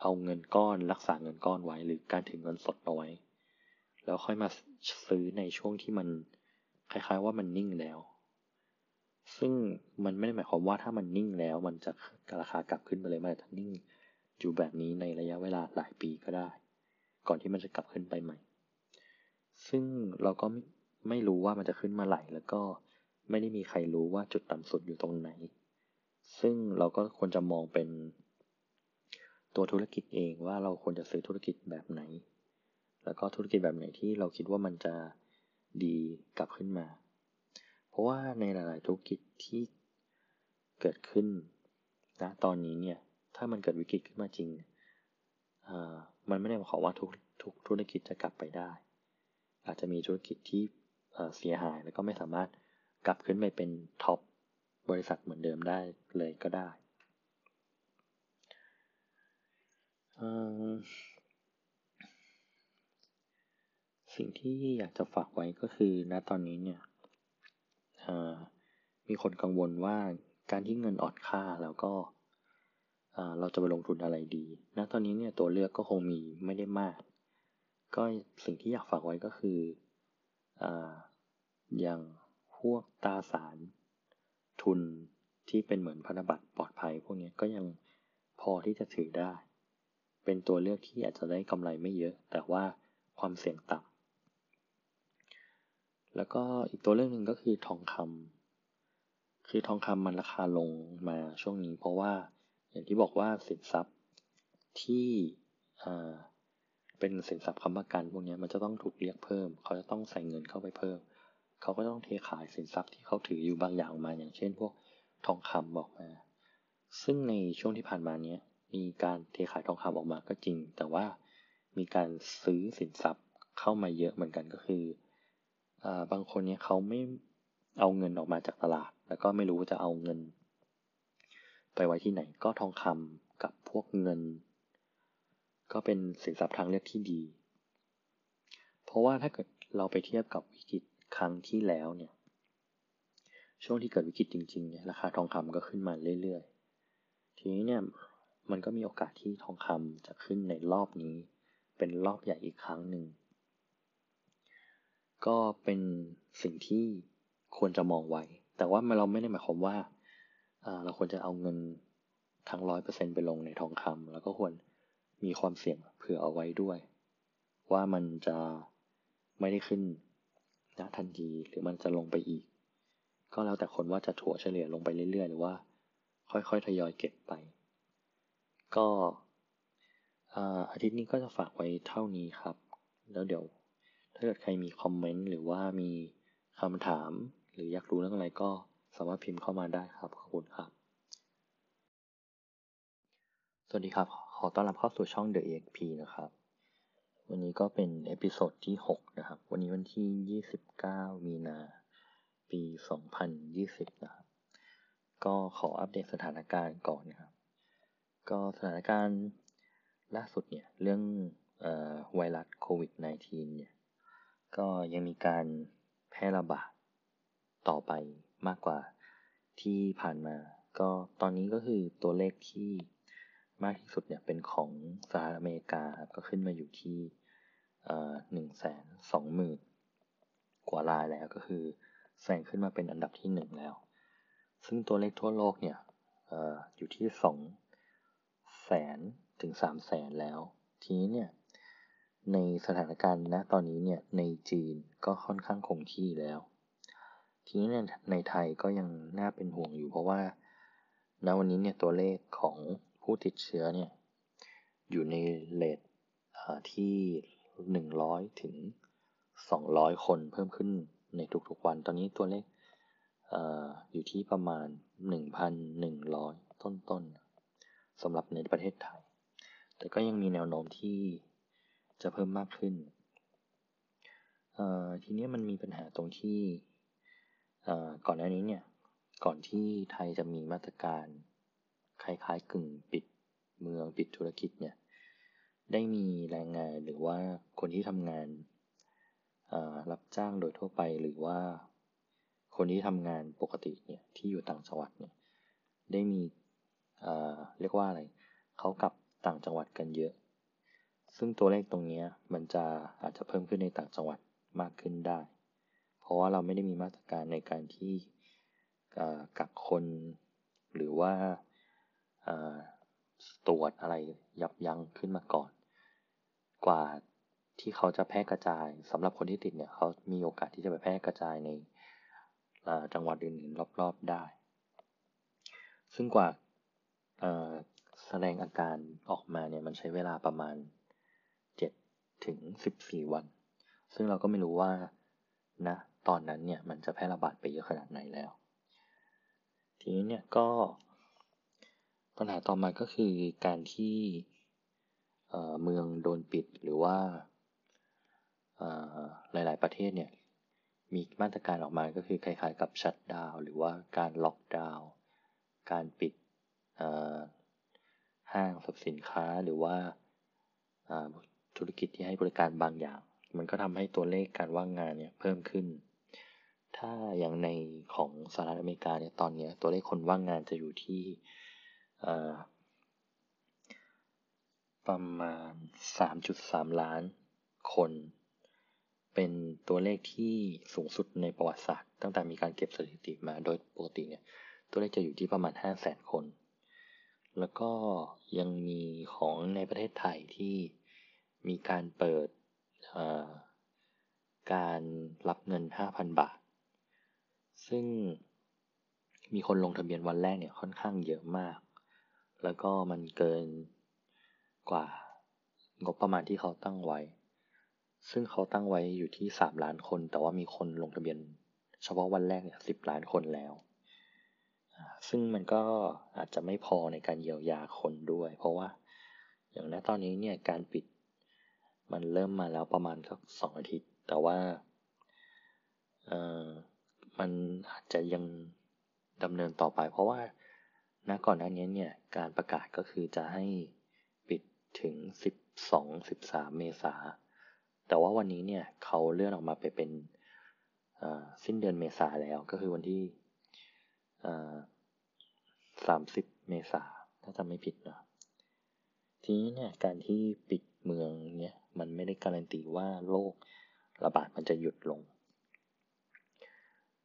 เอาเงินก้อนรักษาเงินก้อนไว้ หรือการถือเงินสดเอาไว้ แล้วค่อยมาซื้อในช่วงที่มันคล้ายๆว่ามันนิ่งแล้ว ซึ่งมันไม่ได้หมายความว่าถ้ามันนิ่งแล้ว มันจะราคากลับขึ้นไปเลยมันจะนิ่งอยู่แบบนี้ในระยะเวลาหลายปีก็ได้ ก่อนที่มันจะกลับขึ้นไปใหม่ ซึ่งเราก็ ไม่รู้ว่ามันจะขึ้นมาไหลแล้วก็ไม่ได้มีใครรู้ว่าจุดต่ำสุดอยู่ตรงไหน ซึ่งเราก็ควรจะมองเป็นตัวธุรกิจเองว่าเราควรจะซื้อธุรกิจแบบไหน แล้วก็ธุรกิจแบบไหนที่เราคิดว่ามันจะดีกลับขึ้นมา เพราะว่าในหลาย ๆ ธุรกิจที่เกิดขึ้นนะตอนนี้เนี่ยถ้ามันเกิดวิกฤตขึ้นมาจริงมันไม่ได้หมายความว่าทุกทุกธุรกิจจะกลับไปได้ อาจจะมีธุรกิจที่ เสียหาย แล้วก็ไม่สามารถกลับขึ้นไปเป็นท็อปบริษัทเหมือนเดิมได้เลยก็ได้ สิ่งที่อยากจะฝากไว้ก็คือณตอนนี้เนี่ยมีคนกังวลว่าการที่เงินอ่อนค่าแล้วก็เราจะไปลงทุนอะไรดี ณ ตอนนี้เนี่ยตัวเลือกก็คงมีไม่ได้มาก ก็สิ่งที่อยากฝากไว้ก็คืออ อย่างพวกตราสารทุนที่เป็นเหมือนพันธบัตรปลอดภัย พวกนี้ก็ยังพอที่จะถือได้ เป็นตัวเลือกที่อาจจะได้กำไรไม่เยอะ แต่ว่าความเสี่ยงต่ำแล้วก็อีกตัวเรื่องหนึ่งก็คือทองคำคือทองคำมันราคาลงมาช่วงนี้ เพราะว่าอย่างที่บอกว่าสินทรัพย์ที่เป็นสินทรัพย์ค้ำประกันพวกนี้มันจะต้องถูกเรียกเพิ่ม เขาจะต้องใส่เงินเข้าไปเพิ่ม เขาก็ต้องเทขายสินทรัพย์ที่เขาถืออยู่บางอย่างออกมาอย่างเช่น พวกทองคำบอกมา ซึ่งในช่วงที่ผ่านมาเนี้ยมีการเทขายทองคำออกมาก็จริง แต่ว่ามีการซื้อสินทรัพย์เข้ามาเยอะเหมือนกันก็คืออบางคนเนี้ยเขาไม่เอาเงินออกมาจากตลาด แล้วก็ไม่รู้จะเอาเงิน ไปไว้ที่ไหนก็ทองคำกับพวกเงิน ก็เป็นสินทรัพย์ทางเลือกที่ดี เพราะว่าถ้าเกิดเราไปเทียบกับวิกฤต ครั้งที่แล้วเนี่ย ช่วงที่เกิดวิกฤตจริงๆเนี่ยราคาทองคำก็ขึ้นมาเรื่อยๆ ทีนี้เนี่ยมันก็มีโอกาสที่ทองคำจะขึ้นในรอบนี้ เป็นรอบใหญ่อีกครั้งหนึ่ง ก็เป็นสิ่งที่ควรจะมองไว้ แต่ว่าเราไม่ได้หมายความว่าเราควรจะเอาเงินทั้งร้อยเปอร์เซ็นไปลงในทองคำแล้วก็ควรมีความเสี่ยงเผื่อเอาไว้ด้วย ว่ามันจะไม่ได้ขึ้น ณทันทีหรือมันจะลงไปอีก ก็แล้วแต่คนว่าจะถั่วเฉลี่ยลงไปเรื่อยๆ หรือว่า ค่อยๆทยอยเก็บไป ก็อาทิตย์นี้ก็จะฝากไว้เท่านี้ครับ แล้วเดี๋ยว ถ้าเกิดใครมีคอมเมนต์หรือว่ามีคำถาม หรืออยากรู้เรื่องอะไรก็สามารถพิมพ์เข้ามาได้ครับขอบคุณครับ สวัสดีครับ ขอต้อนรับเข้าสู่ช่อง The EXP นะครับ วันนี้ก็เป็น episode ที่ 6 นะครับ วันนี้วันที่ 29 มีนา ปี 2020 นะครับ ก็ขออัปเดตสถานการณ์ก่อนนะครับ ก็สถานการณ์ล่าสุดเนี่ย เรื่องอไวรัสโควิด -19 เนี่ย ก็ยังมีการแพร่ระบาดต่อไปมากกว่าที่ผ่านมา ก็ตอนนี้ก็คือตัวเลขที่ มากที่สุดเนี่ยเป็นของสหรัฐอเมริกาก็ขึ้นมาอยู่ที่หนึ่งแสนสองหมื่นกว่ารายแล้วก็คือแซงขึ้นมาเป็นอันดับที่หนึ่งแล้ว ซึ่งตัวเลขทั่วโลกเนี่ยออยู่ที่สองแสนถึงสามแสนแล้ว ทีนี้เนี่ยในสถานการณ์ณตอนนี้เนี่ยในจีนก็ค่อนข้างคงที่แล้ว ทีนี้เนี่ยในไทยก็ยังน่าเป็นห่วงอยู่เพราะว่าณวันนี้เนี่ยตัวเลขของ ผู้ติดเชื้อเนี่ยอยู่ในเลทที่ 100 ถึง 200 คนเพิ่มขึ้นในทุกๆวัน ตอนนี้ตัวเลขอยู่ที่ประมาณ 1,100 ต้นๆสำหรับในประเทศไทย แต่ก็ยังมีแนวโน้มที่จะเพิ่มมากขึ้น ทีนี้มันมีปัญหาตรงที่ก่อนหน้านี้เนี่ย ก่อนที่ไทยจะมีมาตรการ ล้ายๆกึ่งปิดเมืองปิดธุรกิจเนี่ยได้มีแรงงานหรือว่าคนที่ทำงานรับจ้างโดยทั่วไปหรือว่า คนที่ทำงานปกติเนี่ยที่อยู่ต่างจังหวัดเนี่ยได้มีเรียกว่าอะไรเขากลับต่างจังหวัดกันเยอะ ซึ่งตัวเลขตรงนี้มันจะอาจจะเพิ่มขึ้นในต่างจังหวัดมากขึ้นได้ เพราะว่าเราไม่ได้มีมาตรการในการที่กักคนหรือว่า ตรวจอะไรยับยั้งขึ้นมาก่อน กว่าที่เขาจะแพร่กระจายสำหรับคนที่ติดเนี่ยเขามีโอกาสที่จะไปแพร่กระจายในจังหวัดอื่นๆรอบๆได้ ซึ่งกว่าแสดงอาการออกมาเนี่ยมันใช้เวลาประมาณ 7 ถึง 14 วัน ซึ่งเราก็ไม่รู้ว่านะตอนนั้นเนี่ยมันจะแพร่ระบาดไปเยอะขนาดไหนแล้ว ทีนี้เนี่ยก็ ปัญหาต่อมาก็คือการที่เมืองโดนปิดหรือว่าหลาย ๆ ประเทศเนี่ยมีมาตรการออกมาก็คือคล้าย ๆ กับชัดดาวหรือว่าการล็อกดาวน์การปิดห้างสรรพสินค้าหรือว่าธุรกิจที่ให้บริการบางอย่าง มันก็ทำให้ตัวเลขการว่างงานเนี่ยเพิ่มขึ้น ถ้าอย่างในของสหรัฐอเมริกาเนี่ยตอนนี้ตัวเลขคนว่างงานจะอยู่ที่ ประมาณ 3.3 ล้านคน เป็นตัวเลขที่สูงสุดในประวัติศาสตร์ ตั้งแต่มีการเก็บสถิติมาโดยปกติเนี่ย ตัวเลขจะอยู่ที่ประมาณ 5 0 0แสนคน แล้วก็ยังมีของในประเทศไทยที่มีการเปิดการรับเงิน 5,000 บาท ซึ่งมีคนลงทะเบียนวันแรกเนี่ยค่อนข้างเยอะมาก แล้วก็มันเกินกว่างบประมาณที่เขาตั้งไว้ ซึ่งเขาตั้งไว้อยู่ที่สามล้านคน แต่ว่ามีคนลงทะเบียน เฉพาะวันแรกเนี่ยสิบล้านคนแล้ว ซึ่งมันก็อาจจะไม่พอในการเยียวยาคนด้วย เพราะว่า อย่างณตอนนี้เนี่ยการปิดมันเริ่มมาแล้วประมาณสักสองอาทิตย์ แต่ว่าเออมันอาจจะยังดำเนินต่อไป เพราะว่า ณก่อนหน้านี้เนี่ยการประกาศก็คือจะให้ปิดถึง 12-13 เมษา แต่ว่าวันนี้เนี่ยเขาเลื่อนออกมาไปเป็นสิ้นเดือนเมษาแล้วก็คือวันที่สามสิบเมษาถ้าจำไม่ผิดเนาะทีนี้เนี่ยการที่ปิดเมืองเนี่ยมันไม่ได้การันตีว่าโรคระบาดมันจะหยุดลง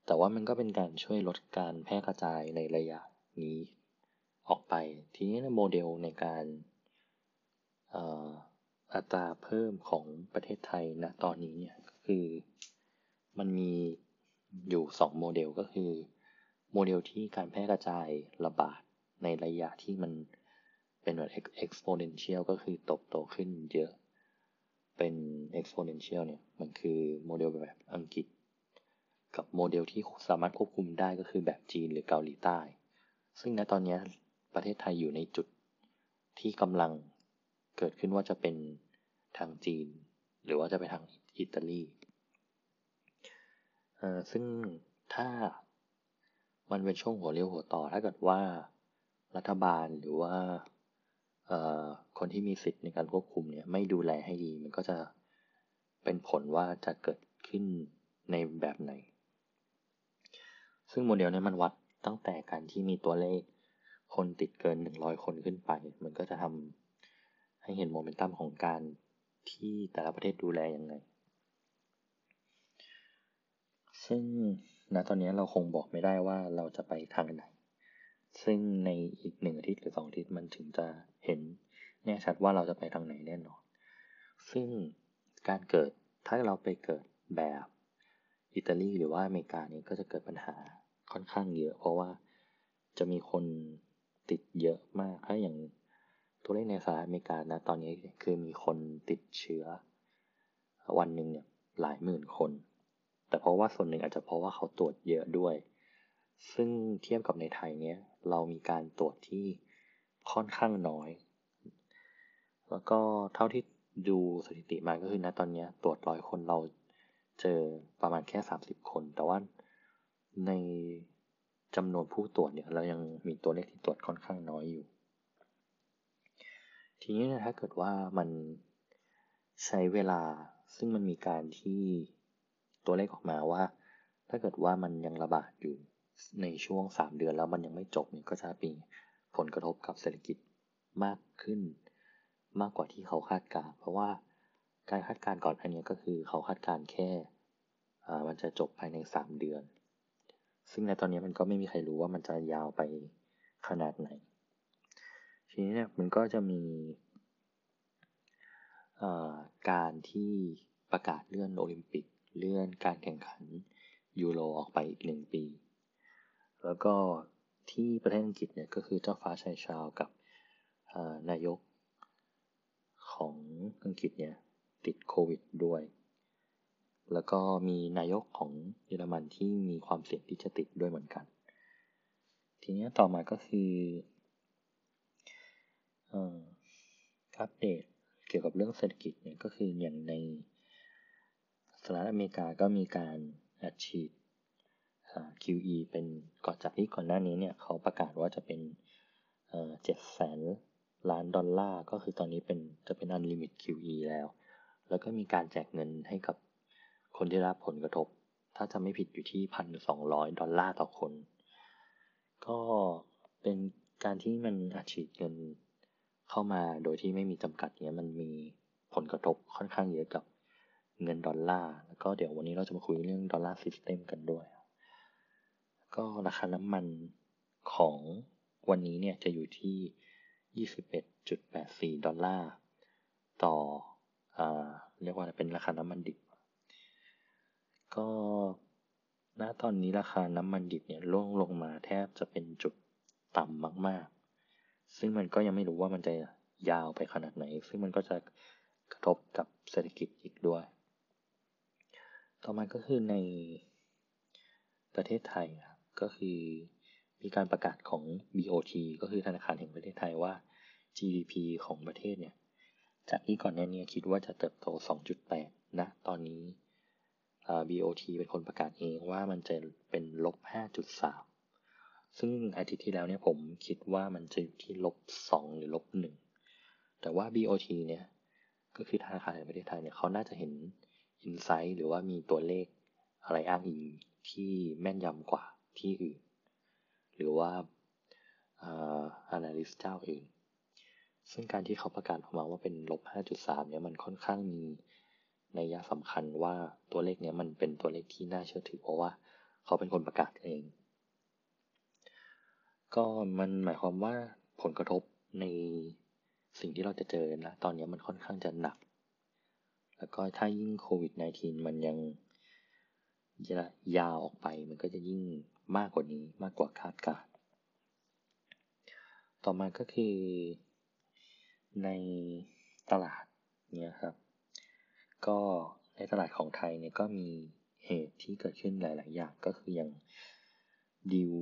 แต่ว่ามันก็เป็นการช่วยลดการแพร่กระจายในระยะนี้ ออกไป ทีนี้โมเดลในการอัตราเพิ่มของประเทศไทยณตอนนี้เนี่ยก็คือมันมีอยู่ 2 โมเดลก็คือ โมเดลที่การแพร่กระจายระบาดในระยะที่มันเป็นแบบ exponential ก็คือโตโตขึ้นเยอะ เป็น exponential เนี่ย มันคือโมเดลแบบอังกฤษ กับโมเดลที่สามารถควบคุมได้ก็คือแบบจีนหรือเกาหลีใต้ ซึ่งณตอนนี้ ประเทศไทยอยู่ในจุดที่กำลังเกิดขึ้นว่าจะเป็นทางจีน หรือว่าจะไปทางอิตาลีซึ่งถ้ามันเป็นช่วงหัวเรียวหัวต่อถ้าเกิดว่ารัฐบาลหรือว่าคนที่มีสิทธิ์ในการควบคุมเนี่ยไม่ดูแลให้ดี มันก็จะเป็นผลว่าจะเกิดขึ้นในแบบไหน ซึ่งโมเดลนี้มันวัดตั้งแต่การที่มีตัวเลข คนติดเกิน 100 คนขึ้นไป มันก็จะทำให้เห็นโมเมนตัมของการที่แต่ละประเทศดูแลยังไง ซึ่งณตอนนี้เราคงบอกไม่ได้ว่าเราจะไปทางไหน ซึ่งในอีกหนึ่งอาทิตย์หรือสองอาทิตย์มันถึงจะเห็นแน่ชัดว่าเราจะไปทางไหนแน่นอน ซึ่งการเกิดถ้าเราไปเกิดแบบอิตาลีหรือว่าอเมริกานี้ก็จะเกิดปัญหาค่อนข้างเยอะ เพราะว่าจะมีคน ติดเยอะมากถ้าอย่างตัวเลขในสหรัฐอเมริกานะตอนนี้คือมีคนติดเชื้อ วันหนึ่งเนี่ยหลายหมื่นคน แต่เพราะว่าส่วนหนึ่งอาจจะเพราะว่าเขาตรวจเยอะด้วย ซึ่งเทียบกับในไทยเนี่ยเรามีการตรวจที่ค่อนข้างน้อย แล้วก็เท่าที่ดูสถิติมาก็คือณตอนนี้ตรวจร้อยคนเราเจอประมาณแค่ 30 คน แต่ว่าใน จำนวนผู้ตรวจเนี่ยเรายังมีตัวเลขที่ตรวจค่อนข้างน้อยอยู่ ทีนี้ถ้าเกิดว่ามันใช้เวลาซึ่งมันมีการที่ตัวเลขออกมาว่า ถ้าเกิดว่ามันยังระบาดอยู่ในช่วง 3 เดือนแล้วมันยังไม่จบเนี่ยก็จะมีผลกระทบกับเศรษฐกิจมากขึ้น มากกว่าที่เขาคาดการ เพราะว่าการคาดการก่อนอันนี้ก็คือเขาคาดการแค่มันจะจบภายใน 3 เดือน ซึ่งในตอนนี้มันก็ไม่มีใครรู้ว่ามันจะยาวไปขนาดไหน ทีนี้เนี่ยมันก็จะมีการที่ประกาศเลื่อนโอลิมปิก เลื่อนการแข่งขันยูโรออกไปอีกหนึ่งปี แล้วก็ที่ประเทศอังกฤษเนี่ยก็คือเจ้าฟ้าชายชาวกับนายกของอังกฤษเนี่ยติดโควิดด้วย แล้วก็มีนายกของเยอรมันที่มีความเสี่ยงที่จะติดด้วยเหมือนกัน ทีนี้ต่อมาก็คืออัปเดตเกี่ยวกับเรื่องเศรษฐกิจเนี่ยก็คืออย่างในสหรัฐอเมริกาก็มีการอัดฉีด QE เป็นก่อนจากที่ก่อนหน้านี้เนี่ยเขาประกาศว่าจะเป็นเจ็ดแสนล้านดอลลาร์ ก็คือตอนนี้เป็นจะเป็น unlimit QE แล้ว แล้วก็มีการแจกเงินให้กับ คนที่รับผลกระทบ ถ้าจำไม่ผิดอยู่ที่พันสองร้อยดอลลาร์ต่อคน ก็เป็นการที่มันอัดฉีดเงินเข้ามาโดยที่ไม่มีจำกัดเนี้ยมันมีผลกระทบค่อนข้างเยอะกับเงินดอลลาร์ แล้วก็เดี๋ยววันนี้เราจะมาคุยเรื่อง dollar system กันด้วย ก็ราคาน้ำมันของวันนี้เนี่ยจะอยู่ที่ 21.84 ดอลลาร์ ต่ออ่าเรียกว่าเป็นราคาน้ำมันดิบ ก็ณตอนนี้ราคาน้ำมันดิบเนี่ยล่วงลงมาแทบจะเป็นจุดต่ำมากๆ ซึ่งมันก็ยังไม่รู้ว่ามันจะยาวไปขนาดไหน ซึ่งมันก็จะกระทบกับเศรษฐกิจอีกด้วย ต่อมาก็คือในประเทศไทยครับก็คือมีการประกาศของ BOT ก็คือธนาคารแห่งประเทศไทยว่า GDP ของประเทศเนี่ย จากที่ก่อนหน้านี้คิดว่าจะเติบโต 2.8 นะ ตอนนี้ BOT เป็นคนประกาศเองว่ามันจะเป็นลบ 5.3 ซึ่งอาทิตย์ที่แล้วเนี่ยผมคิดว่ามันจะอยู่ที่ลบ 2 หรือลบ 1 แต่ว่า BOT เนี่ยก็คือธนาคารแห่งประเทศไทยเนี่ยเขาน่าจะเห็นอินไซต์หรือว่ามีตัวเลขอะไรอ้างอิงที่แม่นยำกว่าที่อื่น หรือว่า analyst เจ้าอื่น ซึ่งการที่เขาประกาศออกมาว่าเป็นลบ 5.3 เนี่ยมันค่อนข้างมี นัยยะสำคัญว่าตัวเลขเนี้ยมันเป็นตัวเลขที่น่าเชื่อถือ เพราะว่าเขาเป็นคนประกาศเอง ก็มันหมายความว่าผลกระทบในสิ่งที่เราจะเจอนะตอนนี้มันค่อนข้างจะหนัก แล้วก็ถ้ายิ่งโควิด -19 มันยังจะยาวออกไปมันก็จะยิ่งมากกว่านี้มากกว่าคาดการต่อมาก็คือในตลาดเนี่ยครับ ก็ในตลาดของไทยเนี่ยก็มีเหตุที่เกิดขึ้นหลาย ๆ อย่างก็คืออย่างดิว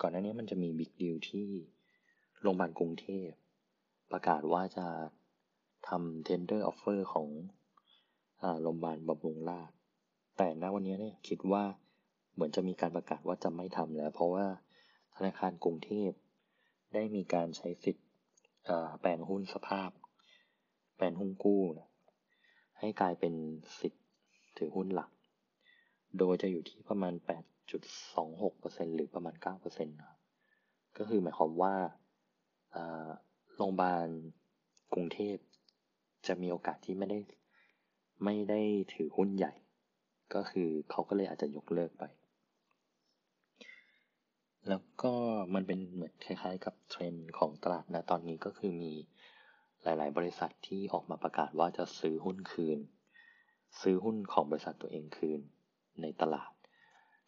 ก่อนหน้านี้มันจะมีบิ๊กดิวที่โรงพยาบาลกรุงเทพ ประกาศว่าจะทำ tender offer ของโรงพยาบาลบำรุงราษฎร์แต่ณวันนี้เนี่ยคิดว่าเหมือนจะมีการประกาศว่าจะไม่ทำแล้ว เพราะว่าธนาคารกรุงเทพ ได้มีการใช้สิทธิ์แปลงหุ้นสภาพ แปลงหุ้นกู้นะ ให้กลายเป็นสิทธิ์ถือหุ้นหลัก โดยจะอยู่ที่ประมาณ 8.26%หรือประมาณ 9%นะก็คือหมายความว่าโรงพยาบาลกรุงเทพจะมีโอกาสที่ไม่ได้ไม่ได้ถือหุ้นใหญ่ ก็คือเขาก็เลยอาจจะยกเลิกไป แล้วก็มันเป็นเหมือนคล้ายๆกับเทรนด์ของตลาดนะตอนนี้ก็คือมี หลาย ๆ บริษัทที่ออกมาประกาศว่าจะซื้อหุ้นคืน ซื้อหุ้นของบริษัทตัวเองคืนในตลาด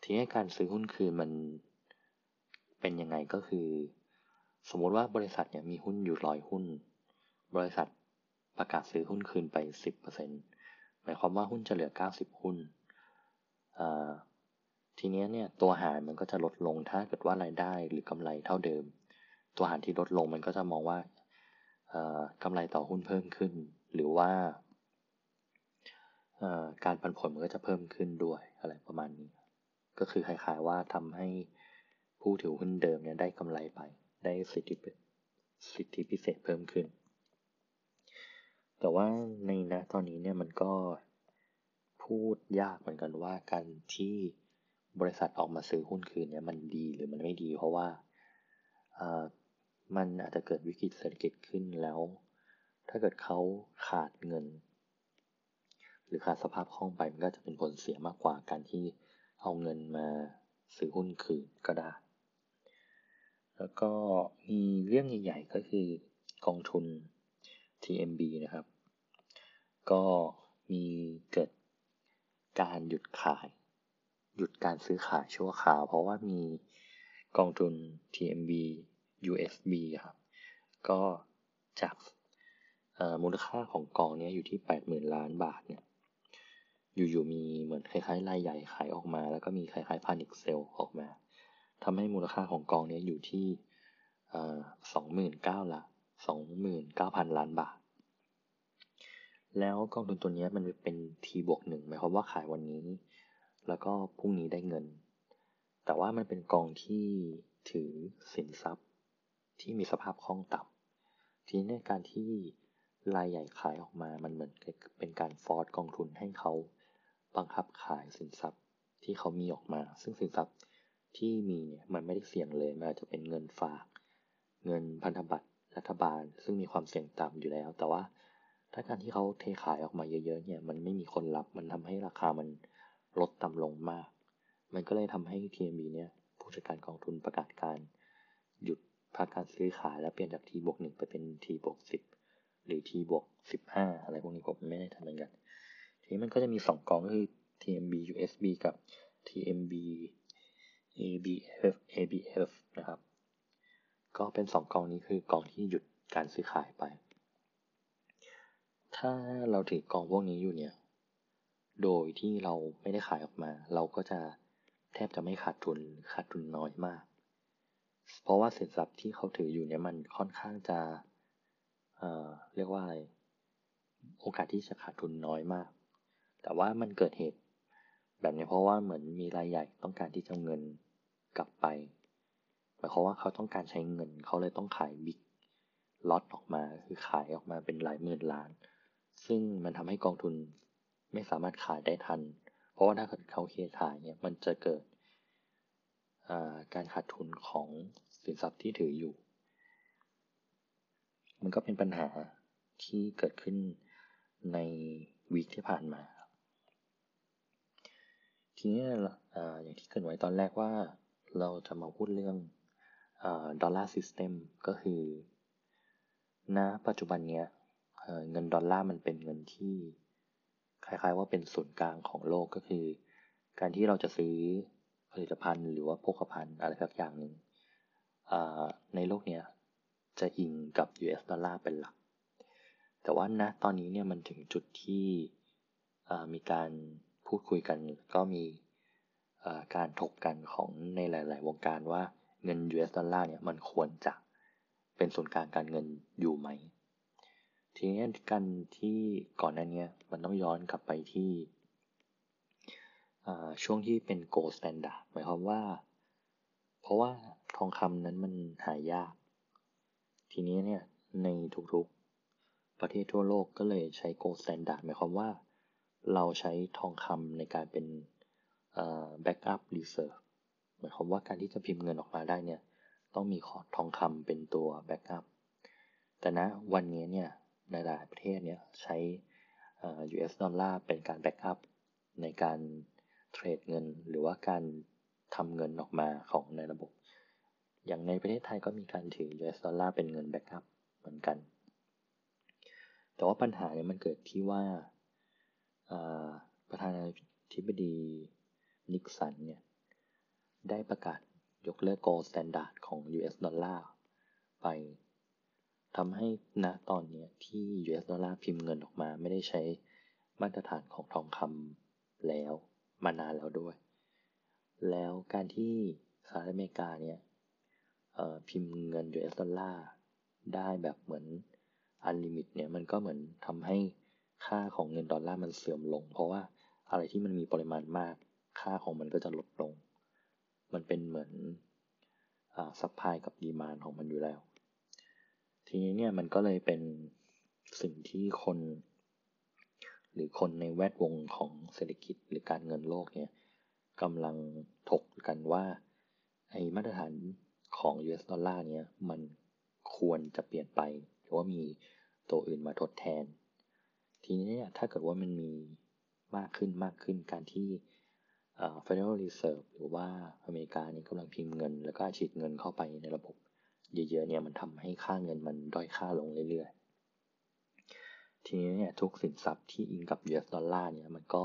ทีนี้การซื้อหุ้นคืนมันเป็นยังไงก็คือ สมมติว่าบริษัทเนี่ยมีหุ้นอยู่ร้อยหุ้น บริษัทประกาศซื้อหุ้นคืนไป 10%หมายความว่าหุ้นจะเหลือ 90 หุ้นทีนี้เนี่ยตัวหารมันก็จะลดลงถ้าเกิดว่ารายได้หรือกำไรเท่าเดิม ตัวหารที่ลดลงมันก็จะมองว่า กำไรต่อหุ้นเพิ่มขึ้น หรือว่าการปันผลมันก็จะเพิ่มขึ้นด้วยอะไรประมาณนี้ ก็คือคล้ายๆว่าทำให้ผู้ถือหุ้นเดิมเนี่ยได้กำไรไป ได้สิทธิสิทธิพิเศษเพิ่มขึ้น แต่ว่าในนะตอนนี้เนี่ยมันก็พูดยากเหมือนกันว่าการที่บริษัทออกมาซื้อหุ้นคืนเนี่ยมันดีหรือมันไม่ดี เพราะว่า มันอาจจะเกิดวิกฤตเศรษฐกิจขึ้นแล้ว ถ้าเกิดเขาขาดเงิน หรือขาดสภาพคล่องไปมันก็จะเป็นผลเสียมากกว่าการที่เอาเงินมาซื้อหุ้นคืนก็ได้ แล้วก็มีเรื่องใหญ่ๆก็คือกองทุน TMB นะครับ ก็มีเกิดการหยุดขาย หยุดการซื้อขายชั่วคราว เพราะว่ามีกองทุน TMB USB ครับ ก็จากมูลค่าของกองนี้อยู่ที่ 80,000 ล้านบาทเนี่ย อยู่ๆมีเหมือนคล้ายๆรายใหญ่ขายออกมา แล้วก็มีคล้ายๆพานิกเซลออกมาทำให้มูลค่าของกองนี้อยู่ที่สองหมื่นเก้าละสองหมื่นเก้าพันล้านบาท แล้วกองทุนตัวนี้มันเป็น T บวกหนึ่งหมายความว่าขายวันนี้ แล้วก็พรุ่งนี้ได้เงิน แต่ว่ามันเป็นกองที่ถือสินทรัพย์ ที่มีสภาพคล่องต่ำทีนี้ในการที่รายใหญ่ขายออกมามันเหมือนเป็นการฟอร์สกองทุนให้เขาบังคับขายสินทรัพย์ที่เขามีออกมา ซึ่งสินทรัพย์ที่มีเนี่ยมันไม่ได้เสี่ยงเลยมันอาจจะเป็นเงินฝาก เงินพันธบัตรรัฐบาล ซึ่งมีความเสี่ยงต่ำอยู่แล้ว แต่ว่าถ้าการที่เขาเทขายออกมาเยอะๆเนี่ยมันไม่มีคนรับมันทำให้ราคามันลดต่ำลงมาก มันก็เลยทำให้ TMB เนี่ยผู้จัดการกองทุนประกาศการหยุด พักการซื้อขายแล้วเปลี่ยนจาก T บวกหนึ่งไปเป็น T บวกสิบหรือ T บวกสิบห้าอะไรพวกนี้ผมไม่ได้ทำเหมือนกัน ทีนี้มันก็จะมีสองกองก็คือ TMB USB กับ TMB ABF ABF นะครับ ก็เป็นสองกองนี้คือกองที่หยุดการซื้อขายไป ถ้าเราถือกองพวกนี้อยู่เนี่ย โดยที่เราไม่ได้ขายออกมา เราก็จะแทบจะไม่ขาดทุนขาดทุนน้อยมาก เพราะว่าสินทรัพย์ที่เขาถืออยู่เนี่ยมันค่อนข้างจะเอ่อเรียกว่าอะไรโอกาสที่จะขาดทุนน้อยมาก แต่ว่ามันเกิดเหตุ แบบนี้เพราะว่าเหมือนมีรายใหญ่ต้องการที่จะเงินกลับไปหมายความว่าเขาต้องการใช้เงินเขาเลยต้องขายบิ๊กล็อตออกมาคือขายออกมาเป็นหลายหมื่นล้าน ซึ่งมันทำให้กองทุนไม่สามารถขายได้ทัน เพราะว่าถ้าเขาเคขายเนี่ยมันจะเกิด การขาดทุนของสินทรัพย์ที่ถืออยู่ มันก็เป็นปัญหาที่เกิดขึ้นในวีคที่ผ่านมา ทีนี้อย่างที่เกิดไว้ตอนแรกว่าเราจะมาพูดเรื่องดอลลาร์ซิสเต็มก็คือณปัจจุบันเนี้ยเงินดอลลาร์มันเป็นเงินที่คล้ายๆว่าเป็นศูนย์กลางของโลกก็คือ การที่เราจะซื้อ ผลิตภัณฑ์หรือว่าโภคภัณฑ์อะไรสักอย่างหนึ่งในโลกเนี้ยจะอิงกับ US ดอลลาร์เป็นหลัก แต่ว่าณตอนนี้เนี่ยมันถึงจุดที่มีการพูดคุยกันก็มีการถกกันของในหลาย ๆ วงการว่าเงิน US ดอลลาร์เนี่ยมันควรจะเป็นศูนย์กลางการเงินอยู่ไหม ทีนี้กันที่ก่อนหน้านี้มันต้องย้อนกลับไปที่ ช่วงที่เป็น gold standard หมายความว่า เพราะว่าทองคำนั้นมันหายาก ทีนี้เนี่ยในทุกๆ ประเทศทั่วโลกก็เลยใช้ gold standard หมายความว่า เราใช้ทองคำในการเป็น backup reserve หมายความว่าการที่จะพิมพ์เงินออกมาได้เนี่ยต้องมีทองคำเป็นตัว backup แต่ณวันนี้เนี่ยในหลายประเทศเนี่ยใช้ US dollar เป็นการ backupในการ trade เงินหรือว่าการทำเงินออกมาของในระบบ อย่างในประเทศไทยก็มีการถือ US ดอลลาร์เป็นเงิน backup เหมือนกัน แต่ว่าปัญหาเนี่ยมันเกิดที่ว่าประธานาธิบดีนิกสันเนี่ยได้ประกาศยกเลิก gold standard ของ US ดอลลาร์ไปทำให้ณตอนนี้ที่ US ดอลลาร์พิมพ์เงินออกมาไม่ได้ใช้มาตรฐานของทองคำแล้ว มานานแล้วด้วย แล้วการที่สหรัฐอเมริกาเนี่ยพิมพ์เงิน US ดอลลาร์ได้แบบเหมือน unlimit เนี่ยมันก็เหมือนทำให้ค่าของเงินดอลลาร์มันเสื่อมลง เพราะว่าอะไรที่มันมีปริมาณมาก ค่าของมันก็จะลดลง มันเป็นเหมือน supply กับ demand ของมันอยู่แล้ว ทีนี้เนี่ยมันก็เลยเป็นสิ่งที่คน หรือคนในแวดวงของเศรษฐกิจหรือการเงินโลกเนี่ยกำลังถกกันว่าไอ้มาตรฐานของ US ดอลลาร์เนี่ยมันควรจะเปลี่ยนไป หรือว่ามีตัวอื่นมาทดแทน ทีนี้เนี่ยถ้าเกิดว่ามันมีมากขึ้นมากขึ้นการที่ Federal Reserve หรือว่าอเมริกานี่กำลังพิมพ์เงิน แล้วก็ฉีดเงินเข้าไปในระบบ เยอะๆเนี่ยมันทำให้ค่าเงินมันด้อยค่าลงเรื่อยๆ ทีนี้เนี่ยทุกสินทรัพย์ที่อิงกับ US ดอลลาร์เนี่ยมันก็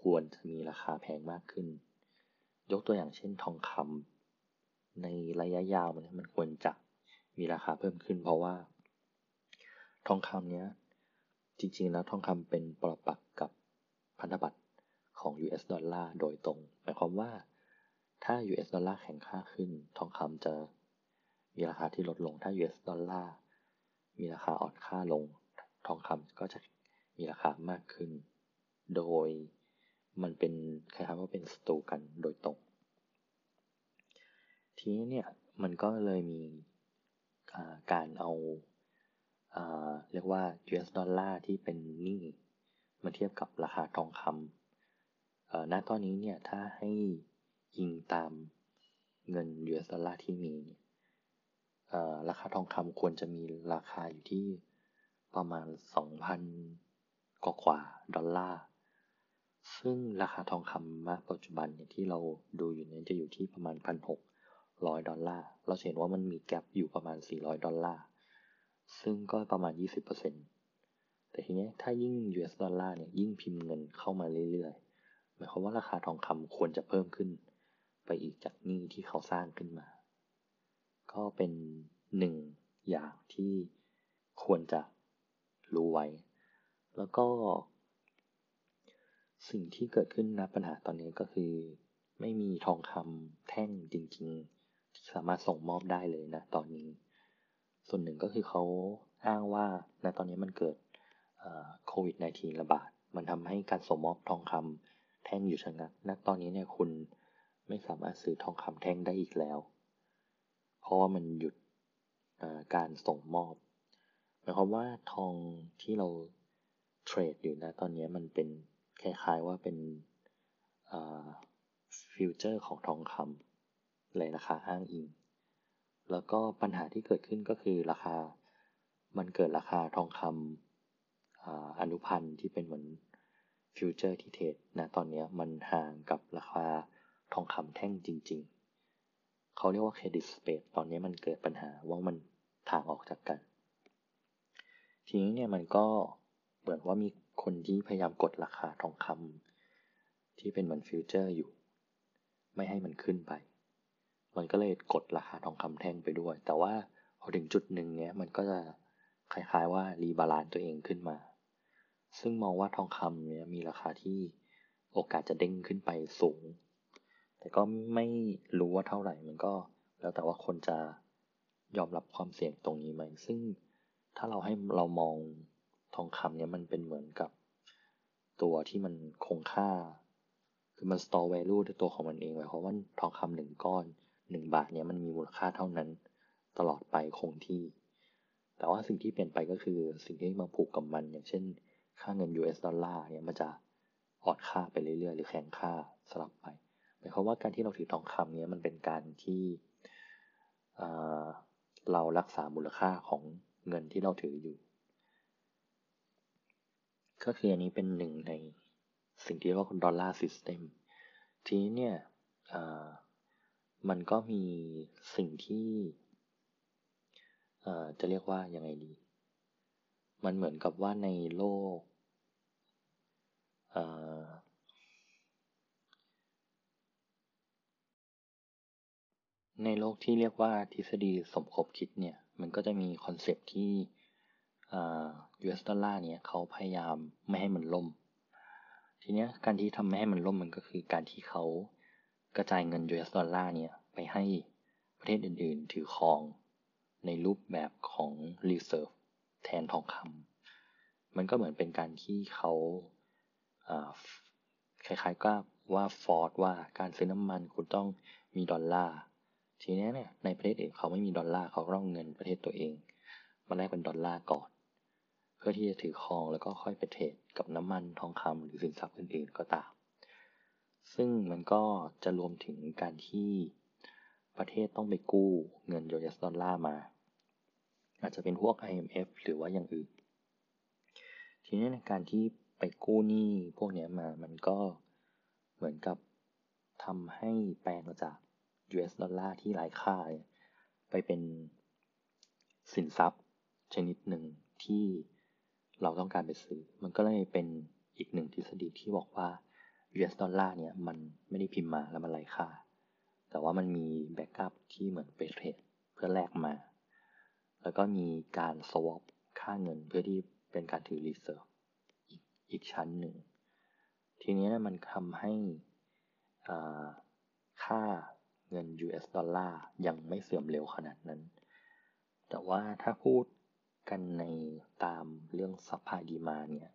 ควรจะมีราคาแพงมากขึ้น ยกตัวอย่างเช่นทองคำในระยะยาวมันมันควรจะมีราคาเพิ่มขึ้น เพราะว่า ทองคำเนี้ยจริงๆแล้วทองคำเป็นปรปักกับพันธบัตรของ US ดอลลาร์โดยตรง หมายความว่าถ้า US ดอลลาร์แข็งค่าขึ้น ทองคำจะมีราคาที่ลดลง ถ้า US ดอลลาร์มีราคาอ่อนค่าลง ทองคำก็จะมีราคามากขึ้น โดยมันเป็นคล้ายๆว่าเป็นสตูกันโดยตรง ทีนี้เนี่ยมันก็เลยมีการเอาเรียกว่า US ดอลลาร์ที่เป็นหนี้มาเทียบกับราคาทองคำณตอนนี้เนี่ยถ้าให้ยิงตามเงิน US ดอลลาร์ที่มี ราคาทองคำควรจะมีราคาอยู่ที่ ประมาณ 2,000 กว่ากว่าดอลลาร์ ซึ่งราคาทองคำณปัจจุบันเนี่ยที่เราดูอยู่เนี่ยจะอยู่ที่ประมาณ 1,600 ดอลลาร์ เราเห็นว่ามันมีแกลบอยู่ประมาณ 400 ดอลลาร์ ซึ่งก็ประมาณ 20%แต่ทีนี้ถ้ายิ่ง US ดอลลาร์เนี่ยยิ่งพิมพ์เงินเข้ามาเรื่อยๆ หมายความว่าราคาทองคำควรจะเพิ่มขึ้น ไปอีกจากนี้ที่เขาสร้างขึ้นมา ก็เป็นหนึ่งอย่างที่ควรจะ รู้ไว้ แล้วก็ สิ่งที่เกิดขึ้นนะปัญหาตอนนี้ก็คือ ไม่มีทองคำแท่งจริงๆที่สามารถส่งมอบได้เลยนะตอนนี้ ส่วนหนึ่งก็คือเขาอ้างว่าณตอนนี้มันเกิดโควิด -19 ระบาด มันทำให้การส่งมอบทองคำแท่งอยู่ชะงักณตอนนี้เนี่ยคุณไม่สามารถซื้อทองคำแท่งได้อีกแล้ว เพราะว่ามันหยุดการส่งมอบ หมายความว่าทองที่เราเทรดอยู่นะตอนนี้มันเป็นคล้ายๆว่าเป็นฟิวเจอร์ของทองคำเลยราคาอ้างอิง แล้วก็ปัญหาที่เกิดขึ้นก็คือราคามันเกิดราคาทองคำอนุพันธ์ที่เป็นเหมือน future ที่ trade ณตอนนี้มันห่างกับราคาทองคำแท่งจริง ๆ เขาเรียกว่า credit spread ตอนนี้มันเกิดปัญหาว่ามันถ่างออกจากกัน ทีนี้เนี่ยมันก็เหมือนว่ามีคนที่พยายามกดราคาทองคำที่เป็นเหมือน future อยู่ ไม่ให้มันขึ้นไป มันก็เลยกดราคาทองคำแท่งไปด้วย แต่ว่าพอถึงจุดหนึ่งเนี้ยมันก็จะคล้ายๆว่า rebalance ตัวเองขึ้นมา ซึ่งมองว่าทองคำเนี้ยมีราคาที่โอกาสจะเด้งขึ้นไปสูง แต่ก็ไม่รู้ว่าเท่าไหร่ มันก็แล้วแต่ว่าคนจะยอมรับความเสี่ยงตรงนี้ไหม ซึ่ง ถ้าเราให้เรามองทองคำเนี่ยมันเป็นเหมือนกับตัวที่มันคงค่า คือมัน store value ด้วยตัวของมันเองหมายความว่าทองคำหนึ่งก้อนหนึ่งบาทเนี่ยมันมีมูลค่าเท่านั้นตลอดไปคงที่ แต่ว่าสิ่งที่เปลี่ยนไปก็คือสิ่งที่มาผูกกับมัน อย่างเช่น ค่าเงิน US ดอลลาร์เนี่ยมันจะอ่อนค่าไปเรื่อยๆ หรือแข็งค่าสลับไปหมายความว่าการที่เราถือทองคำเนี่ยมันเป็นการที่เรารักษามูลค่าของ เงินที่เราถืออยู่ ก็คืออันนี้เป็นหนึ่งในสิ่งที่เรียกว่าดอลลาร์ซิสเต็มทีนี้เนี่ยมันก็มีสิ่งที่จะเรียกว่ายังไงดี มันเหมือนกับว่าในโลกในโลกที่เรียกว่าทฤษฎีสมคบคิดเนี่ย มันก็จะมี concept ที่ US ดอลลาร์เนี่ยเขาพยายามไม่ให้มันล่ม ทีนี้การที่ทำไม่ให้มันล่มมันก็คือการที่เขากระจายเงิน US ดอลลาร์เนี่ยไปให้ประเทศอื่นๆ ถือครองในรูปแบบของ reserve แทนทองคำมันก็เหมือนเป็นการที่เขาคล้ายๆก็ว่า force ว่าการซื้อน้ำมันคุณต้องมีดอลลาร์ ทีนี้เนี่ยในประเทศอื่นเขาไม่มีดอลลาร์เขาต้องเงินประเทศตัวเอง มาแลกเป็นดอลลาร์ก่อน เพื่อที่จะถือครองแล้วก็ค่อยไป trade กับน้ำมันทองคำหรือสินทรัพย์อื่นๆก็ตาม ซึ่งมันก็จะรวมถึงการที่ประเทศต้องไปกู้เงิน US ดอลลาร์มา อาจจะเป็นพวก IMF หรือว่าอย่างอื่น ทีนี้ในการที่ไปกู้หนี้พวกนี้มามันก็เหมือนกับทำให้แปลงจาก US ดอลลาร์ที่ไร้ค่าไปเป็นสินทรัพย์ชนิดหนึ่งที่เราต้องการไปซื้อ มันก็เลยเป็นอีกหนึ่งทฤษฎีที่บอกว่า US ดอลลาร์เนี่ยมันไม่ได้พิมพ์มาแล้วมันไร้ค่า แต่ว่ามันมี backup ที่เหมือนไป trade เพื่อแลกมา แล้วก็มีการ swap ค่าเงินเพื่อที่เป็นการถือ reserve อีกชั้นหนึ่ง ทีนี้มันทำให้ค่า เงิน US ดอลลาร์ยังไม่เสื่อมเร็วขนาดนั้น แต่ว่าถ้าพูดกันในตามเรื่อง supply demand เนี่ย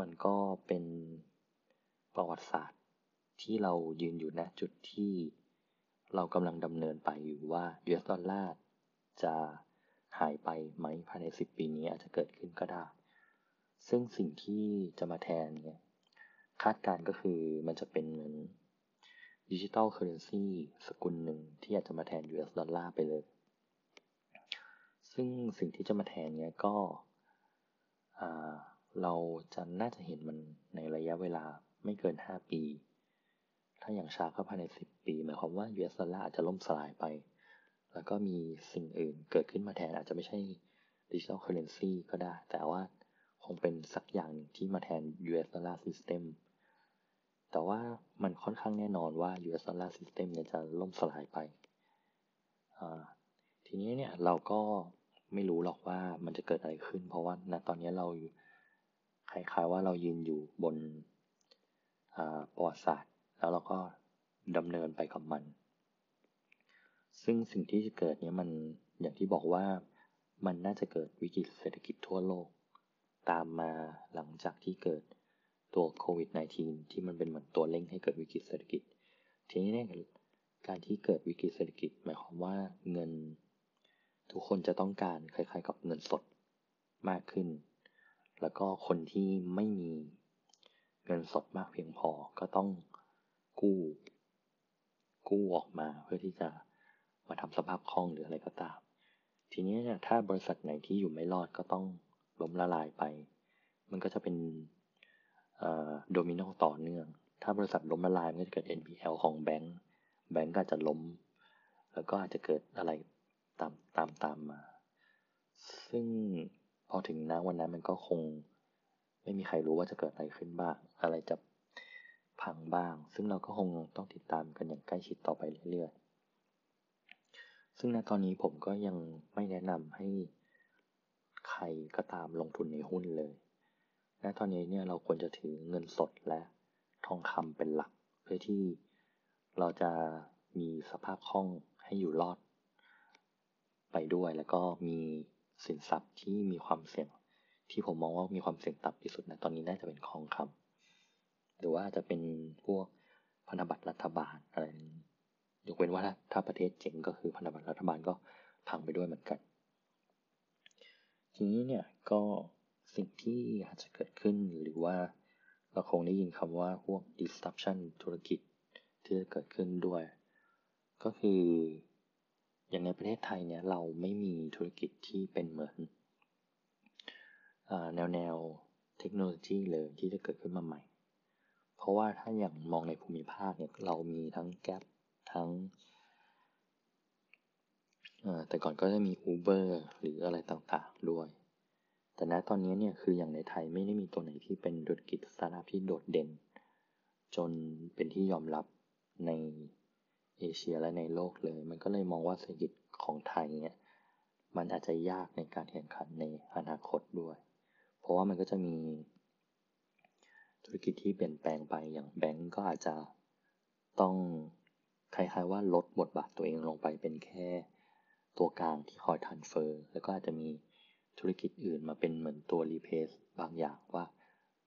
มันก็เป็นประวัติศาสตร์ที่เรายืนอยู่ณจุดที่เรากำลังดำเนินไปอยู่ว่า US ดอลลาร์จะหายไปไหมภายใน 10 ปีนี้อาจจะเกิดขึ้นก็ได้ ซึ่งสิ่งที่จะมาแทนเนี่ยคาดการก็คือมันจะเป็นเหมือน digital currency สกุลหนึ่งที่อาจจะมาแทน US ดอลลาร์ไปเลย ซึ่งสิ่งที่จะมาแทนเนี้ยก็เราจะน่าจะเห็นมันในระยะเวลาไม่เกิน 5 ปี ถ้าอย่างช้าก็ภายใน 10 ปี หมายความว่า US ดอลลาร์อาจจะล่มสลายไป แล้วก็มีสิ่งอื่นเกิดขึ้นมาแทนอาจจะไม่ใช่ digital currency ก็ได้ แต่ว่าคงเป็นสักอย่างหนึ่งที่มาแทน US dollar system แต่ว่ามันค่อนข้างแน่นอนว่า US dollar system เนี่ยจะล่มสลายไปทีนี้เนี่ยเราก็ไม่รู้หรอกว่ามันจะเกิดอะไรขึ้น เพราะว่าณตอนนี้เราคล้ายๆว่าเรายืนอยู่บนประวัติศาสตร์ แล้วเราก็ดำเนินไปกับมัน ซึ่งสิ่งที่จะเกิดเนี่ยมันอย่างที่บอกว่ามันน่าจะเกิดวิกฤตเศรษฐกิจทั่วโลก ตามมาหลังจากที่เกิด ตัวโควิด -19 ที่มันเป็นเหมือนตัวเร่งให้เกิดวิกฤตเศรษฐกิจ ทีนี้เนี่ยการที่เกิดวิกฤตเศรษฐกิจ หมายความว่าเงิน ทุกคนจะต้องการคล้ายๆ กับเงินสดมากขึ้น แล้วก็คนที่ไม่มีเงินสดมากเพียงพอก็ต้องกู้ กู้ออกมาเพื่อที่จะมาทำสภาพคล่องหรืออะไรก็ตาม ทีนี้เนี่ยถ้าบริษัทไหนที่อยู่ไม่รอดก็ต้องล้มละลายไป มันก็จะเป็น โดมิโนต่อเนื่อง ถ้าบริษัทล้มละลายมันก็จะเกิด NPL ของแบงก์แบงก์ก็จะล้ม แล้วก็อาจจะเกิดอะไรตามตามตามมา ซึ่งพอถึงนะวันนั้นมันก็คงไม่มีใครรู้ว่าจะเกิดอะไรขึ้นบ้าง อะไรจะพังบ้าง ซึ่งเราก็คงต้องติดตามกันอย่างใกล้ชิดต่อไปเรื่อยๆ ซึ่งณตอนนี้ผมก็ยังไม่แนะนำให้ใครก็ตามลงทุนในหุ้นเลย และตอนนี้เนี่ยเราควรจะถือเงินสดและทองคำเป็นหลัก เพื่อที่เราจะมีสภาพคล่องให้อยู่รอด ไปด้วยแล้วก็มีสินทรัพย์ที่มีความเสี่ยง ที่ผมมองว่ามีความเสี่ยงต่ำที่สุดนะตอนนี้น่าจะเป็นทองคำหรือว่าจะเป็นพวกพันธบัตรรัฐบาลอะไรยกเว้นว่าถ้าประเทศเจ๋งก็คือพันธบัตรรัฐบาลก็พังไปด้วยเหมือนกัน ทีนี้เนี่ยก็ สิ่งที่อาจจะเกิดขึ้นหรือว่าเราคงได้ยินคำว่าพวก disruption ธุรกิจที่จะเกิดขึ้นด้วย ก็คืออย่างในประเทศไทยเนี่ยเราไม่มีธุรกิจที่เป็นเหมือนแนวแนวเทคโนโลยีเลยที่จะเกิดขึ้นมาใหม่ เพราะว่าถ้าอย่างมองในภูมิภาคเนี่ยเรามีทั้งแก p ทั้งแต่ก่อนก็จะมี Uber หรืออะไรต่างๆด้วย แต่ณตอนนี้เนี่ยคืออย่างในไทยไม่ได้มีตัวไหนที่เป็นธุรกิจสตาร์ทอัพที่โดดเด่น จนเป็นที่ยอมรับในเอเชียและในโลกเลย มันก็เลยมองว่าเศรษฐกิจของไทยเนี่ยมันอาจจะยากในการแข่งขันในอนาคตด้วย เพราะว่ามันก็จะมีธุรกิจที่เปลี่ยนแปลงไปอย่างแบงก์ก็อาจจะต้องคล้ายๆว่าลดบทบาทตัวเองลงไปเป็นแค่ตัวกลางที่คอยทันเฟอร์ แล้วก็อาจจะมี ธุรกิจอื่นมาเป็นเหมือนตัวรีเพสบางอย่างว่า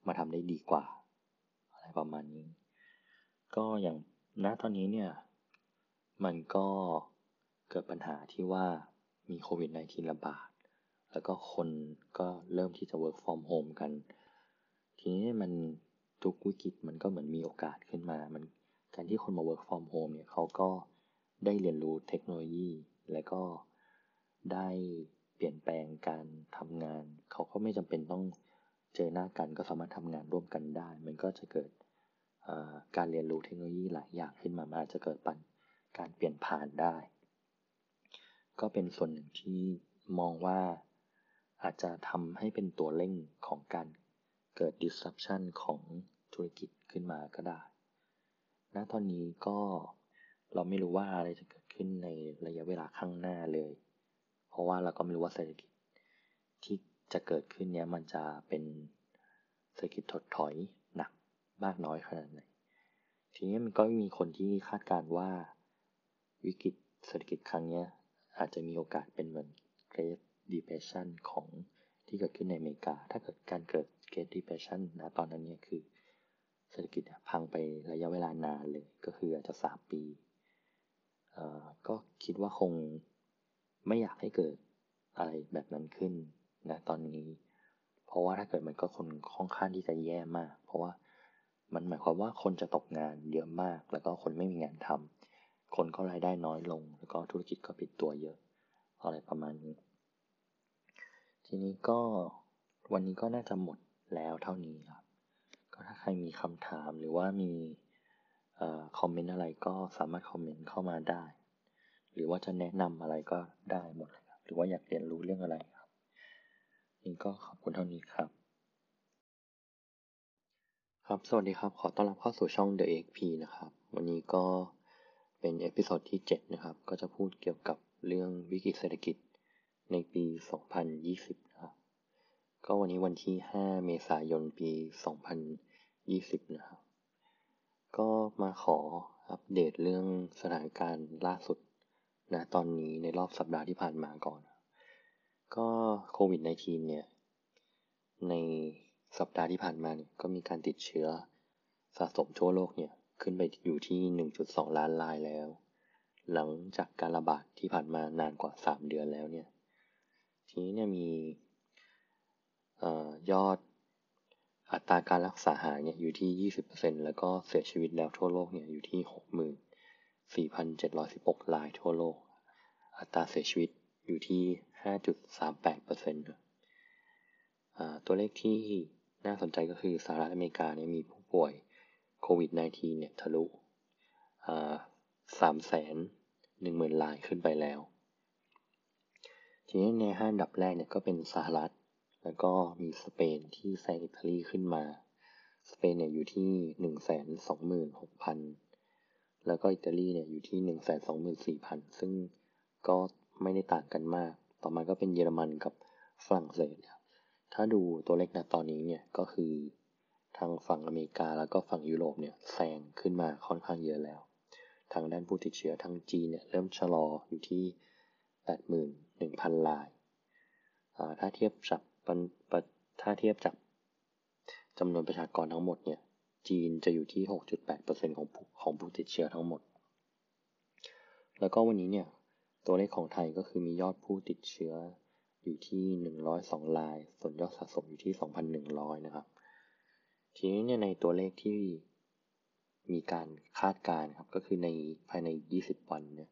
มาทำได้ดีกว่า อะไรประมาณนี้ ก็อย่างณตอนนี้เนี่ย มันก็เกิดปัญหาที่ว่ามีโควิด -19 ระบาด แล้วก็คนก็เริ่มที่จะ work from home กัน ทีนี้มันทุกวิกฤตมันก็เหมือนมีโอกาสขึ้นมา มันการที่คนมา work from home เนี่ยเขาก็ได้เรียนรู้เทคโนโลยี และก็ได้ ปลี่ยนแปลงการทำงาน เขาก็ไม่จำเป็นต้องเจอหน้ากันก็สามารถทำงานร่วมกันได้ มันก็จะเกิดการเรียนรู้เทคโนโลยีหลายอย่างขึ้นมาอาจจะเกิดปัญการเปลี่ยนผ่านได้ ก็เป็นส่วนหนึ่งที่มองว่าอาจจะทำให้เป็นตัวเร่งของการเกิด disruption ของธุรกิจขึ้นมาก็ได้ ณ ตอนนี้ก็เราไม่รู้ว่าอะไรจะเกิดขึ้นในระยะเวลาข้างหน้าเลย เพราะว่าเราก็ไม่รู้ว่าเศรษฐกิจที่จะเกิดขึ้นเนี้ยมันจะเป็นเศรษฐกิจถดถอยหนักมากน้อยขนาดไหน ทีนี้มันก็มีคนที่คาดการว่าวิกฤตเศรษฐกิจครั้งนี้อาจจะมีโอกาสเป็นเหมือน Great Depression ของที่เกิดขึ้นในอเมริกา ถ้าเกิดการเกิด Great Depression นะตอนนั้นเนี่ยคือ เศรษฐกิจพังไประยะเวลานานเลย ก็คืออาจจะสามปี ก็คิดว่าคง ไม่อยากให้เกิดอะไรแบบนั้นขึ้นนะตอนนี้ เพราะว่าถ้าเกิดมันก็คนค่อนข้างที่จะแย่มาก เพราะว่ามันหมายความว่าคนจะตกงานเยอะมาก แล้วก็คนไม่มีงานทำคนก็รายได้น้อยลง แล้วก็ธุรกิจก็ปิดตัวเยอะ อะไรประมาณนี้ ทีนี้ก็วันนี้ก็น่าจะหมดแล้วเท่านี้ครับ ก็ถ้าใครมีคำถามหรือว่ามีคอมเมนต์อะไรก็สามารถคอมเมนต์เข้ามาได้ หรือว่าจะแนะนำอะไรก็ได้หมดเลยครับ หรือว่าอยากเรียนรู้เรื่องอะไรครับนี่ก็ขอบคุณเท่านี้ครับ ครับ สวัสดีครับ ขอต้อนรับเข้าสู่ช่อง TheExp นะครับ วันนี้ก็เป็น episode ที่ 7 นะครับ ก็จะพูดเกี่ยวกับเรื่องวิกฤตเศรษฐกิจในปี 2020 นะครับ ก็วันนี้วันที่ 5 เมษายน ปี 2020 นะครับ ก็มาขออัปเดตเรื่องสถานการณ์ล่าสุด นะตอนนี้ในรอบสัปดาห์ที่ผ่านมาก่อน ก็โควิด -19 เนี่ย ในสัปดาห์ที่ผ่านมาเนี่ยก็มีการติดเชื้อสะสมทั่วโลกเนี่ย ขึ้นไปอยู่ที่ 1.2 ล้านรายแล้ว หลังจากการระบาดที่ผ่านมานานกว่า 3 เดือนแล้วเนี่ย ทีนี้เนี่ยมียอดอัตราการรักษาหายเนี่ยอยู่ที่ 20%แล้วก็เสียชีวิตแล้วทั่วโลกเนี่ยอยู่ที่ 6,000 4,716 รายทั่วโลก อัตราเสียชีวิตอยู่ที่ 5.38%ตัวเลขที่น่าสนใจก็คือสหรัฐอเมริกาเนี่ยมีผู้ป่วยโควิด -19 เนี่ยทะลุสามแสนหนึ่งหมื่นรายขึ้นไปแล้ว ทีนี้ในห้าดับแรกเนี่ยก็เป็นสหรัฐ แล้วก็มีสเปนที่แซงอิตาลีขึ้นมา สเปนเนี่ยอยู่ที่หนึ่งแสนสองหมื่นหกพัน แล้วก็อิตาลีเนี่ยอยู่ที่หนึ่งแสนสองหมื่นสี่พันซึ่งก็ไม่ได้ต่างกันมาก ต่อมาก็เป็นเยอรมันกับฝรั่งเศสครับถ้าดูตัวเลขณตอนนี้เนี่ยก็คือทางฝั่งอเมริกาแล้วก็ฝั่งยุโรปเนี่ยแซงขึ้นมาค่อนข้างเยอะแล้ว ทางด้านผู้ติดเชื้อทางจีนเนี่ยเริ่มชะลออยู่ที่แปดหมื่นหนึ่งพันราย ถ้าเทียบกับถ้าเทียบจากจำนวนประชากรทั้งหมดเนี่ย จีนจะอยู่ที่ 6.8%ของของผู้ติดเชื้อทั้งหมด แล้วก็วันนี้เนี่ย ตัวเลขของไทยก็คือมียอดผู้ติดเชื้ออยู่ที่ 102 ราย ส่วนยอดสะสมอยู่ที่ 2,100 นะครับ ทีนี้เนี่ยในตัวเลขที่มีการคาดการณ์ครับ ก็คือในภายใน 20 วันเนี่ย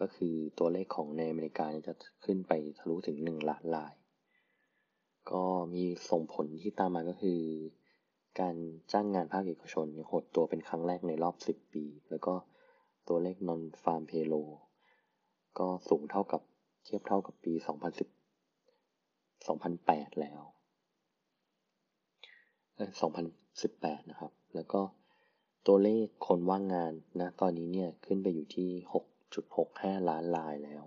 ก็คือตัวเลขของในอเมริกาจะขึ้นไปทะลุถึง 1 ล้านราย ก็มีส่งผลที่ตามมาก็คือ การจ้างงานภาคเอกชนหดตัวเป็นครั้งแรกในรอบ 10 ปี แล้วก็ตัวเลข non farm payroll ก็สูงเท่ากับเทียบเท่ากับปี 2010 2008 แล้วเออ2018 นะครับ แล้วก็ตัวเลขคนว่างงานนะตอนนี้เนี่ยขึ้นไปอยู่ที่ 6.65 ล้านรายแล้ว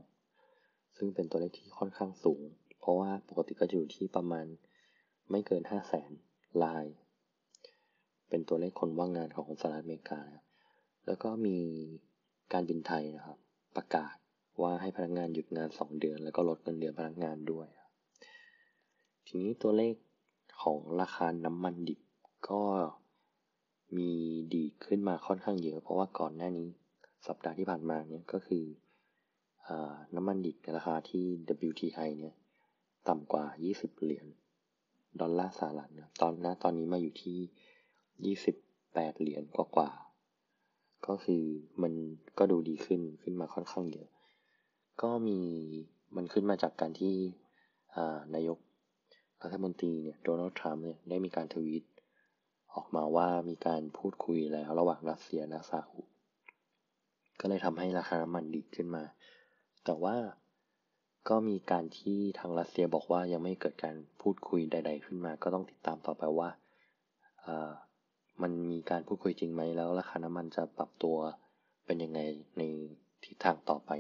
ซึ่งเป็นตัวเลขที่ค่อนข้างสูง เพราะว่าปกติก็จะอยู่ที่ประมาณไม่เกินห้าแสนลาย เป็นตัวเลขคนว่างงานของสหรัฐอเมริกาแล้วก็มีการบินไทยนะครับ ประกาศว่าให้พนักงานหยุดงาน 2 เดือน แล้วก็ลดเงินเดือนพนักงานด้วย ทีนี้ตัวเลขของราคาน้ำมันดิบก็มีดีขึ้นมาค่อนข้างเยอะ เพราะว่าก่อนหน้านี้สัปดาห์ที่ผ่านมาเนี่ยก็คืออน้ำมันดิบในราคาที่ WTI เนี่ยต่ำกว่า 20 เหรียญดอลลาร์สหรัฐนะตอนนี้ตอนนี้มาอยู่ที่ 28เหรียญกว่าๆ ก็คือมันก็ดูดีขึ้นขึ้นมาค่อนข้างเยอะ ก็มีมันขึ้นมาจากการที่นายกรัฐมนตรีเนี่ยโดนัลด์ทรัมป์เนี่ยได้มีการทวีตออกมาว่ามีการพูดคุยแล้วระหว่างรัสเซียและซาอุก็เลยทำให้ราคาน้ำมันดีขึ้นมา แต่ว่าก็มีการที่ทางรัสเซียบอกว่ายังไม่เกิดการพูดคุยใด ๆ ขึ้นมา ก็ต้องติดตามต่อไปว่า มันมีการพูดคุยจริงไหมแล้วราคาน้ำมันจะปรับตัวเป็นยังไงในทิศทางต่อไป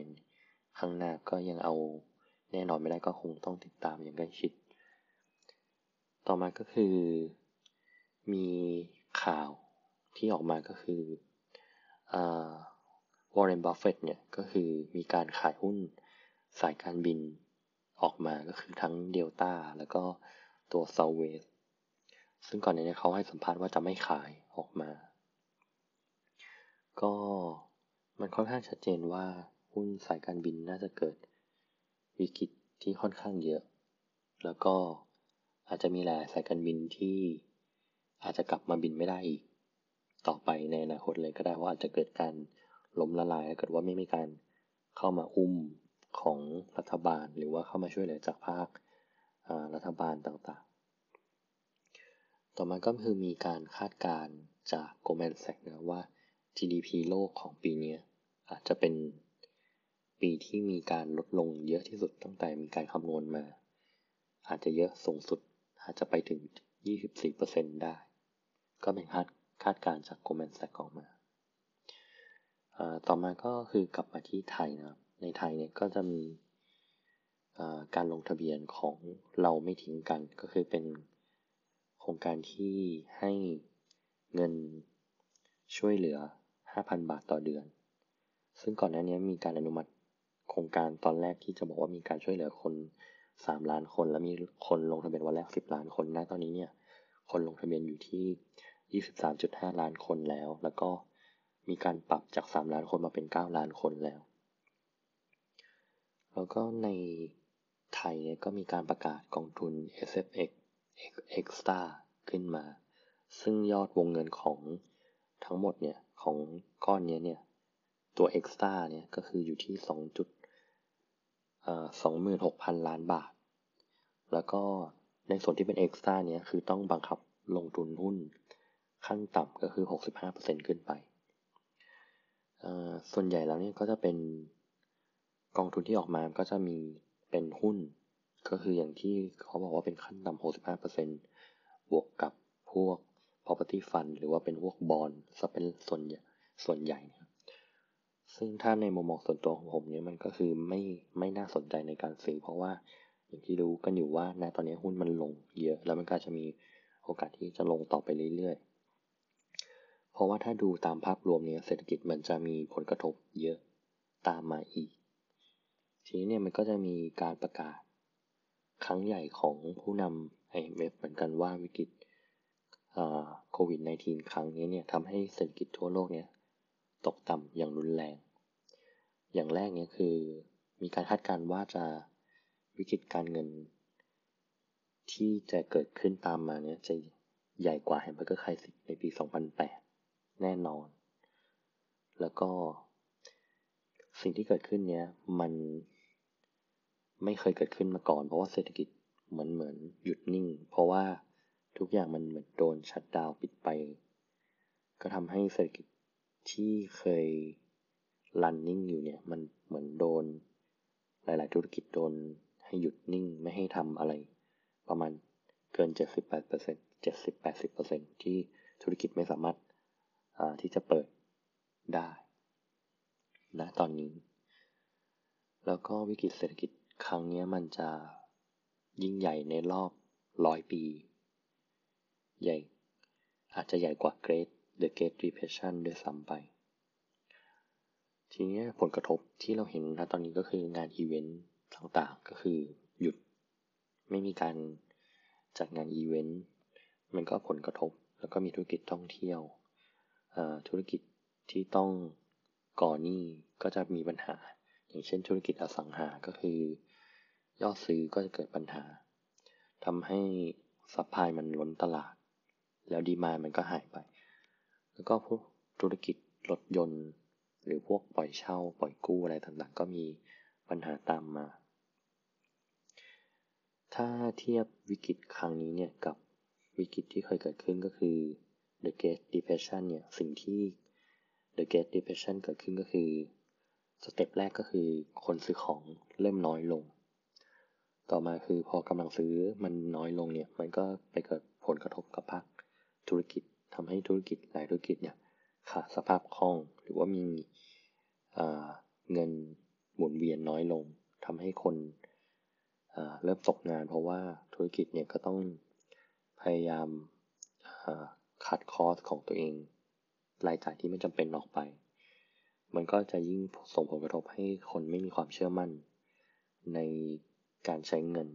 ข้างหน้าก็ยังเอาแน่นอนไม่ได้ก็คงต้องติดตามอย่างใกล้ชิด ต่อมาก็คือ มีข่าวที่ออกมาก็คือวอร์เรนบัฟเฟตเนี่ยก็คือมีการขายหุ้นสายการบินออกมาก็คือทั้งเดลต้าแล้วก็ตัวเซาเวส ซึ่งก่อนหน้านี้เขาให้สัมภาษณ์ว่าจะไม่ขายออกมา ก็มันค่อนข้างชัดเจนว่าหุ้นสายการบินน่าจะเกิดวิกฤตที่ค่อนข้างเยอะ แล้วก็อาจจะมีหลายสายการบินที่อาจจะกลับมาบินไม่ได้อีก ต่อไปในอนาคตเลยก็ได้ว่าอาจจะเกิดการล้มละลายถ้าเกิดว่าไม่มีการเข้ามาอุ้มของรัฐบาล หรือว่าเข้ามาช่วยเหลือจากภาครัฐบาลต่าง ต่อมาก็คือมีการคาดการณ์จาก Goldman Sachs นะว่า GDP โลกของปีนี้อาจจะเป็นปีที่มีการลดลงเยอะที่สุดตั้งแต่มีการคำนวณมา อาจจะเยอะสูงสุดอาจจะไปถึง 24%ได้ ก็เป็นคาดคาดการจาก Goldman Sachs ออกมา ต่อมาก็คือกลับมาที่ไทยนะครับ ในไทยเนี่ยก็จะมีการลงทะเบียนของเราไม่ทิ้งกันก็คือเป็น โครงการที่ให้เงินช่วยเหลือ 5,000 บาทต่อเดือน ซึ่งก่อนหน้านี้มีการอนุมัติโครงการตอนแรกที่จะบอกว่ามีการช่วยเหลือคน 3 ล้านคน แล้วมีคนลงทะเบียนวันแรก 10 ล้านคนนะตอนนี้เนี่ย คนลงทะเบียนอยู่ที่ 23.5 ล้านคนแล้ว แล้วก็มีการปรับจาก 3 ล้านคนมาเป็น 9 ล้านคนแล้ว แล้วก็ในไทยเนี่ยก็มีการประกาศกองทุน S F X Extra ขึ้นมา ซึ่งยอดวงเงินของทั้งหมดเนี่ย ของก้อนนี้เนี่ย ตัว Extra เนี่ย ก็คืออยู่ที่2จุดสองหมื่นหกพันล้านบาท แล้วก็ในส่วนที่เป็น Extra เนี่ยคือต้องบังคับลงทุนหุ้นขั้นต่ำก็คือ 65%ขึ้นไป ส่วนใหญ่แล้วเนี่ยก็จะเป็นกองทุนที่ออกมาก็จะมีเป็นหุ้น ก็คืออย่างที่เขาบอกว่าเป็นขั้นต่ำ65%บวกกับพวก property fund หรือว่าเป็นพวกบอลจะเป็นส่วนส่วนใหญ่นะครับซึ่งถ้าในมุมมองส่วนตัวของผมเนี่ยมันก็คือไม่ไม่น่าสนใจในการซื้อเพราะว่าอย่างที่รู้กันอยู่ว่าในตอนนี้หุ้นมันลงเยอะ แล้วมันก็จะมีโอกาสที่จะลงต่อไปเรื่อยๆ เพราะว่าถ้าดูตามภาพรวมเนี่ยเศรษฐกิจมันจะมีผลกระทบเยอะตามมาอีก ทีนี้เนี่ยมันก็จะมีการประกาศ ครั้งใหญ่ของผู้นำ IMF เหมือนกันว่าวิกฤตโควิด -19 ครั้งนี้เนี่ยทำให้เศรษฐกิจทั่วโลกเนี่ยตกต่ำอย่างรุนแรง อย่างแรกเนี่ยคือมีการคาดการณ์ว่าจะวิกฤตการเงิน ที่จะเกิดขึ้นตามมาเนี่ยจะใหญ่กว่า hamburger crisis ในปี 2008 แน่นอน แล้วก็สิ่งที่เกิดขึ้นเนี้ยมัน ไม่เคยเกิดขึ้นมาก่อน เพราะว่าเศรษฐกิจเหมือนเหมือนหยุดนิ่ง เพราะว่าทุกอย่างมันเหมือนโดน shutdown ปิดไป ก็ทำให้เศรษฐกิจที่เคย run นิ่งอยู่เนี่ยมันเหมือนโดน หลาย ๆ ธุรกิจโดนให้หยุดนิ่งไม่ให้ทำอะไร ประมาณเกิน 78% 70-80%ที่ธุรกิจไม่สามารถที่จะเปิดได้ณตอนนี้ แล้วก็วิกฤตเศรษฐกิจ ครั้งนี้มันจะยิ่งใหญ่ในรอบร้อยปี ใหญ่ อาจจะใหญ่กว่า Great The Great Depression ด้วยซ้ำไป ทีนี้ผลกระทบที่เราเห็นณตอนนี้ก็คืองานอีเวนต์ต่างๆ ก็คือหยุด ไม่มีการจัดงานอีเวนต์ มันก็ผลกระทบ แล้วก็มีธุรกิจท่องเที่ยว ธุรกิจที่ต้องก่อหนี้ก็จะมีปัญหา อย่างเช่นธุรกิจอสังหา ก็คือ ยอดซื้อก็จะเกิดปัญหาทำให้ supply มันล้นตลาด แล้ว demand มันก็หายไป แล้วก็พวกธุรกิจรถยนต์ หรือพวกปล่อยเช่า ปล่อยกู้อะไรต่างๆ ก็มีปัญหาตามมา ถ้าเทียบวิกฤตครั้งนี้เนี่ยกับวิกฤตที่เคยเกิดขึ้นก็คือ The Great Depression เนี่ยสิ่งที่ The Great Depression เกิดขึ้นก็คือ สเต็ปแรกก็คือคนซื้อของเริ่มน้อยลง ต่อมาคือพอกำลังซื้อมันน้อยลงเนี่ย มันก็ไปเกิดผลกระทบกับภาคธุรกิจทำให้ธุรกิจหลายธุรกิจเนี่ยขาดสภาพคล่องหรือว่ามีเงินหมุนเวียนน้อยลงทำให้คนเริ่มตกงาน เพราะว่าธุรกิจเนี่ยก็ต้องพยายามคัดคอสของตัวเอง รายจ่ายที่ไม่จำเป็นออกไป มันก็จะยิ่งส่งผลกระทบให้คนไม่มีความเชื่อมั่น ใน การใช้เงิน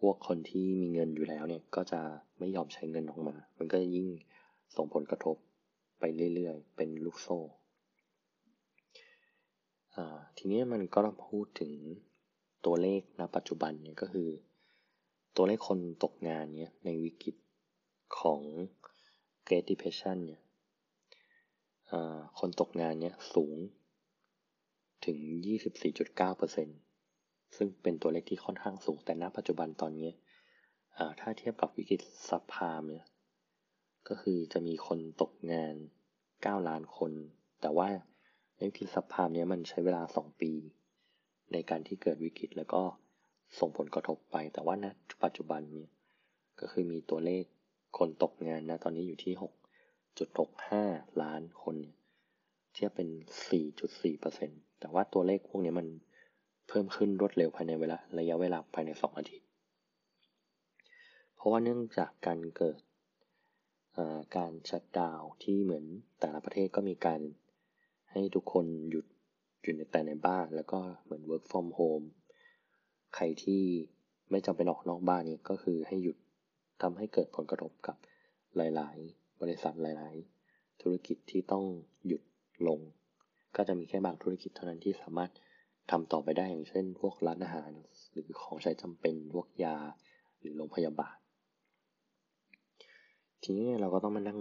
พวกคนที่มีเงินอยู่แล้วเนี่ยก็จะไม่ยอมใช้เงินออกมา มันก็ยิ่งส่งผลกระทบไปเรื่อยๆ เป็นลูกโซ่ ทีนี้มันก็พูดถึงตัวเลขณปัจจุบันเนี่ยก็คือ ตัวเลขคนตกงานเนี่ยในวิกฤตของ Great Depression เนี่ยคนตกงานเนี่ยสูงถึง 24.9% ซึ่งเป็นตัวเลขที่ค่อนข้างสูง แต่ณปัจจุบันตอนนี้ถ้าเทียบกับวิกฤตซับพามเนี่ยก็คือจะมีคนตกงาน 9 ล้านคน แต่ว่าในวิกฤตซับพามเนี่ยมันใช้เวลา 2 ปี ในการที่เกิดวิกฤตแล้วก็ส่งผลกระทบไป แต่ว่าณปัจจุบันเนี่ยก็คือมีตัวเลขคนตกงานนะตอนนี้อยู่ที่ 6.65 ล้านคนเนี่ยเทียบเป็น 4.4%แต่ว่าตัวเลขพวกนี้มัน เพิ่มขึ้นรวดเร็วภายในเวลาระยะเวลาภายใน 2 อาทิตย์ เพราะว่าเนื่องจากการเกิดการชัดดาวที่เหมือนแต่ละประเทศก็มีการให้ทุกคนหยุดอยู่แต่ในบ้านแล้วก็เหมือน work from home ใครที่ไม่จำเป็นออกนอกบ้านนี่ก็คือให้หยุดทำให้เกิดผลกระทบกับหลาย ๆ บริษัทหลาย ๆ ธุรกิจที่ต้องหยุดลง ก็จะมีแค่บางธุรกิจเท่านั้นที่สามารถ ทำต่อไปได้อย่างเช่น พวกร้านอาหาร หรือของใช้จำเป็นพวกยาหรือโรงพยาบาล ทีนี้เราก็ต้องมานั่ง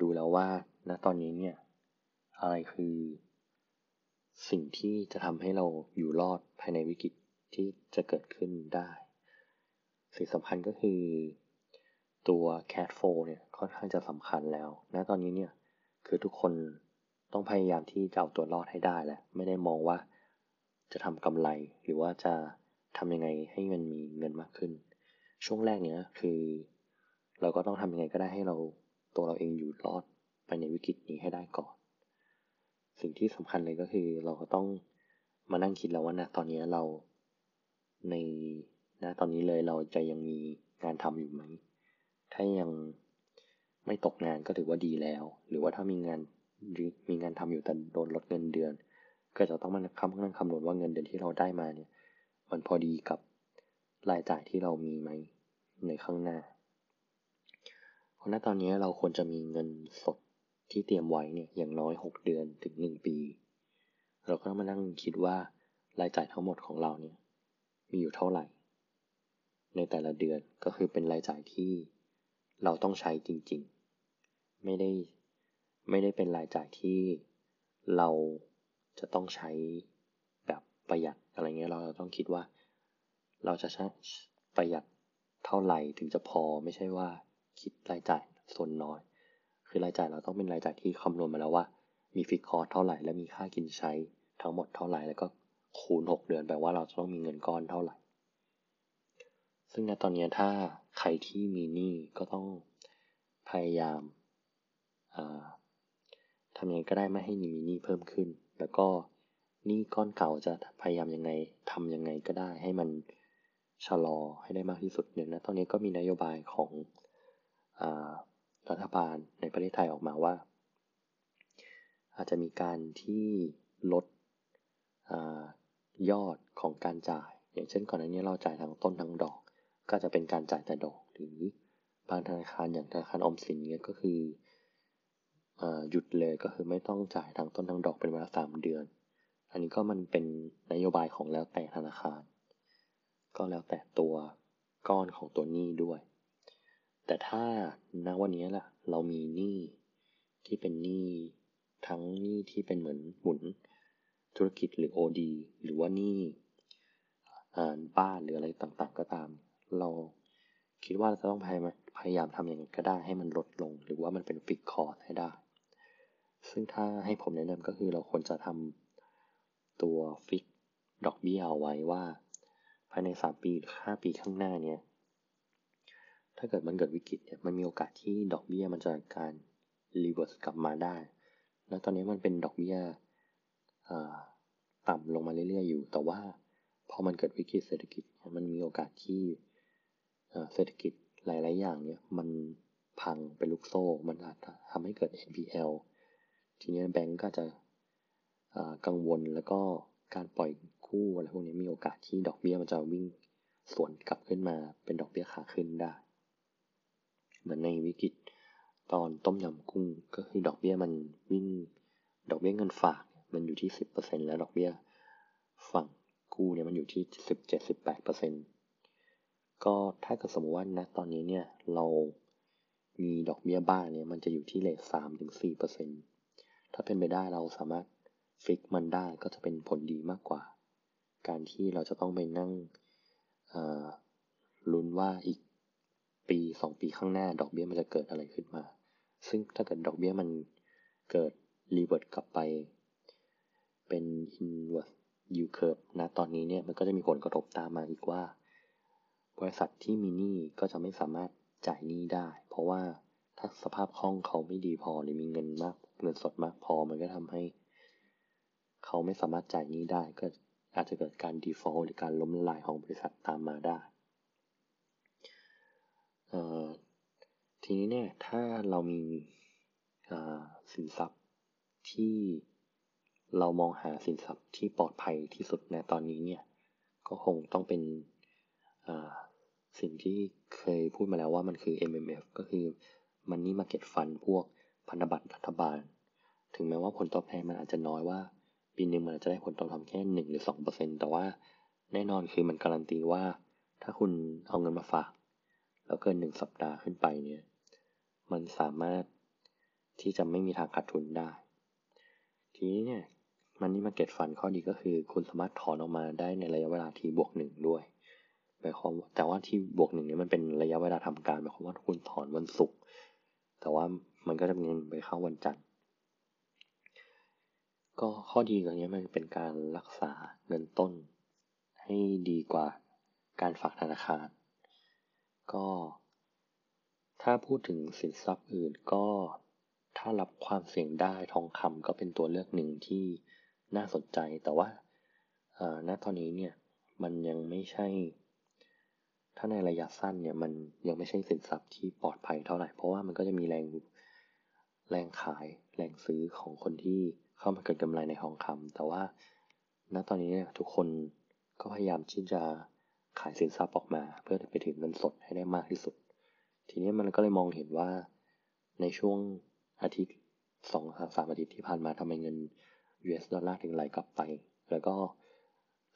ดูแล้วว่าณตอนนี้เนี่ยอะไรคือสิ่งที่จะทำให้เราอยู่รอดภายในวิกฤตที่จะเกิดขึ้นได้ สิ่งสำคัญก็คือตัว cat f o เนี่ยค่อนข้างจะสำคัญแล้ว ณ ตอนนี้เนี่ย คือทุกคน ต้องพยายามที่จะเอาตัวรอดให้ได้แหละ ไม่ได้มองว่าจะทำกำไรหรือว่าจะทำยังไงให้มันมีเงินมากขึ้น ช่วงแรกเนี้ยคือ เราก็ต้องทำยังไงก็ได้ให้เราตัวเราเองอยู่รอดไปในวิกฤตนี้ให้ได้ก่อน สิ่งที่สำคัญเลยก็คือเราก็ต้องมานั่งคิดแล้วว่านะตอนนี้เราในนะตอนนี้เลยเราจะยังมีงานทำอยู่ไหม ถ้ายังไม่ตกงานก็ถือว่าดีแล้ว หรือว่าถ้ามีงาน มีงานทำอยู่แต่โดนลดเงินเดือน ก็จะต้องมาคำนั่งคำนวณว่าเงินเดือนที่เราได้มาเนี่ย มันพอดีกับรายจ่ายที่เรามีไหมในข้างหน้า เพราะณตอนนี้เราควรจะมีเงินสดที่เตรียมไว้เนี่ยอย่างน้อย 6 เดือนถึง 1 ปี เราก็ต้องมานั่งคิดว่ารายจ่ายทั้งหมดของเราเนี่ยมีอยู่เท่าไหร่ ในแต่ละเดือนก็คือเป็นรายจ่ายที่เราต้องใช้จริงๆ ไม่ได้ ไม่ได้เป็นรายจ่ายที่เราจะต้องใช้แบบประหยัดอะไรเงี้ยเราต้องคิดว่า เราจะใช้ประหยัดเท่าไหร่ถึงจะพอไม่ใช่ว่าคิดรายจ่ายส่วนน้อย คือรายจ่ายเราต้องเป็นรายจ่ายที่คำนวณมาแล้วว่า มีฟิกคอร์เท่าไหร่และมีค่ากินใช้ทั้งหมดเท่าไหร่แล้วก็คูณ 6 เดือนแปลว่าเราจะต้องมีเงินก้อนเท่าไหร่ ซึ่งในตอนนี้ถ้าใครที่มีหนี้ก็ต้องพยายามำยังไงก็ได้ไม่ให้มีหนี้เพิ่มขึ้น แล้วก็หนี้ก้อนเก่าจะพยายามยังไงทำยังไงก็ได้ให้มันชะลอให้ได้มากที่สุดหนึ่งนะตอนนี้ก็มีนโยบายของอรัฐบาลในประเทศไทยออกมาว่า อาจจะมีการที่ลดอยอดของการจ่าย อย่างเช่นก่อนหน้านี้เราจ่ายทั้งต้นทั้งดอก ก็จะเป็นการจ่ายแต่ดอก หรือบางธนาคารอย่างธนาคารอมสินเนี่ยก็คือ หยุดเลยก็คือไม่ต้องจ่ายทั้งต้นทั้งดอกเป็นเวลาสามเดือน อันนี้ก็มันเป็นนโยบายของแล้วแต่ธนาคาร ก็แล้วแต่ตัวก้อนของตัวหนี้ด้วย แต่ถ้าณวันนี้ล่ะ เรามีหนี้ที่เป็นหนี้ทั้งหนี้ที่เป็นเหมือนหมุนธุรกิจหรือ OD หรือว่าหนี้บ้านหรืออะไรต่างๆ ก็ตาม เราคิดว่าเราจะต้องพยายามทำอย่างไรก็ได้ให้มันลดลง หรือว่ามันเป็นฟิกคอร์สให้ได้ ซึ่งถ้าให้ผมแนะนำก็คือเราควรจะทำตัว fix ดอกเบี้ยเอาไว้ว่า ภายใน 3 ปีหรือ5ปีข้างหน้าเนี่ย ถ้าเกิดมันเกิดวิกฤตเนี่ยมันมีโอกาสที่ดอกเบี้ยมันจะการ reverse กลับมาได้ แล้วตอนนี้มันเป็นดอกเบี้ยต่ำลงมาเรื่อยๆอยู่ แต่ว่าพอมันเกิดวิกฤตเศรษฐกิจมันมีโอกาสที่เศรษฐกิจหลาย ๆ อย่างเนี่ยมันพังเป็นลูกโซ่ มันอาจจะทำให้เกิด NPL ทีนี้แบงก์ก็จะกังวลแล้วก็การปล่อยกู้อะไรพวกนี้มีโอกาสที่ดอกเบี้ยมันจะวิ่งสวนกลับขึ้นมาเป็นดอกเบี้ยขาขึ้นได้ เหมือนในวิกฤตตอนต้มยำกุ้งก็คือดอกเบี้ยมันวิ่ง ดอกเบี้ยเงินฝากมันอยู่ที่สิบเปอร์เซ็นแล้วดอกเบี้ยฝั่งกู้เนี่ยมันอยู่ที่สิบเจ็ดสิบแปดเปอร์เซ็นต์ก็ถ้าเกิดสมมติว่าณตอนนี้เนี่ยเรามีดอกเบี้ยบ้านเนี่ยมันจะอยู่ที่ rate สามถึงสี่เปอร์เซ็นต์ ถ้าเป็นไปได้เราสามารถ fix มันได้ก็จะเป็นผลดีมากกว่า การที่เราจะต้องไปนั่งลุ้นว่าอีกปีสองปีข้างหน้า ดอกเบี้ยมันจะเกิดอะไรขึ้นมา ซึ่งถ้าเกิดดอกเบี้ยมันเกิดรีเวิร์ตกลับไป เป็น inverse yield curve นะตอนนี้เนี่ยมันก็จะมีผลกระทบตามมาอีกว่า บริษัทที่มีหนี้ก็จะไม่สามารถจ่ายหนี้ได้ เพราะว่าถ้าสภาพคล่องเขาไม่ดีพอหรือมีเงินมาก เงินสดมากพอมันก็ทำให้ เขาไม่สามารถจ่ายหนี้ได้ ก็อาจจะเกิดการ default หรือการล้มละลายของบริษัทตามมาได้ทีนี้เนี่ยถ้าเรามีสินทรัพย์ที่เรามองหาสินทรัพย์ที่ปลอดภัยที่สุดในตอนนี้เนี่ยก็คงต้องเป็นสิ่งที่เคยพูดมาแล้วว่ามันคือ MMF ก็คือ Money Market Fund พวก พันธบัตรรัฐบาล ถึงแม้ว่าผลตอบแทนมันอาจจะน้อยว่า ปีหนึ่งมันอาจจะได้ผลตอบแทนแค่หนึ่งหรือสองเปอร์เซ็นแต่ว่าแน่นอนคือมันการันตีว่า ถ้าคุณเอาเงินมาฝาก แล้วเกินหนึ่งสัปดาห์ขึ้นไปเนี่ย มันสามารถที่จะไม่มีทางขาดทุนได้ ทีนี้เนี่ยมันนี่มาเก็ตฟันข้อดีก็คือคุณสามารถถอนออกมาได้ในระยะเวลาที่บวกหนึ่งด้วยหมายความแต่ว่าที่บวกหนึ่งนี้มันเป็นระยะเวลาทำการหมายความว่าคุณถอนวันศุกร์แต่ว่า มันก็จะเงินไปเข้าวันจันทร์ก็ข้อดีตรงนี้มันเป็นการรักษาเงินต้น ให้ดีกว่าการฝากธนาคาร ก็ ถ้าพูดถึงสินทรัพย์อื่นก็ถ้ารับความเสี่ยงได้ทองคำก็เป็นตัวเลือกหนึ่งที่น่าสนใจแต่ว่าณตอนนี้เนี่ยมันยังไม่ใช่ ถ้าในระยะสั้นเนี่ยมันยังไม่ใช่สินทรัพย์ที่ปลอดภัยเท่าไหร่เพราะว่ามันก็จะมีแรง แรงขายแรงซื้อของคนที่เข้ามาเกิดกำไรในทองคำแต่ว่าณตอนนี้เนี่ยทุกคนก็พยายามที่จะขายสินทรัพย์ออกมา เพื่อไปถึงเงินสดให้ได้มากที่สุด ทีนี้มันก็เลยมองเห็นว่าในช่วงอาทิตย์สองสามอาทิตย์ที่ผ่านมาทำไมเงิน US ดอลลาร์ถึงไหลกลับไป แล้วก็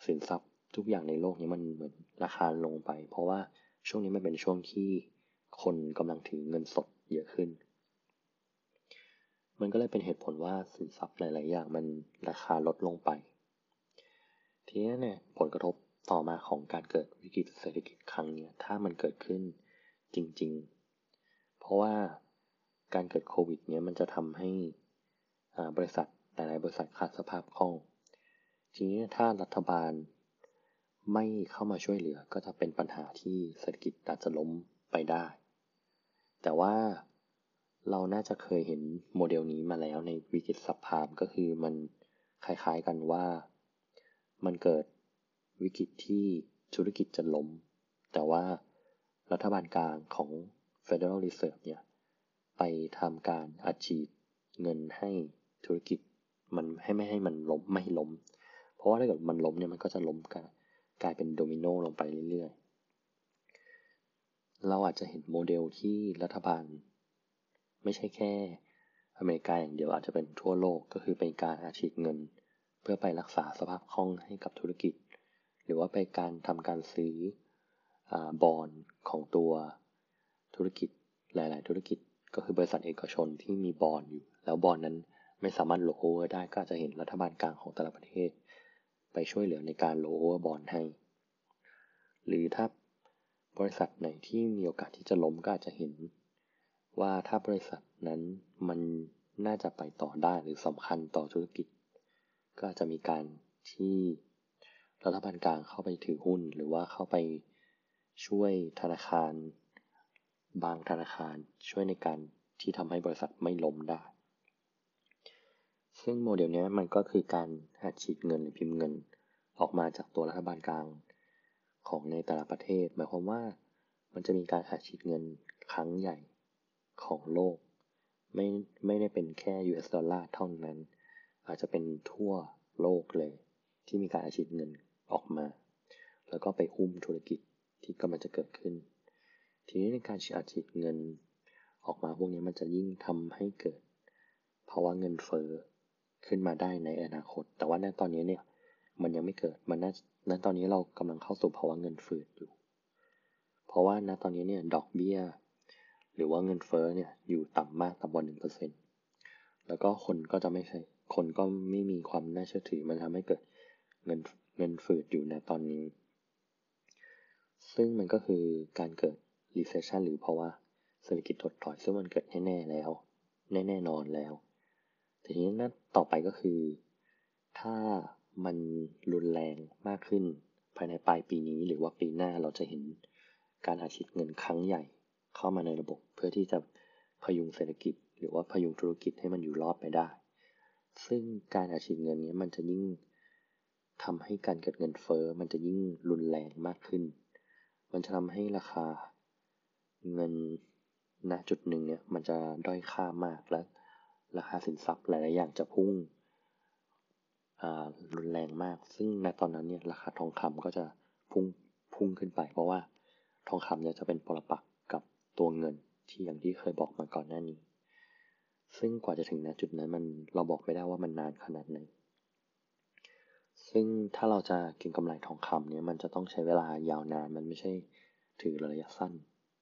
สินทรัพย์ทุกอย่างในโลกนี้มันเหมือนราคาลงไป เพราะว่าช่วงนี้มันเป็นช่วงที่คนกำลังถือเงินสดเยอะขึ้น มันก็เลยเป็นเหตุผลว่าสินทรัพย์หลาย ๆ อย่างมันราคาลดลงไป ทีนี้เนี่ยผลกระทบต่อมาของการเกิดวิกฤตเศรษฐกิจครั้งนี้ถ้ามันเกิดขึ้นจริง ๆ เพราะว่าการเกิดโควิดเนี้ยมันจะทำให้บริษัทหลาย ๆ บริษัทขาดสภาพคล่อง ทีนี้ถ้ารัฐบาลไม่เข้ามาช่วยเหลือก็จะเป็นปัญหาที่เศรษฐกิจอาจจะล้มไปได้ แต่ว่า เราน่าจะเคยเห็นโมเดลนี้มาแล้วในวิกฤตสัพพามก็คือมันคล้ายๆกันว่า มันเกิดวิกฤตที่ธุรกิจจะล้ม แต่ว่ารัฐบาลกลางของ Federal Reserve เนี่ย ไปทำการอัดฉีดเงินให้ธุรกิจมันให้ไม่ให้มันล้มไม่ล้ม เพราะว่าถ้าเกิดมันล้มเนี่ยมันก็จะล้มกลายเป็นโดมิโนลงไปเรื่อยๆ เราอาจจะเห็นโมเดลที่รัฐบาล ไม่ใช่แค่ อเมริกาอย่างเดียวอาจจะเป็นทั่วโลกก็คือเป็นการอาชีพเงิน เพื่อไปรักษาสภาพคล่องให้กับธุรกิจ หรือว่าไปการทำการซื้อบอลของตัวธุรกิจหลาย ๆ ธุรกิจก็คือบริษัทเอกชนที่มีบอลอยู่ แล้วบอลนั้นไม่สามารถโลโอเวอร์ได้ก็จะเห็นรัฐบาลกลางของแต่ละประเทศ ไปช่วยเหลือในการ roll over bond ให้ หรือถ้าบริษัทไหนที่มีโอกาสที่จะล้มก็อาจจะเห็น ว่าถ้าบริษัทนั้นมันน่าจะไปต่อได้หรือสำคัญต่อธุรกิจ ก็อาจจะมีการที่รัฐบาลกลางเข้าไปถือหุ้น หรือว่าเข้าไปช่วยธนาคาร บางธนาคารช่วยในการที่ทำให้บริษัทไม่ล้มได้ ซึ่งโมเดลนี้มันก็คือการหัดฉีดเงินหรือพิมพ์เงิน ออกมาจากตัวรัฐบาลกลางของในแต่ละประเทศ หมายความว่ามันจะมีการหัดฉีดเงินครั้งใหญ่ ของโลก ไม่ไม่ได้เป็นแค่ US ดอลลาร์เท่านั้น อาจจะเป็นทั่วโลกเลย ที่มีการอัดฉีดเงินออกมา แล้วก็ไปอุ้มธุรกิจที่กำลังจะเกิดขึ้น ทีนี้ในการอัดฉีดเงินออกมาพวกนี้มันจะยิ่งทำให้เกิดภาวะเงินเฟ้อขึ้นมาได้ในอนาคต แต่ว่าในตอนนี้เนี่ยมันยังไม่เกิด มันน่าณตอนนี้เรากำลังเข้าสู่ภาวะเงินฝืดอยู่ เพราะว่าณตอนนี้เนี่ยดอกเบี้ย หรือว่าเงินเฟ้อเนี่ยอยู่ต่ำมากต่ำกว่าหนึ่งเปอร์เซ็นต์แล้วก็คนก็จะไม่ใช่คนก็ไม่มีความน่าเชื่อถือมันทำให้เกิดเงินเงินฝืดอยู่ในตอนนี้ ซึ่งมันก็คือการเกิด recession หรือเพราะว่าเศรษฐกิจถดถอยซึ่งมันเกิดแน่ๆแล้ว แน่ๆนอนแล้ว ทีนี้นั่นต่อไปก็คือ ถ้ามันรุนแรงมากขึ้น ภายในปลายปีนี้หรือว่าปีหน้าเราจะเห็นการอาชิดเงินครั้งใหญ่ เข้ามาในระบบ เพื่อที่จะพยุงเศรษฐกิจ หรือว่าพยุงธุรกิจให้มันอยู่รอดไปได้ ซึ่งการอาชิดเงินนี้มันจะยิ่งทำให้การเกิดเงินเฟ้อมันจะยิ่งรุนแรงมากขึ้น มันจะทำให้ราคาเงินณจุดหนึ่งเนี่ยมันจะด้อยค่ามากและราคาสินทรัพย์หลายๆอย่างจะพุ่งรุนแรงมาก ซึ่งในตอนนั้นเนี่ยราคาทองคำก็จะพุ่งพุ่งขึ้นไป เพราะว่าทองคำเนี่ยจะเป็นปรปัก ตัวเงินที่อย่างที่เคยบอกมาก่อนหน้านี้ ซึ่งกว่าจะถึงณจุดนั้นมันเราบอกไม่ได้ว่ามันนานขนาดไหน ซึ่งถ้าเราจะเก็งกำไรทองคำเนี่ยมันจะต้องใช้เวลายาวนานมันไม่ใช่ถือระยะสั้น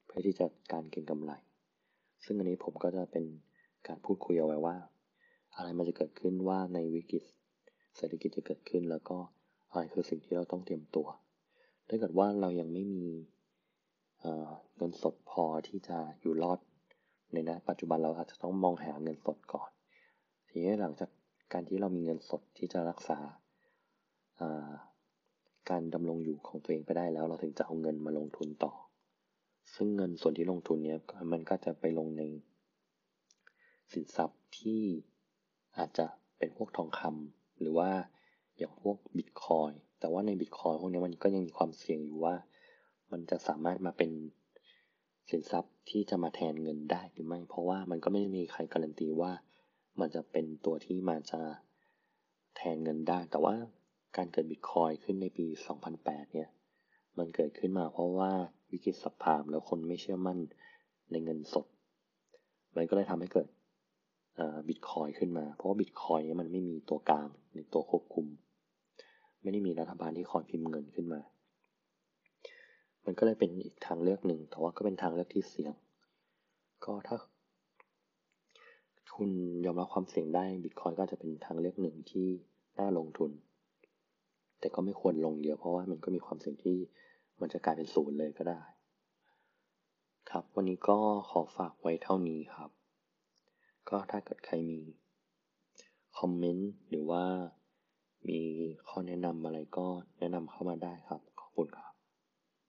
เพื่อที่จะการเก็งกำไร ซึ่งอันนี้ผมก็จะเป็นการพูดคุยเอาไว้ว่า อะไรมันจะเกิดขึ้นว่าในวิกฤตเศรษฐกิจจะเกิดขึ้นแล้วก็อะไรคือสิ่งที่เราต้องเตรียมตัว ถ้าเกิดว่าเรายังไม่มี เงินสดพอที่จะอยู่รอดในนะปัจจุบันเราอาจจะต้องมองหาเงินสดก่อน ทีนี้หลังจากการที่เรามีเงินสดที่จะรักษาการดำรงอยู่ของตัวเองไปได้แล้วเราถึงจะเอาเงินมาลงทุนต่อ ซึ่งเงินส่วนที่ลงทุนเนี้ยมันก็จะไปลงใน สินทรัพย์ที่อาจจะเป็นพวกทองคำหรือว่าอย่างพวกบิตคอยแต่ว่าในบิตคอยพวกนี้มันก็ยังมีความเสี่ยงอยู่ว่า มันจะสามารถมาเป็นสินทรัพย์ที่จะมาแทนเงินได้หรือไม่ เพราะว่ามันก็ไม่มีใครการันตีว่า มันจะเป็นตัวที่มาจะแทนเงินได้ แต่ว่าการเกิดบิตคอยขึ้นในปี 2008 เนี่ย มันเกิดขึ้นมาเพราะว่าวิกฤตสับพามแล้วคนไม่เชื่อมั่นในเงินสด มันก็เลยทำให้เกิดบิตคอยขึ้นมา เพราะว่าบิตคอยนี้มันไม่มีตัวกลางในตัวควบคุม ไม่ได้มีรัฐบาลที่คอยพิมพ์เงินขึ้นมา มันก็เลยเป็นอีกทางเลือกหนึ่ง แต่ว่าก็เป็นทางเลือกที่เสี่ยง ก็ถ้า คุณยอมรับความเสี่ยงได้บิตคอยก็จะเป็นทางเลือกหนึ่งที่น่าลงทุน แต่ก็ไม่ควรลงเยอะเพราะว่ามันก็มีความเสี่ยงที่มันจะกลายเป็นศูนย์เลยก็ได้ ครับ วันนี้ก็ขอฝากไว้เท่านี้ครับ ก็ถ้าเกิดใครมีคอมเมนต์หรือว่ามีข้อแนะนำอะไรก็แนะนำเข้ามาได้ครับ ขอบคุณครับ